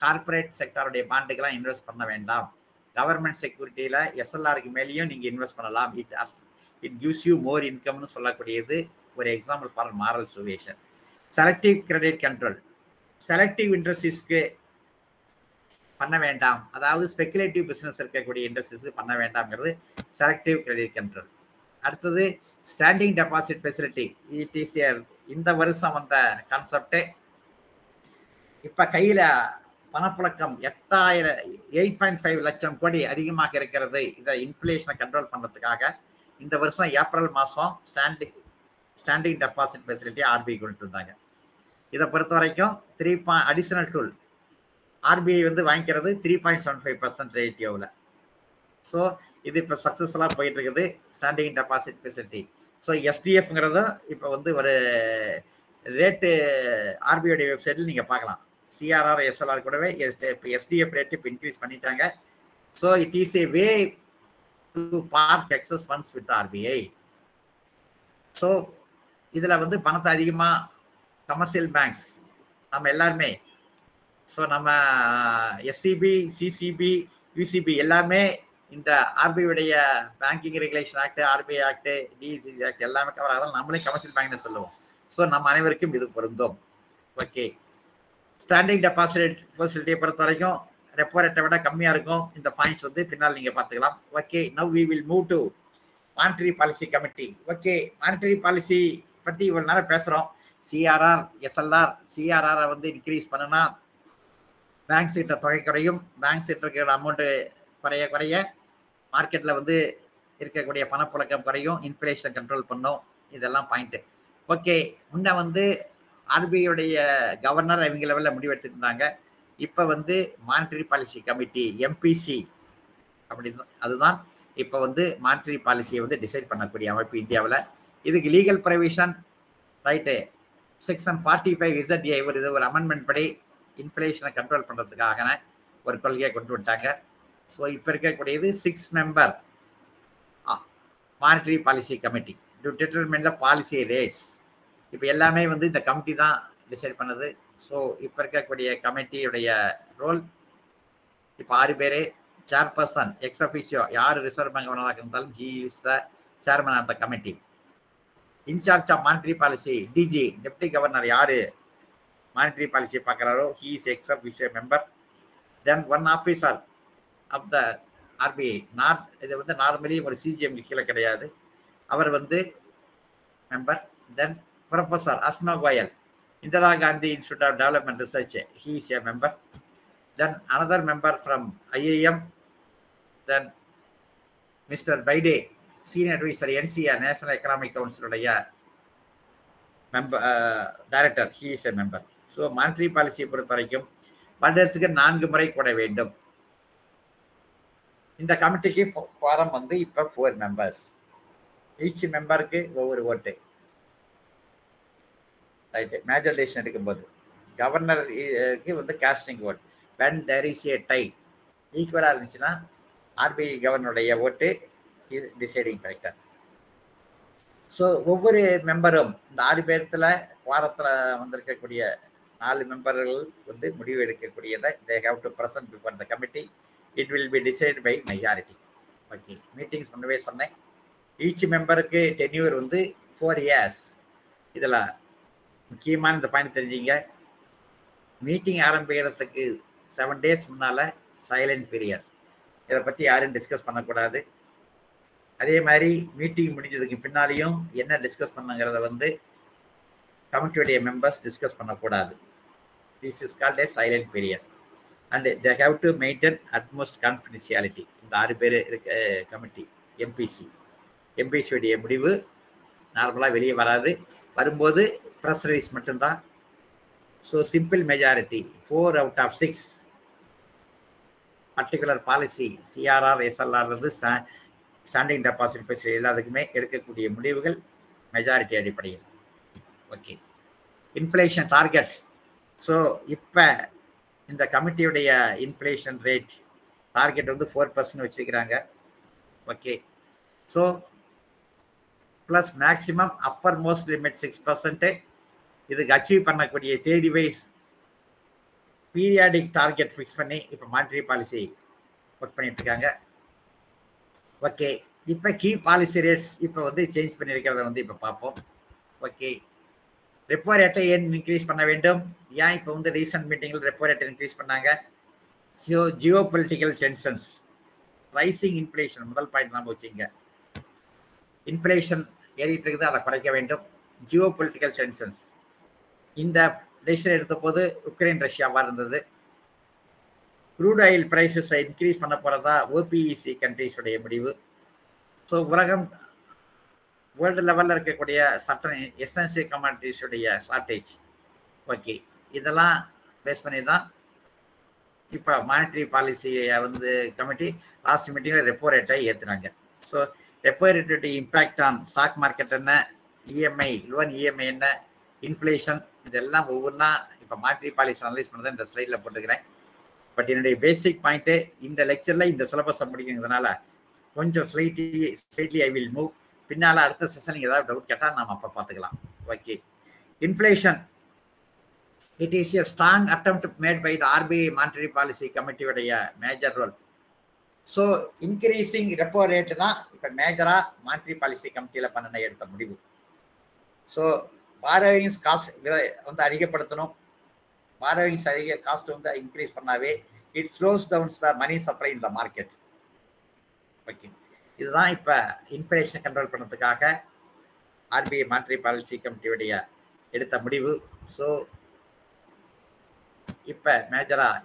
கார்பரேட் செக்டாருடைய பாண்டுக்கெல்லாம் இன்வெஸ்ட் பண்ண வேண்டாம். கவர்மெண்ட் செக்யூரிட்டியில் எஸ்எல்ஆருக்கு மேலேயும் நீங்கள் இன்வெஸ்ட் பண்ணலாம். It it gives you more இன்கம்னு சொல்லக்கூடியது ஒரு example for moral suasion selective credit control selective இண்டஸ்ட்ரீஸ்க்கு பண்ண வேண்டாம். அதாவது ஸ்பெகுலேட்டிவ் பிஸ்னஸ் இருக்கக்கூடிய இண்டஸ்ட்ரீஸ்க்கு பண்ண வேண்டாம்ங்கிறது செலக்டிவ் கிரெடிட் கண்ட்ரோல் அடுத்தது standing deposit facility it is இந்த வருஷம் வந்த கான்செப்டே இப்போ கையில் பணப்புழக்கம் எட்டாயிரம் எயிட் பாயிண்ட் ஃபைவ் லட்சம் கோடி அதிகமாக இருக்கிறது. இதை இன்ஃப்ளேஷனை கண்ட்ரோல் பண்ணுறதுக்காக இந்த வருஷம் ஏப்ரல் மாதம் standing standing deposit facility RBI கொண்டு வந்தாங்க. இதை பொறுத்த வரைக்கும் three point additional tool RBI வந்து வாங்கிக்கிறது three point seven five percent ரேட்டியோவில் so இது இப்போ சக்ஸஸ்ஃபுல்லாக போயிட்டு இருக்குது ஸ்டாண்டிங் டெபாசிட் ஃபெசிலிட்டி ஸோ எஸ்டிஎஃப்ங்கிறதும் இப்போ வந்து ஒரு ரேட்டு ஆர்பிஐடைய வெப்சைட்டில் நீங்கள் பார்க்கலாம். சிஆர்ஆர் எஸ்எல்ஆர் கூடவே இப்போ எஸ்டிஎஃப் ரேட்டு இப்போ இன்க்ரீஸ் பண்ணிட்டாங்க. So it is a way to park excess funds with RBI so இதில் வந்து பணத்தை அதிகமாக கமர்ஷியல் பேங்க்ஸ் நம்ம எல்லாருமே ஸோ நம்ம எஸ்சிபி சிசிபி யூசிபி எல்லாமே இந்த ஆர்பிஐடைய banking regulation act RBI act DC act எல்லாமே கவர் ஆகலாம் நம்மளே கமர்ஷியல் பேங்க்னு சொல்லுவோம். ஸோ நம்ம அனைவருக்கும் இது பொருந்தும். ஓகே ஸ்டாண்டிங் டெபாசிட் ஃபெசிலிட்டியை பொறுத்த வரைக்கும் ரெப்போ ரேட்டை விட கம்மியாக இருக்கும். இந்த பாயிண்ட்ஸ் வந்து பின்னால் நீங்கள் பார்த்துக்கலாம். Okay now we will move to monetary policy committee okay monetary policy பற்றி இவ்வளோ நேரம் பேசுகிறோம் சிஆர்ஆர் எஸ்எல்ஆர் சிஆர்ஆரை வந்து இன்க்ரீஸ் பண்ணுனா பேங்க் சீட்டை தொகை குறையும். பேங்க் சீட் இருக்கிற அமௌண்ட்டு குறைய குறைய மார்க்கெட்டில் வந்து இருக்கக்கூடிய பணப்புழக்கம் குறையும். இன்ஃப்ளேஷன் கண்ட்ரோல் பண்ணும். இதெல்லாம் பாயிண்ட்டு ஓகே முன்ன வந்து ஆர்பிஐடைய கவர்னர் இவங்க லெவலில் முடிவெடுத்துட்டு இருந்தாங்க. இப்போ வந்து மானிட்டரி பாலிசி கமிட்டி எம்பிசி அப்படின்னு அதுதான். இப்போ வந்து மானிட்டரி பாலிசியை வந்து டிசைட் பண்ணக்கூடிய அமைப்பு இந்தியாவில். இதுக்கு legal provision right section forty five ZA ஒரு இது ஒரு அமெண்ட்மெண்ட் படி இன்ஃப்ளேஷனை கண்ட்ரோல் பண்ணுறதுக்காக ஒரு கொள்கையை கொண்டு வந்துட்டாங்க. ஸோ இப்போ இருக்கக்கூடியது six member monetary policy committee to determine the policy rates இப்போ எல்லாமே வந்து இந்த கமிட்டி தான் டிசைட் பண்ணுது. ஸோ இப்போ இருக்கக்கூடிய கமிட்டியுடைய ரோல் இப்போ ஆறு பேர் சேர்பர்சன் எக்ஸ் அஃபிஷியோ யார் ரிசர்வ் பேங்க் ஓனராக இருந்தாலும் he is the chairman of the committee in charge of monetary policy DG deputy governor யார் மானிட்டரி பாலிசியை பார்க்குறாரோ he is ex officio member then one officer of the RBI nor இது வந்து normally ஒரு CGM கீழே கிடையாது. அவர் வந்து member then professor Ashima Goyal Indira Gandhi institute of development research he is a member then another member from IIM then mister Bhide senior advisor NCR national economic கவுன்சிலுடைய member director he is a member so monetary பாலிசியை பொறுத்த வரைக்கும் வருடத்துக்கு நான்கு முறை கூட வேண்டும். இந்த கமிட்டிக்கு forum வந்து இப்போ ஃபோர் மெம்பர்ஸ் ஈச் மெம்பருக்கு ஒவ்வொரு ஓட்டு ரைட்டு மேஜர் டெசிஷன் எடுக்கும்போது கவர்னருக்கு வந்து casting vote when there is a tie ஈக்குவலாக இருந்துச்சுன்னா ஆர்பிஐ கவர்னருடைய ஓட்டு இஸ் டிசைடிங் ஃபேக்டர் ஸோ ஒவ்வொரு மெம்பரும் இந்த ஆறு பேர்த்தில் வாரத்தில் வந்திருக்கக்கூடிய நாலு மெம்பர்கள் வந்து முடிவு எடுக்கக்கூடியதை they have to present before the committee it will be decide by majority okay meetings முன்னவே சொன்னேன். ஈச் மெம்பருக்கு டென்யூர் வந்து ஃபோர் இயர்ஸ் இதில் முக்கியமான இந்த பாயிண்ட் தெரிஞ்சுங்க. மீட்டிங் ஆரம்பிக்கிறதுக்கு செவன் டேஸ் முன்னால் சைலண்ட் பீரியட் இதை பற்றி யாரும் டிஸ்கஸ் பண்ணக்கூடாது. அதே மாதிரி மீட்டிங் முடிஞ்சதுக்கு பின்னாலேயும் என்ன டிஸ்கஸ் பண்ணுங்கிறத வந்து கமிட்டியுடைய மெம்பர்ஸ் டிஸ்கஸ் பண்ணக்கூடாது. This is called a silent period and they have to maintain utmost confidentiality இந்த ஆறு பேர் இருக்க கமிட்டி எம்பிசி எம்பிசியுடைய முடிவு நார்மலாக வெளியே வராது. வரும்போது ப்ரெஸ் ரிலீஸ் மட்டும்தான். So simple majority four out of six particular policy CRR எஸ்எல்ஆர்லேருந்து ஸ்டா ஸ்டாண்டிங் டெபாசிட் பேசி எல்லாத்துக்குமே எடுக்கக்கூடிய முடிவுகள் மெஜாரிட்டி அடிப்படையில். ஓகே இன்ஃப்ளேஷன் டார்கெட் ஸோ இப்போ இந்த கமிட்டியுடைய இன்ஃப்ளேஷன் ரேட் டார்கெட் வந்து ஃபோர் பர்சன்ட் வச்சுருக்கிறாங்க. Okay so plus maximum uppermost limit six percent இதுக்கு அச்சீவ் பண்ணக்கூடிய தேதி வைஸ் பீரியாடிக் டார்கெட் ஃபிக்ஸ் பண்ணி இப்போ மானிட்டரி பாலிசி ஒர்க் பண்ணிட்டு இருக்காங்க. ஓகே இப்போ கீ பாலிசி ரேட்ஸ் இப்போ வந்து சேஞ்ச் பண்ணியிருக்கிறத வந்து இப்போ பார்ப்போம். ஓகே ரெப்போ ரேட்டை ஏன் இன்க்ரீஸ் பண்ண வேண்டும்? ஏன் இப்போ வந்து ரீசன்ட் மீட்டிங்கில் ரெப்போ ரேட்டை இன்க்ரீஸ் பண்ணாங்க? So geopolitical tensions rising inflation முதல் பாயிண்ட் தான் போச்சுங்க இன்ஃப்ளேஷன் ஏறிட்டு இருக்குது அதை குறைக்க வேண்டும். ஜியோ பொலிட்டிக்கல் டென்ஷன்ஸ் இந்த டெசிஷன் எடுத்த போது உக்ரைன் ரஷ்யாவாக இருந்தது. க்ரூட் ஆயில் ப்ரைஸஸை இன்க்ரீஸ் பண்ண போகிறதா ஓபிஇசி கண்ட்ரீஸுடைய முடிவு. ஸோ உலகம் வேர்ல்டு லெவலில் இருக்கக்கூடிய சட்ட எஸ்என்சி கமாடிட்டிஸுடைய ஷார்ட்டேஜ் ஓகே இதெல்லாம் பேஸ் பண்ணி தான் இப்போ மானிட்டரி பாலிசியை வந்து கமிட்டி லாஸ்ட் மீட்டிங்கில் ரெப்போ ரேட்டை ஏற்றுனாங்க so repo impact on stock market என்ன? இஎம்ஐ லோன் இஎம்ஐ என்ன? இன்ஃப்ளேஷன் இதெல்லாம் ஒவ்வொன்றா இப்போ மாட்ரி பாலிசி அனலைஸ் பண்ணதை இந்த ஸ்லைடில் போட்டுக்கிறேன். பட் என்னுடைய பேசிக் பாயிண்ட்டு இந்த லெக்சரில் இந்த சிலபஸை முடிக்கிறதுனால கொஞ்சம் slightly slightly I will move பின்னால் அடுத்த செஷன் நீங்கள் ஏதாவது டவுட் கேட்டால் நாம் அப்போ பார்த்துக்கலாம் okay inflation it is a strong attempt made by the RBI monetary policy கமிட்டியுடைய major role so increasing repo rate தான் இப்போ மேஜராக மானிட்டரி பாலிசி கமிட்டியில் பண்ணின எடுத்த முடிவு. ஸோ பாரோவிங்ஸ் காஸ்ட் வந்து அதிகப்படுத்தணும். பாரோவிங்ஸ் அதிக காஸ்ட் வந்து இன்க்ரீஸ் பண்ணாவே it slows downs the money supply in the market okay இதுதான் இப்போ இன்ஃப்ளேஷன் கண்ட்ரோல் பண்ணுறதுக்காக ஆர்பிஐ மானிட்டரி பாலிசி கமிட்டியுடைய எடுத்த முடிவு. ஸோ இப்போ மேஜராக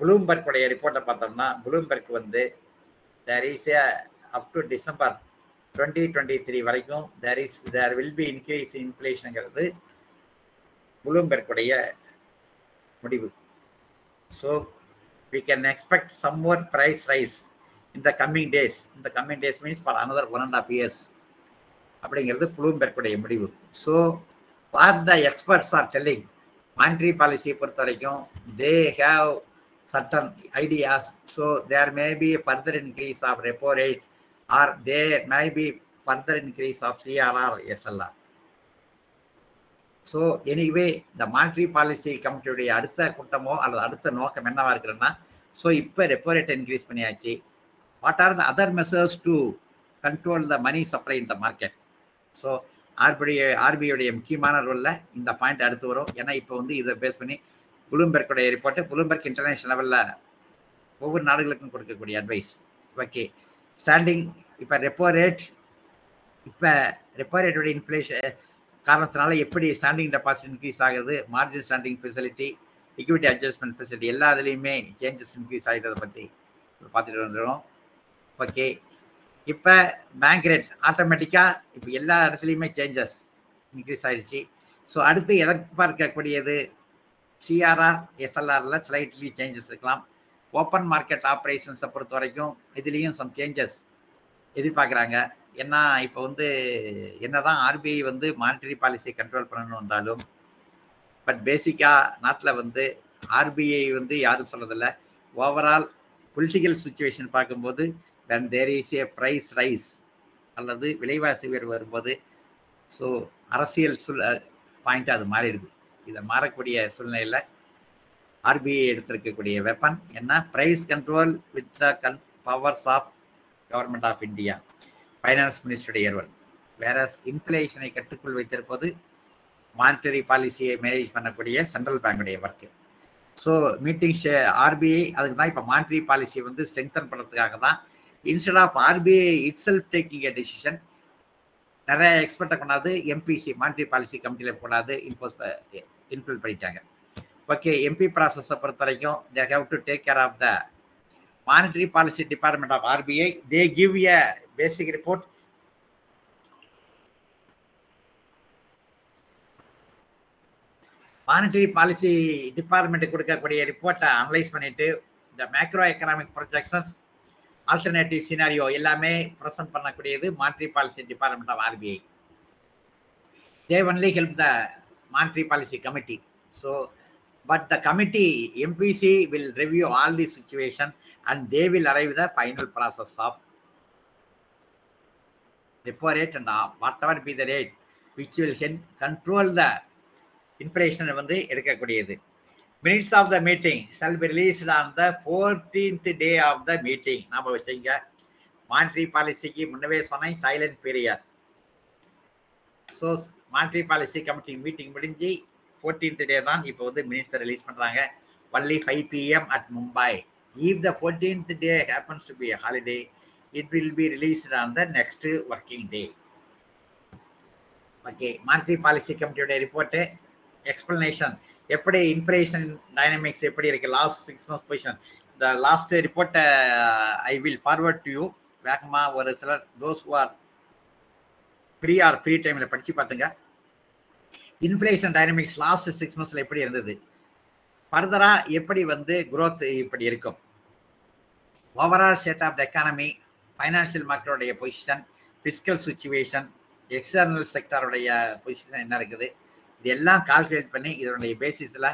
ப்ளூம்பர்க்குடைய ரிப்போர்ட்டை பார்த்தோம்னா ப்ளூம்பர்க் வந்து there is a up to December twenty twenty three வரைக்கும் there is there will be increase இன்ஃப்ளேஷனுங்கிறது ப்ளூம்பர்க்குடைய முடிவு. So we can expect some more price rise இந்த கம்மிங் டேஸ் இந்த coming days means for another one and half years அப்படிங்கிறது ப்ளூம்பெர்க்குடைய முடிவு. So what the experts are telling monetary பாலிசியை பொறுத்த வரைக்கும் they have certain ideas so there may be further increase of repo rate or there may be further increase of CRR SLR so anyway இந்த monetary policy கமிட்டியுடைய அடுத்த கூட்டமோ அல்லது அடுத்த நோக்கம் என்னவா இருக்குன்னா ஸோ இப்போ ரெப்போ ரேட் இன்க்ரீஸ் பண்ணியாச்சு. What are the other measures to control the money supply in the market so RBI ஆர்பிஐடைய முக்கியமான ரோலில் இந்த பாயிண்ட் அடுத்து வரும். ஏன்னா இப்போ வந்து இதை பேஸ் பண்ணி புளும்பெர்க்குடைய ரிப்போர்ட்டு புளும்பெர்க் இன்டர்நேஷனல் லெவலில் ஒவ்வொரு நாடுகளுக்கும் கொடுக்கக்கூடிய அட்வைஸ் ஓகே ஸ்டாண்டிங் இப்போ ரெப்போ ரேட் இப்போ ரெப்போ ரேட்டுடைய இன்ஃப்ளேஷன் காரணத்தினால எப்படி ஸ்டாண்டிங் டெபாசிட் இன்க்ரீஸ் ஆகுது margin standing facility liquidity adjustment facility எல்லா இதுலேயுமே சேஞ்சஸ் இன்க்ரீஸ் ஆகிட்டதை பற்றி பார்த்துட்டு வந்துடும் ஓகே இப்போ பேங்க் ரேட் ஆட்டோமேட்டிக்காக இப்போ எல்லா இடத்துலையுமே சேஞ்சஸ் இன்க்ரீஸ் ஆகிடுச்சு ஸோ அடுத்து எதிர்பார்க்கக்கூடியது சிஆர்ஆர் எஸ்எல்ஆரில் ஸ்லைட்லி சேஞ்சஸ் இருக்கலாம். ஓப்பன் மார்க்கெட் ஆப்ரேஷன்ஸை பொறுத்த வரைக்கும் இதுலேயும் சம் சேஞ்சஸ் எதிர்பார்க்குறாங்க. ஏன்னா இப்போ வந்து என்னதான் ஆர்பிஐ வந்து மானிட்டரி பாலிசி கண்ட்ரோல் பண்ணணும் வந்தாலும் பட் பேசிக்காக நாட்டில் வந்து ஆர்பிஐ வந்து யாரும் சொல்கிறதில்ல ஓவரால் பொலிட்டிக்கல் சுச்சுவேஷன் பார்க்கும்போது when there is a price rise அல்லது விலைவாசி உயர்வு வரும்போது ஸோ அரசியல் சுல் பாயிண்ட் அது மாறிடுது. இதை மாறக்கூடிய சூழ்நிலையில் ஆர்பிஐ எடுத்திருக்கக்கூடிய வெப்பன் என்ன? Price control with the gun powers of government of India finance மினிஸ்டருடைய ஏர்வல். வேற இன்ஃப்ளேஷனை கட்டுக்குள் வைத்திருப்பது மானிட்டரி பாலிசியை மேனேஜ் பண்ணக்கூடிய சென்ட்ரல் பேங்குடைய ஒர்க்கு ஸோ மீட்டிங் ஆர்பிஐ அதுக்கு தான் இப்போ மானிட்டரி பாலிசியை வந்து ஸ்ட்ரெங்தன் பண்ணுறதுக்காக தான் instead of RBI itself taking a decision நிறைய எக்ஸ்பர்ட்டை கொண்டாந்து எம்பிசி மானிட்ரி பாலிசி கமிட்டியில் கொண்டாந்து இன்ஃபோஸ் இன்க்ளூட் பண்ணிட்டாங்க. ஓகே எம்பி ப்ராசஸை பொறுத்த வரைக்கும் they have to take care of the monetary policy department of RBI they give a basic report monetary policy department கொடுக்கக்கூடிய ரிப்போர்ட்டை அனலைஸ் பண்ணிட்டு இந்த macro economic projections alternative scenario எல்லாமே ப்ரெசென்ட் பண்ணக்கூடியது monetary policy department of RBI they only help the monetary policy committee so but the committee MPC will review all the situation and they will arrive the final process of repo rate and whatever be the rate which will control the இன்ஃப்ளேஷனை வந்து எடுக்கக்கூடியது minutes of the meeting shall be released on the fourteenth day of the meeting நாம் வச்சுங்க. Monetary பாலிசிக்கு முன்னவே சொன்னேன் silent period so monetary policy committee meeting முடிஞ்சு fourteenth day தான் இப்போ வந்து மினிட்ஸை ரிலீஸ் பண்ணுறாங்க only five PM at Mumbai if the fourteenth day happens to be holiday it will be released on the next working day okay monetary policy கமிட்டியோட report explanation எப்படி inflation dynamics எப்படி இருக்கு? Last six months position இந்த last ரிப்போர்ட்டை I will forward to you வேகமாக ஒரு சிலர் those are free are free டைமில் படித்து பார்த்துங்க. இன்ஃப்ளேஷன் டைனமிக்ஸ் லாஸ்ட் சிக்ஸ் மந்த்ஸில் எப்படி இருந்தது? ஃபர்தராக எப்படி வந்து குரோத் இப்படி இருக்கும்? Overall state of the economy financial மார்க்கெட்டோடைய position fiscal situation external செக்டருடைய பொசிஷன் என்ன இருக்குது? இதெல்லாம் கால்குலேட் பண்ணி இதனுடைய பேசிஸில்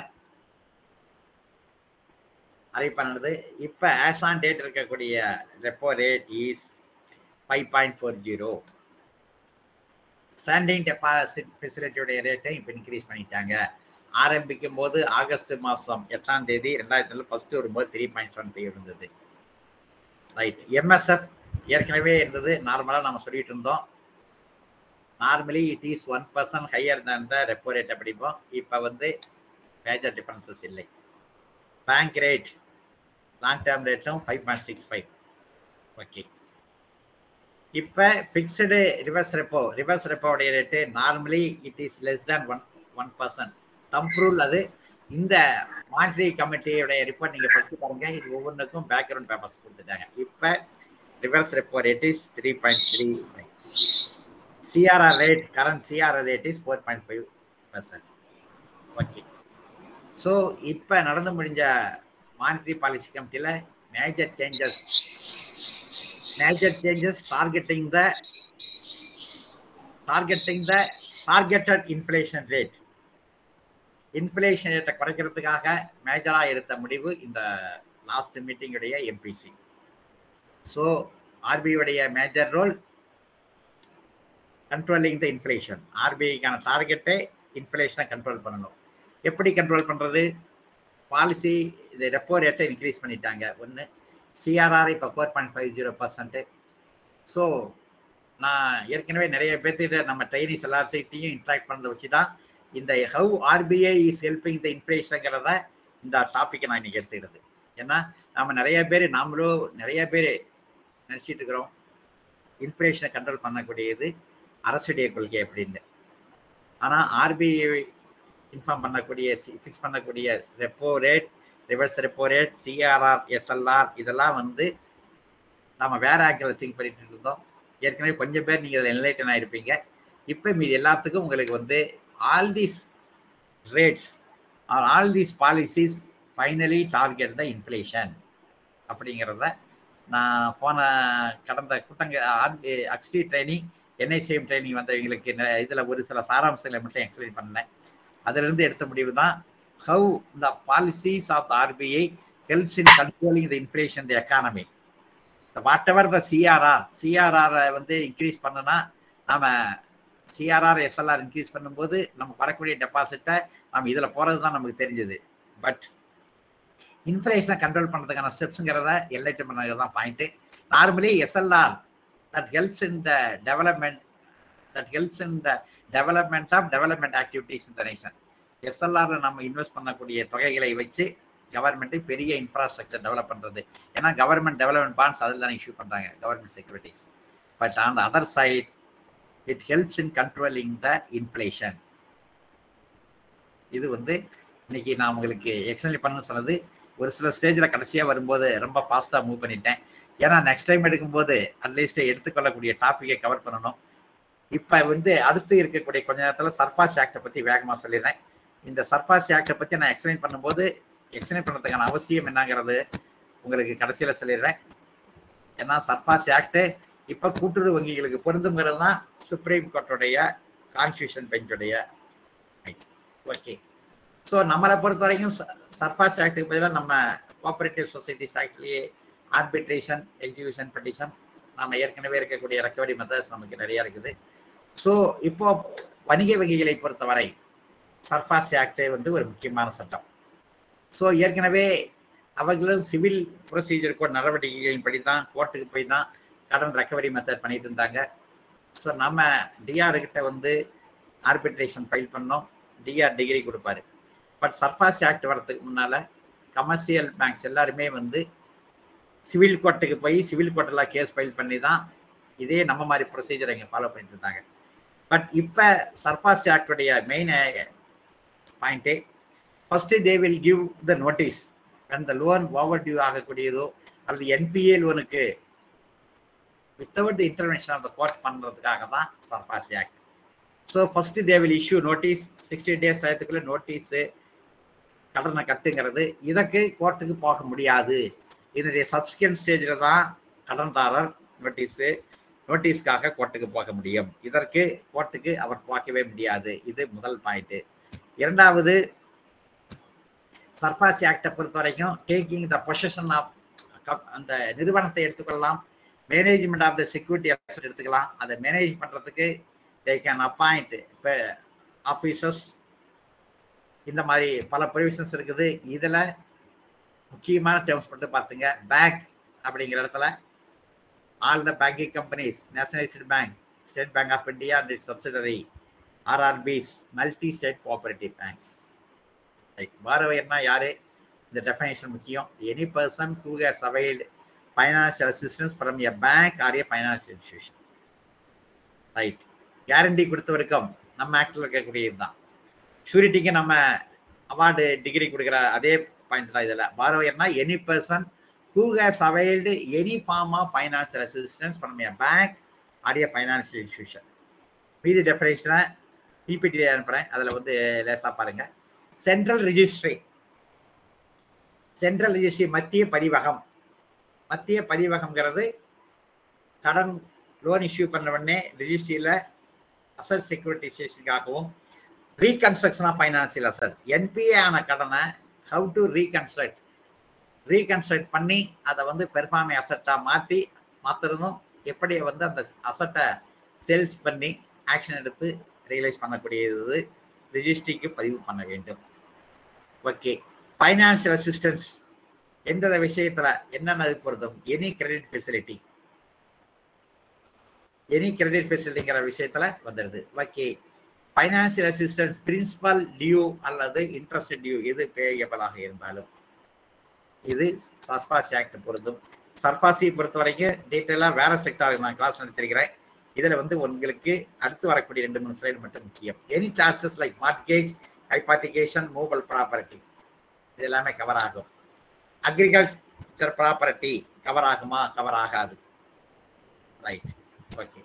அரே பண்ணுறது இப்போ ஆஸ் ஆன் டேட் இருக்கக்கூடிய repo rate is five point four zero standing deposit ஃபெசிலிட்டியுடைய ரேட்டை இப்போ இன்க்ரீஸ் பண்ணிட்டாங்க. ஆரம்பிக்கும் போது ஆகஸ்ட் மாதம் எட்டாம் தேதி ரெண்டாயிரத்தி ஃபர்ஸ்ட் வரும்போது த்ரீ பாயிண்ட் செவன் ஃபைவ் இருந்தது. ரைட் எம்எஸ்எஃப் ஏற்கனவே இருந்தது. நார்மலாக நம்ம சொல்லிட்டு இருந்தோம். Normally it is one percent higher தான் ரெப்போ ரேட் அப்படிப்போம் இப்போ வந்து மேஜர் டிஃபரன்சஸ் இல்லை. பேங்க் ரேட் லாங் டேர்ம் ரேட்டும் five point six five okay இப்போ fixed reverse repo reverse ரெப்போடைய rate normally it is less than one one percent thumb rule அது. இந்த monetary கமிட்டியுடைய ரிப்போர்ட் நீங்கள் படித்து பாருங்க. இது ஒவ்வொன்றுக்கும் பேக்ரவுண்ட் பேப்பர்ஸ் கொடுத்துட்டாங்க. இப்போ reverse repo rate is three point three CRR rate current CRR rate is four point five percent okay so இப்போ நடந்து முடிஞ்ச மானிட்டரி பாலிசி கமிட்டியில் major changes major changes targeting the targeting the targeted inflation rate inflation ரேட்டை குறைக்கிறதுக்காக மேஜராக எடுத்த முடிவு இந்த லாஸ்ட் மீட்டிங்குடைய MPC so ஆர்பிஐடைய major role controlling the inflation ஆர்பிஐக்கான டார்கெட்டே இன்ஃப்ளேஷனை கண்ட்ரோல் பண்ணணும். எப்படி கண்ட்ரோல் பண்ணுறது பாலிசி இது ரெப்போ ரேட்டை இன்க்ரீஸ் பண்ணிட்டாங்க. ஒன்று சிஆர்ஆர் இப்போ four point five zero percent so நான் ஏற்கனவே நிறைய பேர்த்திட்ட நம்ம ட்ரைனிஸ் எல்லாத்துக்கிட்டையும் இன்ட்ராக்ட் பண்ணுறத வச்சு தான் இந்த how RBI is helping the இன்ஃப்ளேஷனுங்கிறத இந்த டாப்பிக்கை நான் இன்றைக்கி எடுத்துக்கிறது ஏன்னா நம்ம நிறைய பேர் நாமளும் நிறைய பேர் நினச்சிட்டு இருக்கிறோம். இன்ஃப்ளேஷனை கண்ட்ரோல் பண்ணக்கூடியது. அரசுடைய கொள்கை அப்படின்னு. ஆனால் ஆர்பிஐ இன்ஃபார்ம் பண்ணக்கூடிய ஃபிக்ஸ் பண்ணக்கூடிய repo rate reverse repo rate CRR SLR இதெல்லாம் வந்து நம்ம வேற ஆங்கிள் திங்க் பண்ணிட்டு இருந்தோம். ஏற்கனவே கொஞ்சம் பேர் நீங்கள் இதில் என்லைட்டன் ஆகிருப்பீங்க இப்போ மீது எல்லாத்துக்கும் உங்களுக்கு வந்து all these rates are all these policies finally target the inflation அப்படிங்கிறத நான் போன கடந்த கூட்டங்க அக்ஸ்டி ட்ரைனிங் என்ஐசிஎம் ட்ரைனிங் வந்தவங்களுக்கு இதில் ஒரு சில சாராம்சங்களை மட்டும் எக்ஸ்பிளைன் பண்ணேன். அதிலிருந்து எடுத்த முடிவு தான் how the policies of the RBI helps in controlling the inflation the economy whatever the CRR CRR வந்து இன்க்ரீஸ் பண்ணனா நாம் சிஆர்ஆர் எஸ்எல்ஆர் இன்க்ரீஸ் பண்ணும்போது நம்ம வரக்கூடிய டெபாசிட்டை நம்ம இதில் போகிறது தான் நமக்கு தெரிஞ்சது. பட் இன்ஃப்ளேஷனை கண்ட்ரோல் பண்ணுறதுக்கான ஸ்டெப்ஸுங்கிறத எல்லைட்டு பண்ணது தான் point normally SLR that helps in the development that helps in the development of development activities in the nation எஸ்எல்ஆரில் நம்ம இன்வெஸ்ட் பண்ணக்கூடிய தொகைகளை வச்சு கவர்மெண்ட்டு பெரிய இன்ஃப்ராஸ்ட்ரக்சர் டெவலப் பண்ணுறது ஏன்னா கவர்மெண்ட் டெவலப்மெண்ட் பாண்ட்ஸ் அதில் தான் இஷ்யூ பண்ணுறாங்க government securities but on other side it helps in controlling the inflation இது வந்து இன்னைக்கு நான் உங்களுக்கு எக்ஸ்பிளைன் பண்ண சொன்னது ஒரு சில ஸ்டேஜில் கடைசியாக வரும்போது ரொம்ப ஃபாஸ்ட்டாக மூவ் பண்ணிட்டேன். ஏன்னா நெக்ஸ்ட் டைம் எடுக்கும்போது அட்லீஸ்ட் எடுத்துக்கொள்ளக்கூடிய டாப்பிக்கை கவர் பண்ணணும். இப்போ வந்து அடுத்து இருக்கக்கூடிய கொஞ்ச நேரத்தில் சர்பாஸ் ஆக்டை பற்றி வேகமாக சொல்லிடுறேன். இந்த சர்பாஸ் ஆக்டை பற்றி நான் எக்ஸ்பிளைன் பண்ணும்போது எக்ஸ்பிளைன் பண்ணுறதுக்கான அவசியம் என்னங்கிறது உங்களுக்கு கடைசியில் சொல்லிடுறேன். ஏன்னா சர்பாஸ் ஆக்டு இப்போ கூட்டுறவு வங்கிகளுக்கு பொருந்துங்கிறது தான் சுப்ரீம் கோர்ட்டுடைய கான்ஸ்டியூஷன் பெஞ்சுடைய ஓகே ஸோ நம்மளை பொறுத்த வரைக்கும் சர்பாஸ் ஆக்டுக்கு பதிலாக நம்ம கோஆபரேட்டிவ் சொசைட்டிஸ் ஆக்ட்லேயே ஆர்பிட்ரேஷன் எக்ஸிகியூஷன் பெட்டிஷன் நம்ம ஏற்கனவே இருக்கக்கூடிய ரெக்கவரி மெத்தட்ஸ் நமக்கு நிறைய இருக்குது. ஸோ இப்போ வணிக வகைகளை பொறுத்தவரை சர்ஃபாஸ் ஆக்டே வந்து ஒரு முக்கியமான சட்டம். ஸோ ஏற்கனவே அவர்களும் சிவில் ப்ரொசீஜர் கோட் நடவடிக்கைகளின் படி தான் கோர்ட்டுக்கு போய் தான் கடன் ரெக்கவரி மெத்தட் பண்ணிட்டு இருந்தாங்க. ஸோ நம்ம டிஆர் கிட்ட வந்து ஆர்பிட்ரேஷன் ஃபைல் பண்ணோம். டிஆர் டிகிரி கொடுப்பாரு. பட் சர்ஃபாஸ் ஆக்ட் வரதுக்கு முன்னால் கமர்ஷியல் பேங்க்ஸ் எல்லாருமே வந்து சிவில் கோர்ட்டுக்கு போய் சிவில் கோர்ட்டில் கேஸ் ஃபைல் பண்ணி தான் இதே நம்ம மாதிரி ப்ரொசீஜர் இங்கே ஃபாலோ பண்ணிட்டு இருந்தாங்க பட் இப்போ சர்பாஸ் ஆக்டுடைய main பாயிண்ட்டே first they will give the notice அந்த லோன் ஓவர் டியூ ஆகக்கூடியதோ அல்லது என்பிஏ லோனுக்கு without the intervention of the court பண்ணுறதுக்காக தான் SARFAESI act. So first they will issue notice sixty days டயத்துக்குள்ளே notice கடனை கட்டுங்கிறது. இதற்கு கோர்ட்டுக்கு போக முடியாது. இதனுடைய சப்ஸ்கியன் ஸ்டேஜில் தான் கடன்தாரர் நோட்டீஸு நோட்டீஸ்க்காக கோர்ட்டுக்கு போக முடியும். இதற்கு கோர்ட்டுக்கு அவர் போகவே முடியாது. இது முதல் பாயிண்ட்டு இரண்டாவது சர்ஃபாசி ஆக்டை பொறுத்த வரைக்கும் டேக்கிங் த பொசிஷன் ஆஃப் அந்த நிறுவனத்தை எடுத்துக்கொள்ளலாம். Management of the security asset எடுத்துக்கலாம். அதை மேனேஜ் பண்ணுறதுக்கு தே கேன் அப்பாயிண்ட் இப்போ ஆஃபீஸர்ஸ் இந்த மாதிரி பல ப்ரொவிஷன்ஸ் இருக்குது. இதில் முக்கியமான டேர்ம்ஸ் மட்டும் பார்த்துங்க. பேங்க் அப்படிங்கிற இடத்துல all the banking companies nationalised bank state bank of India and subsidiary RRBs multi state cooperative banks right பாரவையர்னா யாரு? இந்த டெஃபினேஷன் முக்கியம். Any person who has availed financial assistance from a bank or a financial institution right guarantee கொடுத்தவருக்கும் நம்ம ஆக்டில் இருக்கக்கூடியது தான் ஷூரிட்டிக்கு நம்ம award degree கொடுக்குற அதே பாயிண்ட் தான் இதில். பாரோயர்னா any person who has availed any form of financial assistance from a bank or financial institution மீதி டெஃபினேஷனை பிபிடி அனுப்புகிறேன் அதில் வந்து லேசாக பாருங்கள் சென்ட்ரல் ரிஜிஸ்ட்ரி சென்ட்ரல் ரிஜிஸ்ட்ரி மத்திய பதிவகம். மத்திய பதிவகம்ங்கிறது கடன் லோன் இஷ்யூ பண்ண உடனே ரிஜிஸ்ட்ரியில் அசல் செக்யூரிட்டிசேஷனுக்காகவும் reconstruction of financial asset NPA ஆன கடனை ஹவு டு ரீகன்ஸ்ட்ரக்ட் ரீகன்ஸ்ட்ரக்ட் பண்ணி அதை வந்து பெர்ஃபார்மிங் அசட்டாக மாற்றி மாற்றுறதும் எப்படி வந்து அந்த அசட்டை சேல்ஸ் பண்ணி ஆக்ஷன் எடுத்து ரியலைஸ் பண்ணக்கூடியது ரிஜிஸ்ட்ரிக்கு பதிவு பண்ண வேண்டும். ஓகே ஃபைனான்சியல் அசிஸ்டன்ஸ் எந்த விஷயத்தில் என்னென்ன பொருந்தும் any credit facility any credit ஃபெசிலிட்டிங்கிற விஷயத்தில் வந்துடுது okay financial assistance principal due அல்லது இன்ட்ரெஸ்ட் டியூ எது பேயபிளாக இருந்தாலும். இது சர்ஃபாசி ஆக்ட் பொருந்தும். சர்ஃபாசி பொறுத்த வரைக்கும் டீட்டெயிலாக வேற செக்டாருக்கு நான் கிளாஸ் நடத்திருக்கிறேன். இதில் வந்து உங்களுக்கு அடுத்து வரக்கூடிய ரெண்டு மூணு ஸ்லைடு மட்டும் முக்கியம். Any charges like mortgage hypothecation movable property இது எல்லாமே கவர் ஆகும். அக்ரிகல்ச்சர் ப்ராப்பர்ட்டி கவர் ஆகுமா? கவர் ஆகாது. ரைட் ஓகே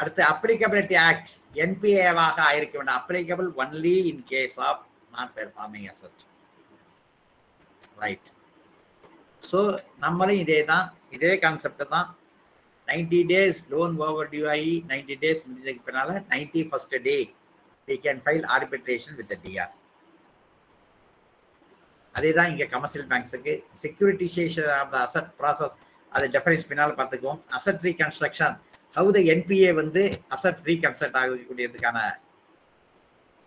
அடுத்து அப்ளிகபிலிட்டி ஆக்ட் என்பிஏவாக ஆயிருக்க வேண்டும். Applicable only in case of non performing asset right so நம்மளும் இதே தான் இதே கான்செப்ட் தான். Ninety days loan over due ஆகி நைன்டி டேஸ் முடிஞ்சதுக்கு பின்னால ninety first day we can file arbitration with DR அதே தான் இங்கே commercial பேங்க்ஸுக்கு securitisation of the asset process அது டெஃபரன்ஸ் பின்னால் பார்த்துக்குவோம். Asset reconstruction how the NPA வந்து அசட் கன்சல்ட் ஆகக்கூடியதுக்கான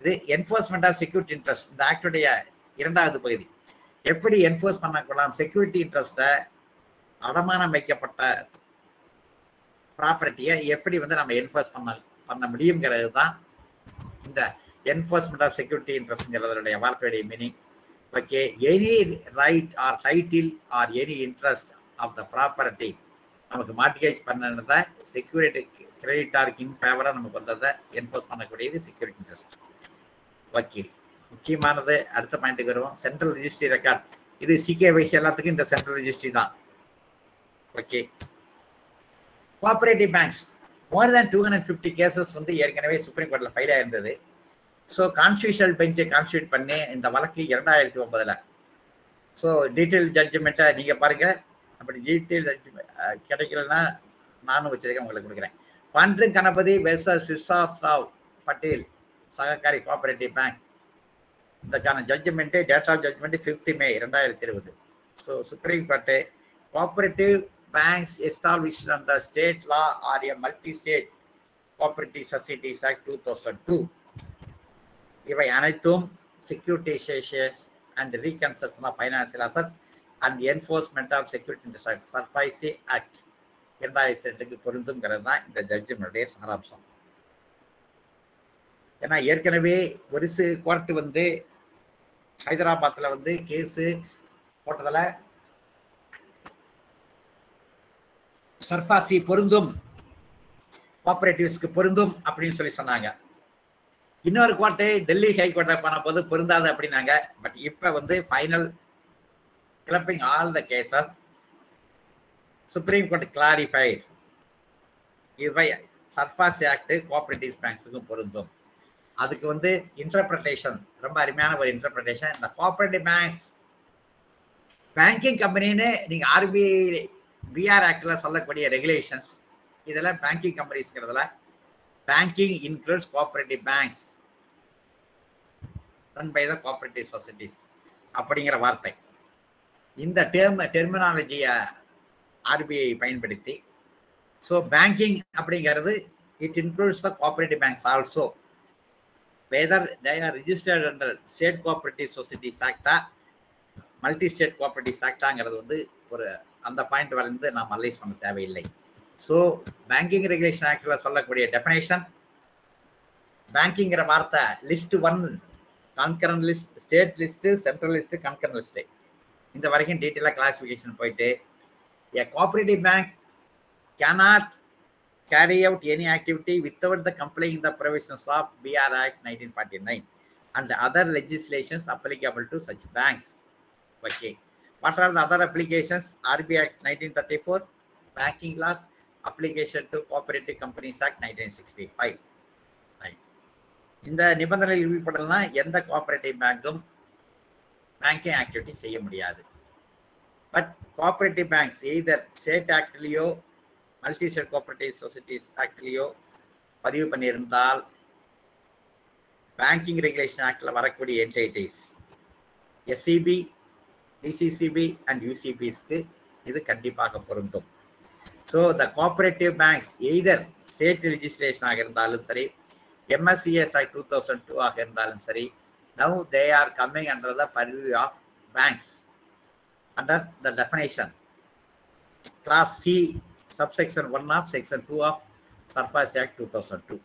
இது என்ஃபோர்ஸ்மெண்ட் ஆஃப் செக்யூரிட்டி இன்ட்ரெஸ்ட் இந்த ஆக்டுடைய இரண்டாவது பகுதி. எப்படி என்ஃபோர்ஸ் பண்ணலாம் செக்யூரிட்டி இன்ட்ரெஸ்ட்டை அடமானம் வைக்கப்பட்ட ப்ராப்பர்ட்டியை எப்படி வந்து நம்ம என்ஃபோர்ஸ் பண்ண பண்ண முடியுங்கிறது தான் இந்த என்ஃபோர்ஸ்மெண்ட் ஆஃப் செக்யூரிட்டி இன்ட்ரெஸ்ட்ங்கிறதுடைய வார்த்தையுடைய meaning okay any right or title or any interest of the property நமக்கு மார்டிகேஜ் பண்ணதை செக்யூரிட்டி கிரெடிட்டாருக்கு இன் ஃபேவராக நமக்கு வந்ததை என்ஃபோர்ஸ் பண்ணக்கூடியது செக்யூரிட்டி இன்ட்ரெஸ்ட் ஓகே முக்கியமானது அடுத்த பாயிண்ட்டுக்கு வருவோம். சென்ட்ரல் ரிஜிஸ்ட்ரி ரெக்கார்ட் இது சிகே வைஸ் எல்லாத்துக்கும் இந்த சென்ட்ரல் ரிஜிஸ்ட்ரி தான். Okay cooperative banks more than two hundred fifty cases வந்து ஏற்கனவே சுப்ரீம் கோர்ட்டில் ஃபைல் ஆயிருந்தது. ஸோ கான்ஸ்டியூஷனல் பெஞ்சை கான்ஸ்டியூட் பண்ணி இந்த வழக்கு இரண்டாயிரத்தி ஒன்பதில். ஸோ டீட்டெயில் ஜட்ஜ்மெண்ட்டை நீங்கள் பாருங்கள் அப்படி டீட்டெயில் கிடைக்கலன்னா நானும் வச்சிருக்கேன் உங்களுக்கு கொடுக்குறேன். பன்று Ganapati versus Vishwas Rao Patel Sahakari cooperative bank இதற்கான judgment date of judgment fifth May ரெண்டாயிரத்தி இருபது so supreme court cooperative banks established அந்த state law or a multi state cooperative societies act two thousand two இவை அனைத்தும் securitisation and reconstruction of financial assets and enforcement of security SARFAESI act இரண்டாயிரத்தி ரெண்டுக்கு பொருந்துங்கிறது தான் இந்த ஜட்ஜினுடைய சாராம்சம். ஏன்னா ஏற்கனவே ஒரு கோர்ட் வந்து ஹைதராபாத்தில் வந்து கேஸு போட்டதில் சர்பாசி பொருந்தும் கோஆபரேட்டிவ்ஸ்க்கு பொருந்தும் அப்படின்னு சொல்லி சொன்னாங்க. இன்னொரு கோர்ட்டு டெல்லி ஹைகோர்ட்டை போன போது பொருந்தாது அப்படின்னாங்க. பட் இப்போ வந்து final clubbing all the cases. Supreme court clarified இவை சர்பாஸ் ஆக்ட் கோஆபரேட்டிவ் பேங்க்ஸுக்கும் பொருந்தும். அதுக்கு வந்து இன்டர்பிரட்டேஷன் ரொம்ப அருமையான ஒரு இன்டர்பிரட்டேஷன் இந்த கோஆபரேட்டிவ் பேங்க்ஸ் பேங்கிங் கம்பெனின்னு நீங்கள் ஆர்பிஐ பிஆர் ஆக்டில் சொல்லக்கூடிய ரெகுலேஷன்ஸ் இதெல்லாம் banking கம்பெனிஸ்ங்கிறதுல banking includes cooperative banks run by the cooperative societies அப்படிங்கிற வார்த்தை. இந்த டேர்ம் டெர்மினாலஜியை ஆர்பிஐ பயன்படுத்தி ஸோ பேங்கிங் அப்படிங்கிறது it includes the cooperative banks also whether they are registered under state cooperative societies ஆக்டா multi state cooperative ஆக்டாங்கிறது வந்து ஒரு அந்த பாயிண்ட் வரைந்து நாம் அனலைஸ் பண்ண தேவையில்லை. ஸோ பேங்கிங் ரெகுலேஷன் ஆக்டில் சொல்லக்கூடிய டெஃபினேஷன் பேங்கிங்கிற வார்த்தை list one concurrent list state list central list concurrent list இந்த வரைக்கும் டீட்டெயிலாக கிளாஸிஃபிகேஷன் போயிட்டு a cooperative bank cannot carry out any activity without the complying the provisions of BR act nineteen forty nine and other legislations applicable to such banks okay what all the other applications RBI act nineteen thirty four banking laws application to cooperative companies act nineteen sixty five இந்த நிபந்தனை விதிப்படலாம் எந்த cooperative பேங்க்கும் banking activity செய்ய முடியாது. But cooperative banks either state ஆக்ட்லேயோ multi state societies ஆக்ட்லேயோ பதிவு பண்ணியிருந்தால் பேங்கிங் ரெகுலேஷன் ஆக்டில் வரக்கூடிய என்டைட்டிஸ் எஸ்சிபி டிசிசிபி அண்ட் யூசிபிஸ்க்கு இது கண்டிப்பாக பொருந்தும். So the cooperative banks either state லெஜிஸ்லேஷனாக இருந்தாலும் சரி MSCS act two thousand two ஆக இருந்தாலும் சரி now they are coming under the purview of banks under the definition. Class C, subsection 1 of section 2 of Surface Act 2002.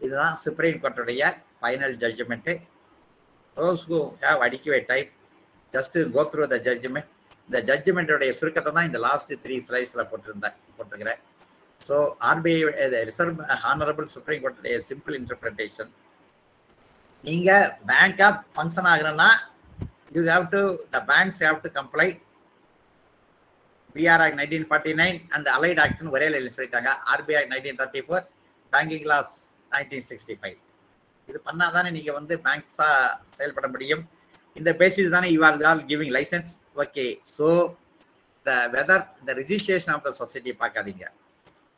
இதுதான் supreme கோர்ட்டுடைய final judgment rose who have adequate time just go through the judgment இந்த ஜட்ஜ்மெண்ட்டுடைய சுருக்கத்தை தான் இந்த last three ஸ்லைஸில் போட்டிருந்தேன் போட்டிருக்கிறேன் so RBI reserve honourable supreme கோர்ட்டுடைய simple interpretation நீங்கள் ஆப் ஃபங்க்ஷன் ஆகணும்னா to the banks the to comply BR comply. BR Act 1949 and Allied Act ஒரே லைன்ல சொல்லிட்டாங்க. RBI 1934 பேங்கிங் லாஸ் 1965 இது பண்ணால் தானே நீங்கள் வந்து பேங்க்ஸாக செயல்பட முடியும். இந்த பேசிஸ் தானே you are all giving licence okay so the whether the registration of the society பார்க்காதீங்க.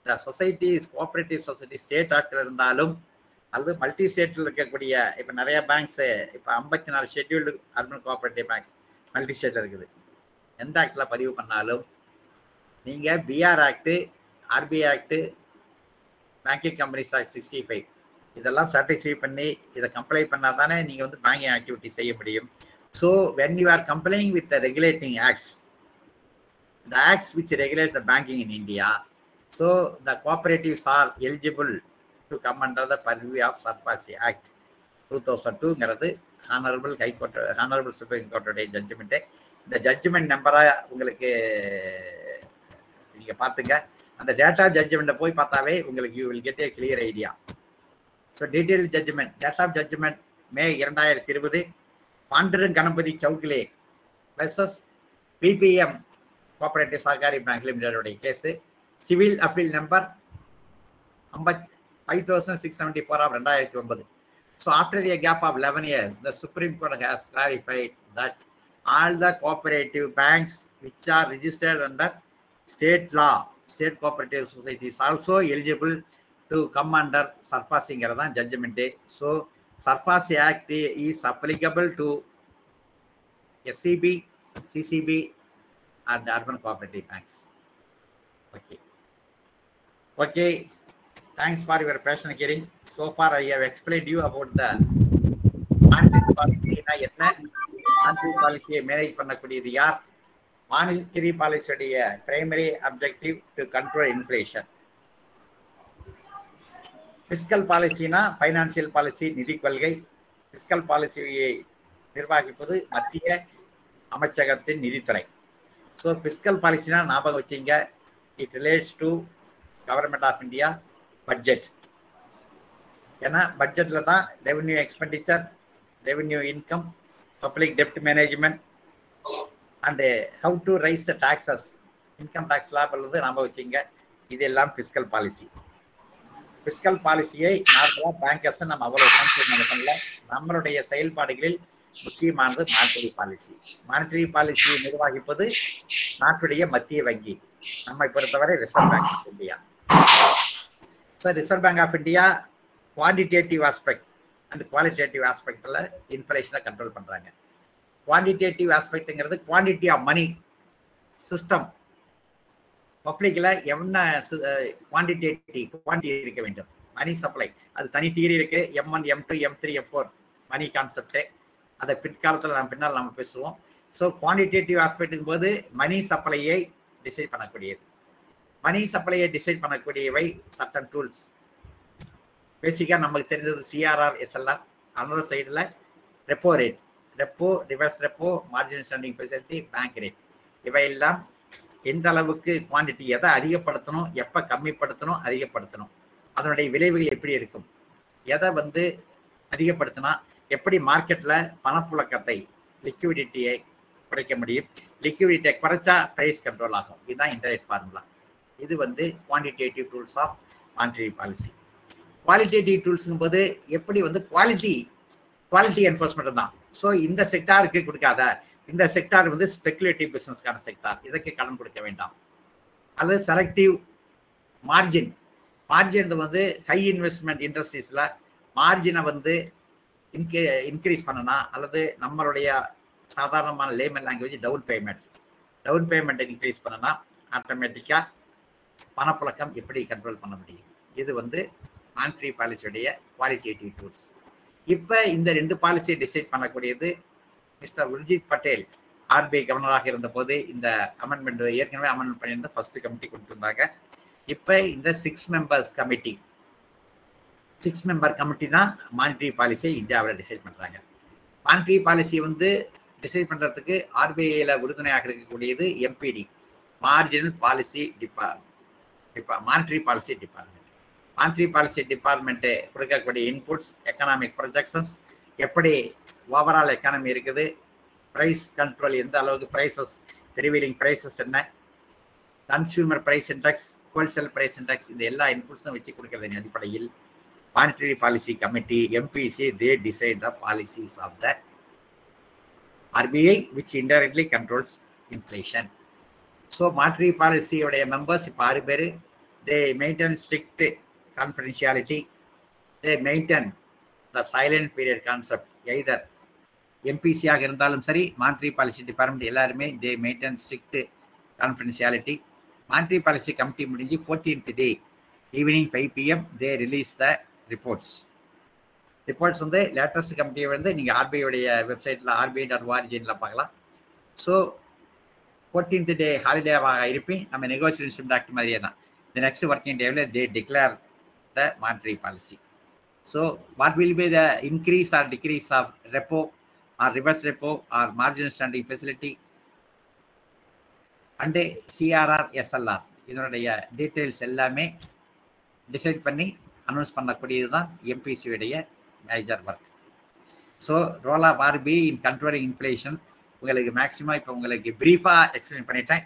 The society cooperative society state ஆக்டில் இருந்தாலும் அல்லது மல்டி ஸ்டேட்டில் இருக்கக்கூடிய இப்போ நிறைய பேங்க்ஸு இப்போ ஐம்பத்தி நாலு scheduled urban cooperative banks multi ஸ்டேட்டில் இருக்குது. எந்த ஆக்டில் பதிவு பண்ணாலும் நீங்கள் BR act RBI act banking companies act sixty five இதெல்லாம் சாட்டிஸ்ஃபை பண்ணி இதை கம்ப்ளை பண்ணால் தானே நீங்கள் வந்து பேங்கிங் ஆக்டிவிட்டி செய்ய முடியும். So when you are complying with the regulating acts the acts which regulates the banking in India so the cooperatives are eligible to come under the purview of SARFAESI act two thousand டூங்கிறது honourable high court honourable supreme கோர்ட்டுடைய judgment இந்த judgment நம்பராக உங்களுக்கு நீங்கள் பார்த்துங்க. அந்த data ஜட்ஜ்மெண்ட்டை போய் பார்த்தாவே உங்களுக்கு you will get a clear idea so detail judgment date of judgment May இரண்டாயிரத்தி இருபது Pandurang Ganapati Chaugule versus BPM cooperative Sahakari bank லிமிடெடோடைய case civil appeal number ஐம்பத் five thousand six seventy four of ரெண்டாயிரத்தி ஒன்பது so after a gap of eleven years the supreme court has clarified that all the cooperative banks which are registered under state law state cooperative societies also eligible to come under சர்பாசிங்கிறது தான் judgment so SARFAESI act is applicable to SCB CCB and urban cooperative banks okay okay thanks for your patient hearing. So far, I have explained you about the monetary பாலிசினா என்ன monetary பாலிசியை manage பண்ணக்கூடியது யார்? Monetary பாலிசியுடைய primary objective to control inflation fiscal பாலிசினா financial policy நிதி கொள்கை. Fiscal பாலிசியை நிர்வகிப்பது மத்திய அமைச்சகத்தின் நிதித்துறை. ஸோ பிஸ்கல் பாலிசினா ஞாபகம் வச்சிங்க. It relates to government of India budget ஏன்னா பட்ஜெட்டில் தான் revenue expenditure revenue income public dept management and how to raise the taxes income tax லாப் அல்லது நம்ம வச்சுங்க இது எல்லாம் ஃபிஸ்கல் பாலிசி பிஸ்கல் பாலிசியை நார்மலாக பேங்கர்ஸை நம்ம அவ்வளோ கான்சென்ட்ரேட் பண்ணல. நம்மளுடைய செயல்பாடுகளில் முக்கியமானது மானிட்டரி பாலிசி மானிட்டரி பாலிசியை நிர்வகிப்பது நாட்டுடைய மத்திய வங்கி. நம்மை பொறுத்தவரை reserve bank of India sir reserve bank of India quantitative aspect and qualitative ஆஸ்பெக்டில் இன்ஃப்ளேஷனை கண்ட்ரோல் பண்ணுறாங்க குவான்டிடேட்டிவ் ஆஸ்பெக்ட்டுங்கிறது குவான்டிட்டி ஆஃப் மணி சிஸ்டம் பப்ளிக்கில் என்ன குவான்டிடேட்டி குவான்டிட்டி இருக்க வேண்டும். மணி சப்ளை அது தனி தீரி இருக்குது M one M two M three M four money கான்செப்டே அதை பிற்காலத்தில் நம்ம பின்னால் நம்ம பேசுவோம். ஸோ குவான்டிடேட்டிவ் ஆஸ்பெக்ட்டுங்கும் போது மணி சப்ளையை டிசைட் பண்ணக்கூடியது. மணி சப்ளையை டிசைட் பண்ணக்கூடியவை சட்டன் டூல்ஸ் பேசிக்காக நமக்கு தெரிஞ்சது சிஆர்ஆர் எஸ்எல்ஆர் அனதர் சைடில் repo rate repo reverse repo margin standing facility bank rate இவையெல்லாம் எந்த அளவுக்கு குவான்டிட்டி எதை அதிகப்படுத்தணும் எப்போ கம்மிப்படுத்தணும் அதிகப்படுத்தணும். அதனுடைய விளைவுகள் எப்படி இருக்கும்? எதை வந்து அதிகப்படுத்தினா எப்படி மார்க்கெட்டில் பணப்புழக்கத்தை லிக்விடிட்டியை குறைக்க முடியும்? லிக்விடிட்டியை குறைச்சா ப்ரைஸ் கண்ட்ரோல் ஆகும். இதுதான் இன்டர்நெட் ஃபார்முலா இது வந்து quantitative tools of monetary policy qualitative டூல்ஸுங்கும் போது எப்படி வந்து குவாலிட்டி குவாலிட்டி என்ஃபோர்ஸ்மெண்ட் தான். ஸோ இந்த செக்டாருக்கு கொடுக்காத இந்த செக்டார் வந்து ஸ்பெகுலேட்டிவ் பிஸ்னஸ்க்கான செக்டார் இதற்கு கடன் கொடுக்க வேண்டாம். அல்லது செலக்டிவ் மார்ஜின் மார்ஜின் வந்து ஹை இன்வெஸ்ட்மெண்ட் இண்டஸ்ட்ரீஸில் மார்ஜினை வந்து இன்கே இன்க்ரீஸ் பண்ணனா அல்லது நம்மளுடைய சாதாரணமான layman language down payment down payment increase பண்ணனா ஆட்டோமேட்டிக்காக பணப்புழக்கம் எப்படி கண்ட்ரோல் பண்ண முடியும்? இது வந்து மானிட்ரி பாலிசியுடைய குவாலிட்டேட்டிவ் டூல்ஸ் இப்போ இந்த ரெண்டு பாலிசியை டிசைட் பண்ணக்கூடியது மிஸ்டர் உர்ஜித் பட்டேல் ஆர்பிஐ கவர்னராக இருந்தபோது இந்த அமெண்ட்மெண்ட் ஏற்கனவே அமெண்ட்மெண்ட் பண்ணியிருந்த ஃபர்ஸ்ட் கமிட்டி கொண்டு வந்தாங்க. இப்போ இந்த six members committee six member committee தான் மானிட்ரி பாலிசியை இந்தியாவில் டிசைட் பண்ணுறாங்க மானிட்ரி பாலிசி வந்து டிசைட் பண்ணுறதுக்கு ஆர்பிஐயில் உறுதுணையாக இருக்கக்கூடியது எம்பிடி மார்ஜினல் பாலிசி டிபார்ட் டிபா monetary policy department monetary policy department கொடுக்கக்கூடிய இன்புட்ஸ் எக்கனாமிக் ப்ரொஜெக்ஷன்ஸ் எப்படி ஓவரால் எக்கானமி இருக்குது ப்ரைஸ் கண்ட்ரோல் எந்த அளவுக்கு ப்ரைஸஸ் ரிவீலிங் ப்ரைஸஸ் என்ன consumer price index wholesale price index இந்த எல்லா இன்புட்ஸும் வச்சு கொடுக்கறதன் அடிப்படையில் monetary policy committee MPC they decide the policies of the RBI which indirectly controls inflation so monetary பாலிசியுடைய members இப்போ ஆறு பேர் they maintain strict confidentiality they maintain the silent period concept either எம்பிசியாக இருந்தாலும் சரி மான்ட்ரி பாலிசி டிபார்ட்மெண்ட் எல்லாருமே they maintain strict confidentiality monetary policy committee முடிஞ்சு fourteenth day evening five PM they release the reports reports வந்து latest கமிட்டியை வந்து நீங்கள் ஆர்பிஐடைய வெப்சைட்டில் ஆர்பிஐ டாட் ஓஆர்ஜினில் பார்க்கலாம். ஸோ ஃபோர்டீன்த் டே ஹாலிடேவாக இருப்பேன் நம்ம நெகோசியேஷன் ஆக்ட் மாதிரியே தான். த next ஒர்க்கிங் டேவில் they declare the monetary policy so what will be the increase or decrease of repo or reverse repo or marginal standing facility and CRR SLR இதனுடைய details எல்லாமே decide பண்ணி announce பண்ணக்கூடியது தான் எம்பிசியுடைய major work so role of RBI in controlling inflation உங்களுக்கு maximum இப்போ உங்களுக்கு ப்ரீஃபாக explain பண்ணிட்டேன்.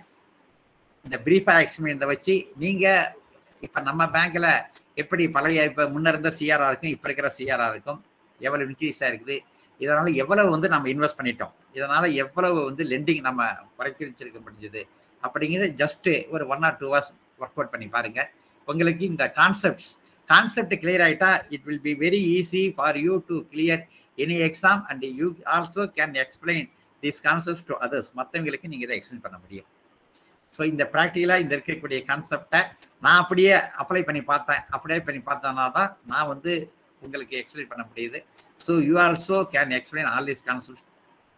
இந்த ப்ரீஃபாக எக்ஸ்பீரியன்ஸை வச்சு நீங்கள் இப்போ நம்ம பேங்க்கில் எப்படி பழைய இப்போ முன்ன இருந்த சிஆர்ஆர் இருக்கும் இப்போ இருக்கிற சிஆர்ஆர் இருக்கும் எவ்வளவு இன்க்ரீஸ் இருக்குது இதனால் எவ்வளவு வந்து நம்ம இன்வெஸ்ட் பண்ணிட்டோம் இதனால் எவ்வளவு வந்து லெண்டிங் நம்ம குறைச்சி வச்சிருக்க முடிஞ்சது அப்படிங்கிறது ஜஸ்ட்டு ஒரு one or two hours work out பண்ணி பாருங்க. உங்களுக்கு இந்த கான்செப்ட்ஸ் கான்செப்ட் கிளியர் ஆகிட்டா it will be very easy for you to clear any exam and you also can explain these concept to others மற்றவங்களுக்கு நீங்கள் இதை எக்ஸ்பிளைன் பண்ண முடியும். ஸோ இந்த ப்ராக்டிக்கலாக இந்த இருக்கக்கூடிய கான்செப்டை நான் அப்படியே அப்ளை பண்ணி பார்த்தேன். அப்ளை பண்ணி பார்த்தனா தான் நான் வந்து உங்களுக்கு எக்ஸ்பிளைன் பண்ண முடியுது. So you also can explain all this concept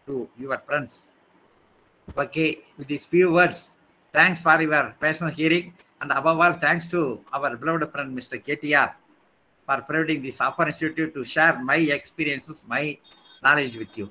to your friends okay with this few words thanks for your patient hearing and above all thanks to our beloved friend mister KDR for providing this opportunity to share my experiences my knowledge with you